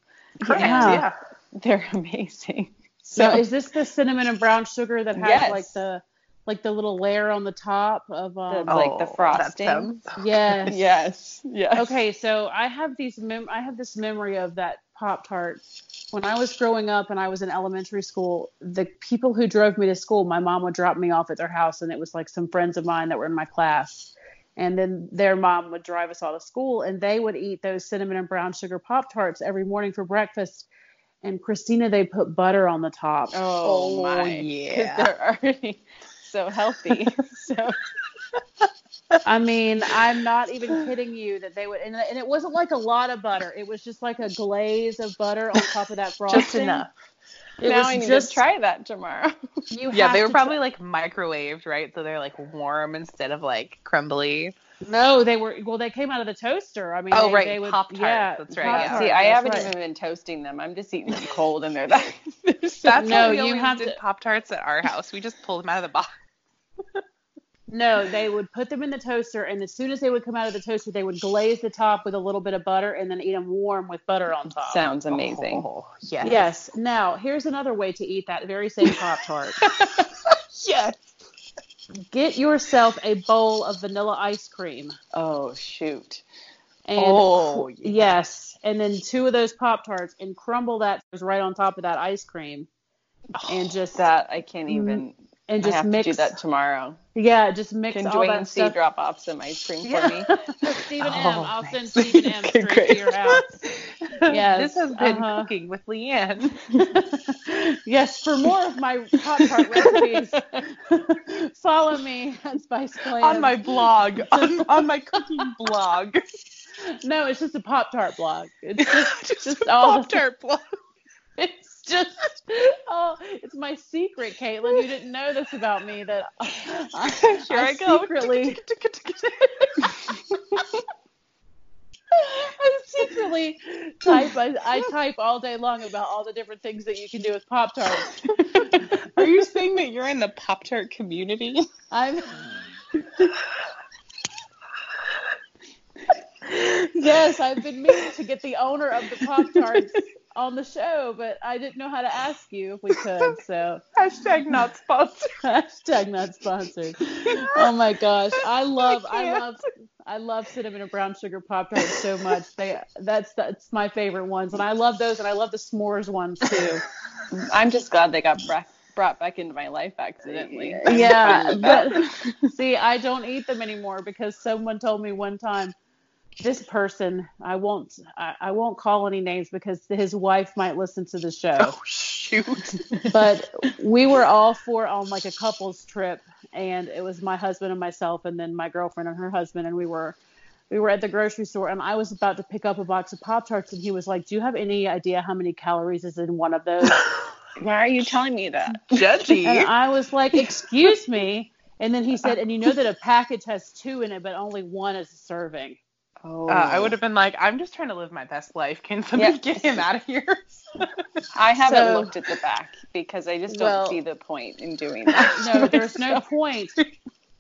Correct. Yeah. Yeah. They're amazing. So So is this the cinnamon and brown sugar that has Yes. like the like the little layer on the top of The, um, like the Oh, that frosting. sounds- *laughs* yes. Yes. Yes. Okay, so I have these mem- I have this memory of that Pop Tart. When I was growing up and I was in elementary school, the people who drove me to school, my mom would drop me off at their house, and it was like some friends of mine that were in my class. And then their mom would drive us all to school, and they would eat those cinnamon and brown sugar Pop Tarts every morning for breakfast. And Christina, they put butter on the top. Oh, Oh, my. yeah. They're already so healthy. *laughs* so I mean, I'm not even kidding you that they would, and, and it wasn't like a lot of butter. It was just like a glaze of butter on top of that frosting. Just enough. It now I need just to try that tomorrow. *laughs* You Yeah, have they were to probably like microwaved, right? So they're like warm instead of like crumbly. no, they were well. They came out of the toaster. I mean, Oh, they, right, they would, Pop-Tarts, Yeah, that's right, yeah. Pop-Tarts, See, I haven't right. even been toasting them. I'm just eating them cold, and they're that. *laughs* That's No, how we you always have did to- Pop Tarts at our house. We just pulled them out of the box. *laughs* No, they would put them in the toaster, and as soon as they would come out of the toaster, they would glaze the top with a little bit of butter, and then eat them warm with butter on top. Sounds amazing. Oh, yes. Yes. Now, here's another way to eat that very same Pop Tart. *laughs* Yes. Get yourself a bowl of vanilla ice cream. Oh shoot. And Oh, cr- yes. And then two of those Pop Tarts and crumble that right on top of that ice cream. Oh, and just That I can't even. and I just have mix to do that tomorrow. Yeah, just mix Can all Dwayne that C stuff. drop off some ice cream Yeah. for me? *laughs* Stephen M. Oh, I'll send nice. Stephen M. Okay, straight to your house. *laughs* Yes, This has been uh-huh. cooking with Leanne. *laughs* yes, for more of my Pop Tart recipes, follow me at Spice Clan. on my blog, on, on my cooking blog. no, it's just a Pop Tart blog. It's just, Just just a Pop Tart blog. It's just oh, it's my secret, Caitlin. You didn't know this about me that *laughs* I, Here I, go. secretly *laughs* I secretly type I, I type all day long about all the different things that you can do with Pop Tarts. Are you saying that you're in the Pop Tart community? I'm *laughs* Yes, I've been meaning to get the owner of the Pop Tarts on the show, but I didn't know how to ask you if we could. *laughs* So Hashtag not sponsored. *laughs* hashtag not sponsored. *laughs* Oh my gosh, I love, I, can't. love, I love cinnamon and brown sugar pop tarts so much. They, that's that's my favorite ones, and I love those, and I love the s'mores ones too. I'm just glad they got bra- brought back into my life accidentally. Yeah, fine with that. but see, I don't eat them anymore because someone told me one time. This person, I won't, I, I won't call any names because his wife might listen to the show. Oh shoot. *laughs* but we were all four on like a couples trip and it was my husband and myself and then my girlfriend and her husband and we were we were at the grocery store and I was about to pick up a box of Pop Tarts and he was like, Do you have any idea how many calories is in one of those? *laughs* Why are you telling me that? Judgy. *laughs* And I was like, Excuse me. And then he said, And you know that a package has two in it, but only one is a serving. Oh, Uh, I would have been like, I'm just trying to live my best life. Can somebody Yeah. get him out of here? *laughs* I haven't So- looked at the back because I just don't Well- see the point in doing that. No, there's no *laughs* point.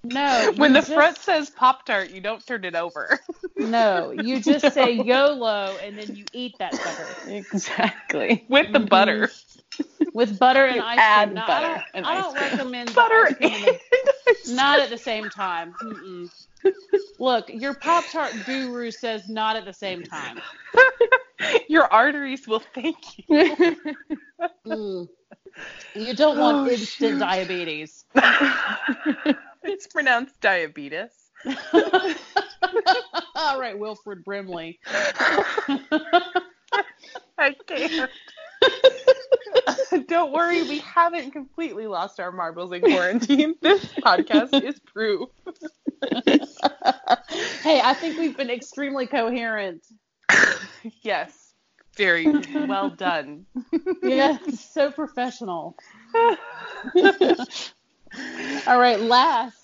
No. *laughs* when the just- front says Pop Tart, you don't turn it over. No, you just say YOLO and then you eat that sucker. exactly. With the Mhm. butter. With butter and ice add cream. Now, butter I don't, and I ice don't cream. recommend Butter ice cream and not at the same time. Mm-mm. Look, your Pop Tart guru says not at the same time. *laughs* Your arteries will thank you. *laughs* Mm. You don't want Oh, instant shoot. diabetes. *laughs* it's pronounced diabetes. All right, Wilford Brimley. I can't. *laughs* Don't worry, we haven't completely lost our marbles in quarantine. *laughs* This podcast is proof. *laughs* hey, I think we've been extremely coherent. Yes, very well done. Yeah, so professional. All right, last.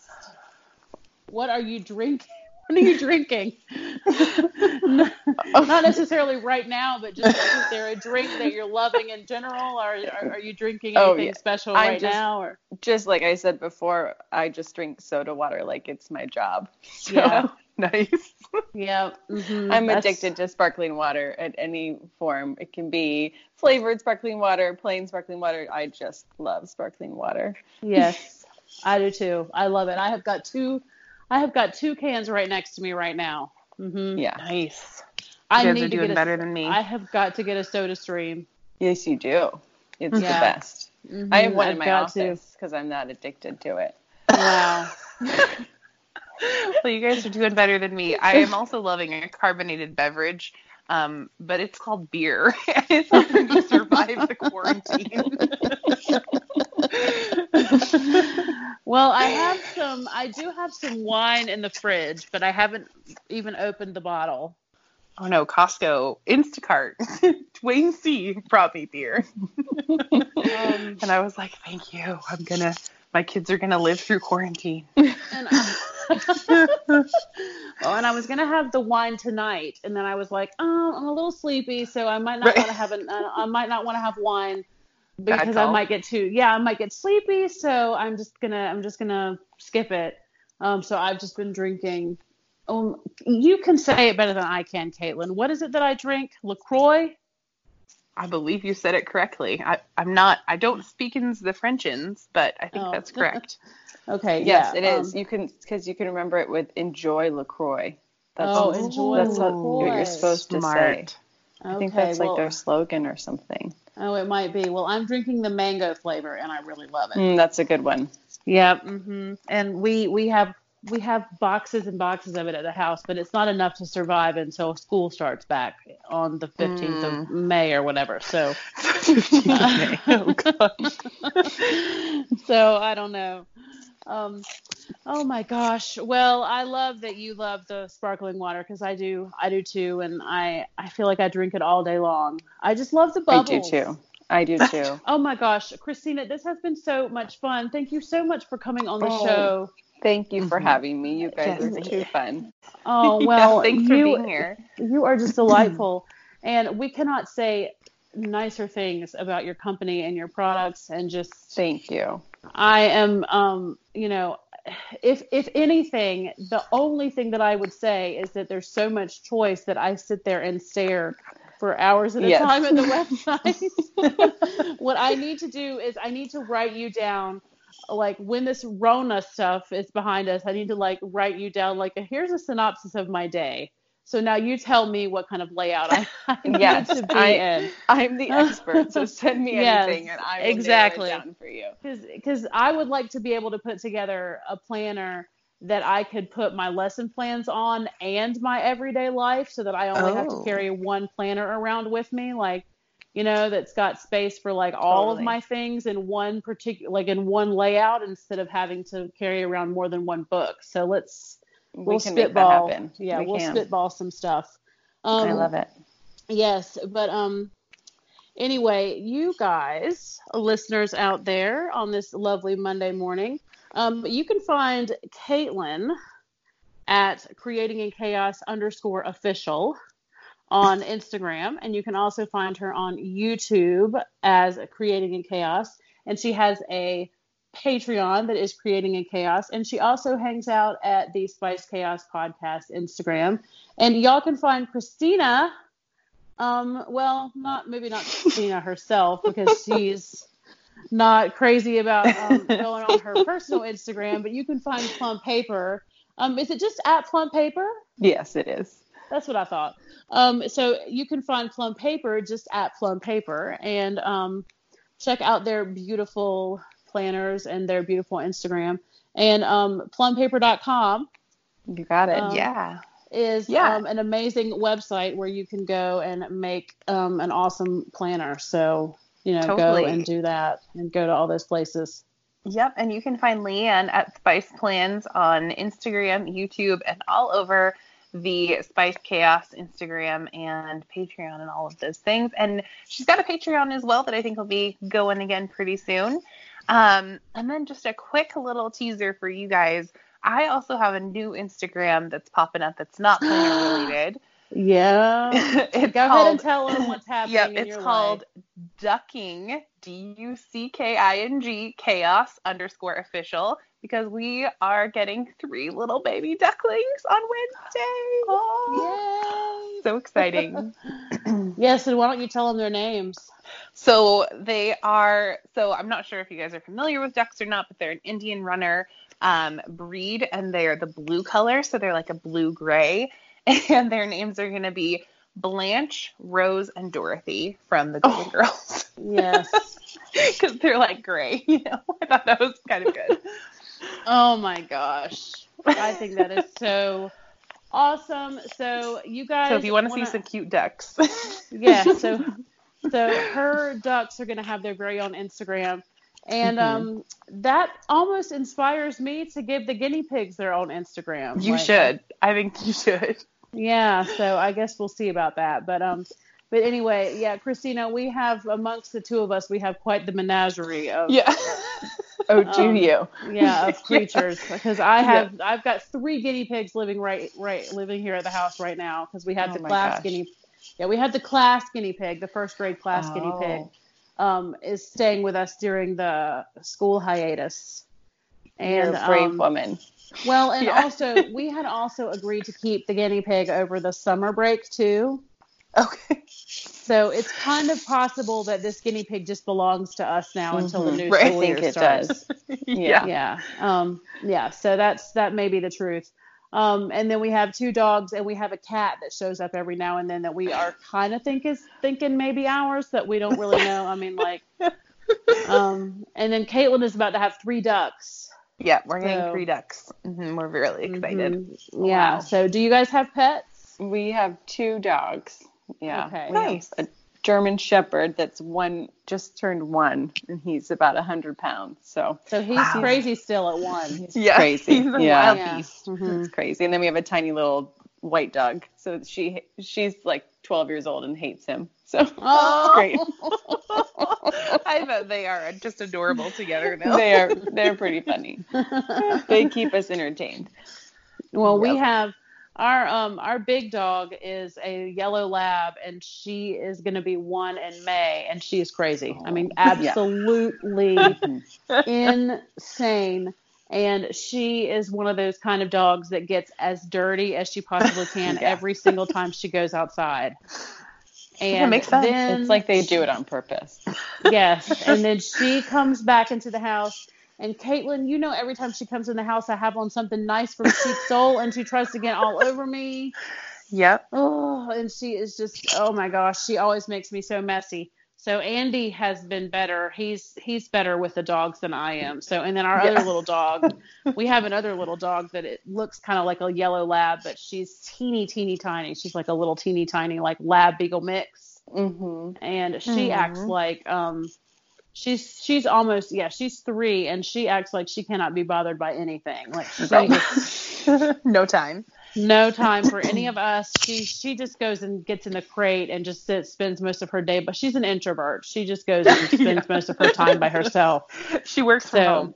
What are you drinking? *laughs* What are you drinking? Not *laughs* not necessarily right now, but just is there a drink that you're loving in general, or are, are you drinking Oh, anything yeah. special I'm right just- now? Or just like I said before, I just drink soda water like it's my job. *laughs* So Yeah. nice. yeah, mhm, I'm that's- addicted to sparkling water at any form. It can be flavored sparkling water, plain sparkling water. I just love sparkling water. Yes, I do too. I love it. I have got two. I have got two cans right next to me right now. Mm-hmm. Yeah. Nice. I You guys need are to doing get a, better than me. I have got to get a Soda Stream. Yes, you do. It's Yeah. the best. I have one I've in my got office because I'm not addicted to it. Wow. *laughs* well, you guys are doing better than me. I am also loving a carbonated beverage, um, but it's called beer. *laughs* it's helping *laughs* me survive the quarantine. *laughs* Well, I have *laughs* some. I do have some wine in the fridge, but I haven't even opened the bottle. oh no, Costco Instacart. *laughs* Wayne C brought me beer, Um, and I was like, "Thank you. I'm gonna. My kids are gonna live through quarantine." and I, oh, and I was gonna have the wine tonight, and then I was like, oh, I'm a little sleepy, so I might not Right. want to have an. uh, I might not want to have wine because I might get too. Yeah, I might get sleepy, so I'm just gonna. I'm just gonna skip it. Um, so I've just been drinking. Um, you can say it better than I can, Caitlin. What is it that I drink? Lacroix. I believe you said it correctly. I, I'm not. I don't speak in the Frenchins, but I think Oh. that's correct. *laughs* Okay. Yes, yeah, it is. um, you can because you can remember it with enjoy Lacroix. That's Oh, what- enjoy That's what you're supposed to say. Smart. I think okay, that's well, like their slogan or something. Oh, it might be. Well, I'm drinking the mango flavor, and I really love it. Mm, that's a good one. Yeah. hmm And we we have we have boxes and boxes of it at the house, but it's not enough to survive until school starts back on the 15th of May or whatever. So *laughs* *laughs* oh god. so I don't know. Um, oh my gosh. Well, I love that you love the sparkling water because I do. I do too, and I I feel like I drink it all day long. I just love the bubbles. I do too. I do *laughs* too. Oh my gosh, Christina, this has been so much fun. Thank you so much for coming on the Oh. show. Thank you for having me. You guys Yes. are too fun. Oh *laughs* Yeah, well, thanks for you being here. you are just delightful, and we cannot say nicer things about your company and your products. And just Thank you. I am, um, you know, if if anything, the only thing that I would say is that there's so much choice that I sit there and stare for hours at a Yes. time at the *laughs* website. *laughs* what I need to do is I need to write you down like when this Rona stuff is behind us, I need to like write you down like here's a synopsis of my day. So now you tell me what kind of layout I, *laughs* I need Yes, to be I- in. I'm the *laughs* expert, so send me Yes, anything and I will exactly. nail it down for you. because I would like to be able to put together a planner that I could put my lesson plans on and my everyday life so that I only have to Oh. carry one planner around with me like you know that's got space for like all of my things in one particular like in one layout instead of having to carry around more than one book so let's we can make that spitball happen. yeah we we'll can. spitball some stuff um, I love it. Yes, but um anyway, you guys, listeners out there on this lovely Monday morning, um you can find Caitlin at creating in chaos underscore official on Instagram, and you can also find her on YouTube as creating in chaos, and she has a Patreon that is creating a chaos, and she also hangs out at the Spice Chaos podcast Instagram, and y'all can find Christina um, well, not maybe not Christina herself because *laughs* she's not crazy about um, going on her personal Instagram, but you can find Plum Paper. Um, is it just at Plum Paper? Yes, it is. That's what I thought. Um, so you can find Plum Paper just at Plum Paper and um, check out their beautiful planners and their beautiful Instagram. And um, plumpaper.com You got it. Um, yeah. is Yeah. um, an amazing website where you can go and make um, an awesome planner. So, you know, Totally. go and do that and go to all those places. Yep, and you can find Leanne at Spice Plans on Instagram, YouTube, and all over the Spice Chaos Instagram and Patreon and all of those things. And she's got a Patreon as well that I think will be going again pretty soon. Um, and then just a quick little teaser for you guys. I also have a new Instagram that's popping up that's not planner *gasps* related. Yeah. *laughs* it's go ahead called, and tell them what's *laughs* happening. Yep, it's called life. Ducking, D U C K I N G, chaos underscore official, because we are getting three little baby ducklings on Wednesday. Oh, *gasps* Yay. So exciting. *laughs* Yes, and why don't you tell them their names? So they are. So I'm not sure if you guys are familiar with ducks or not, but they're an Indian runner um, breed, and they're the blue color, so they're like a blue gray, *laughs* and their names are going to be Blanche, Rose, and Dorothy from the Golden Oh. Girls, *laughs* Yes. *laughs* because they're like gray. You know, I thought that was kind of good. oh my gosh. I think that is so awesome. So you guys So if you want to see some cute ducks, *laughs* yeah *laughs* so so her ducks are going to have their very own instagram and Mhm. um that almost inspires me to give the guinea pigs their own instagram you Like, should. I think you should. yeah so i guess we'll see about that but um but anyway yeah christina we have amongst the two of us we have quite the menagerie of Yeah. *laughs* oh, do Um, you? yeah of *laughs* Yeah. creatures because i have i've got three guinea pigs living right right living here at the house right now because we had Oh the class gosh. guinea yeah we had the class guinea pig the first grade class guinea pig Oh. um, is staying with us during the school hiatus. And You're a brave um, woman. well, and *laughs* Yeah. also we had also agreed to keep the guinea pig over the summer break too. Okay. *laughs* So it's kind of possible that this guinea pig just belongs to us now until the Mhm. new Right. I think year it starts. *laughs* does. Yeah. Yeah. Um, yeah. So that's that may be the truth. Um, and then we have two dogs and we have a cat that shows up every now and then that we are kind of think is thinking maybe ours that we don't really know. I mean, like, *laughs* um, and then Caitlin is about to have three ducks. Yeah, we're getting So- three ducks. hmm We're really excited. Mhm. Yeah. Wow. So do you guys have pets? We have two dogs. Yeah. Okay. Nice. A German Shepherd that's one just turned one, and he's about a hundred pounds. So So he's Wow. crazy still at one. he's Yeah, *laughs* crazy. he's a yeah. wild Yeah. beast. Mhm. It's crazy. And then we have a tiny little white dog. So she she's like 12 years old and hates him. So *laughs* Oh, great. *laughs* I bet they are just adorable together now. they are they're pretty funny. They keep us entertained. Well, we have our um our big dog is a yellow lab and she is going to be 1 in May and she is crazy. I mean absolutely *laughs* insane and she is one of those kind of dogs that gets as dirty as she possibly can *laughs* Yeah. every single time she goes outside. And it makes sense. then It's like they do it on purpose. Yes. And then she comes back into the house. And Caitlin, you know, every time she comes in the house, I have on something nice from Sheep Soul, and she tries to get all over me. *laughs* Yep. Oh, and she is just, oh my gosh, she always makes me so messy. So Andy has been better. He's he's better with the dogs than I am. So and then our Yeah. other little dog, we have another little dog that it looks kind of like a yellow lab, but she's teeny teeny tiny. She's like a little teeny tiny like lab beagle mix Mm-hmm. and she acts Mhm. like um she's she's almost yeah she's three and she acts like she cannot be bothered by anything like she Right. just no time. no time for any of us she she just goes and gets in the crate and just sits spends most of her day but she's an introvert she just goes and *laughs* spends Yeah. most of her time by herself *laughs* She works from home.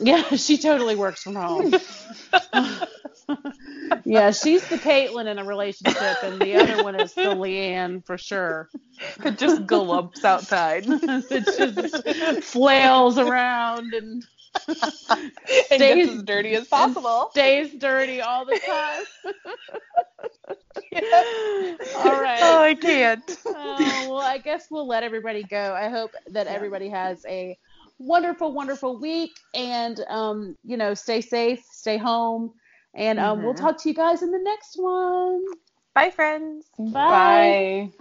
yeah *laughs* she totally works from home yeah she's the caitlin in a relationship and the other one is the leanne for sure It just galumps outside. *laughs* it just flails around and and Stays- gets as dirty as possible. stays dirty all the time. *laughs* all right. Oh, I can't. *laughs* Oh, well, I guess we'll let everybody go. I hope that Yeah. everybody has a wonderful, wonderful week, and um, you know, stay safe, stay home, and um, we'll Mhm. talk to you guys in the next one. Bye, friends. Bye. Bye.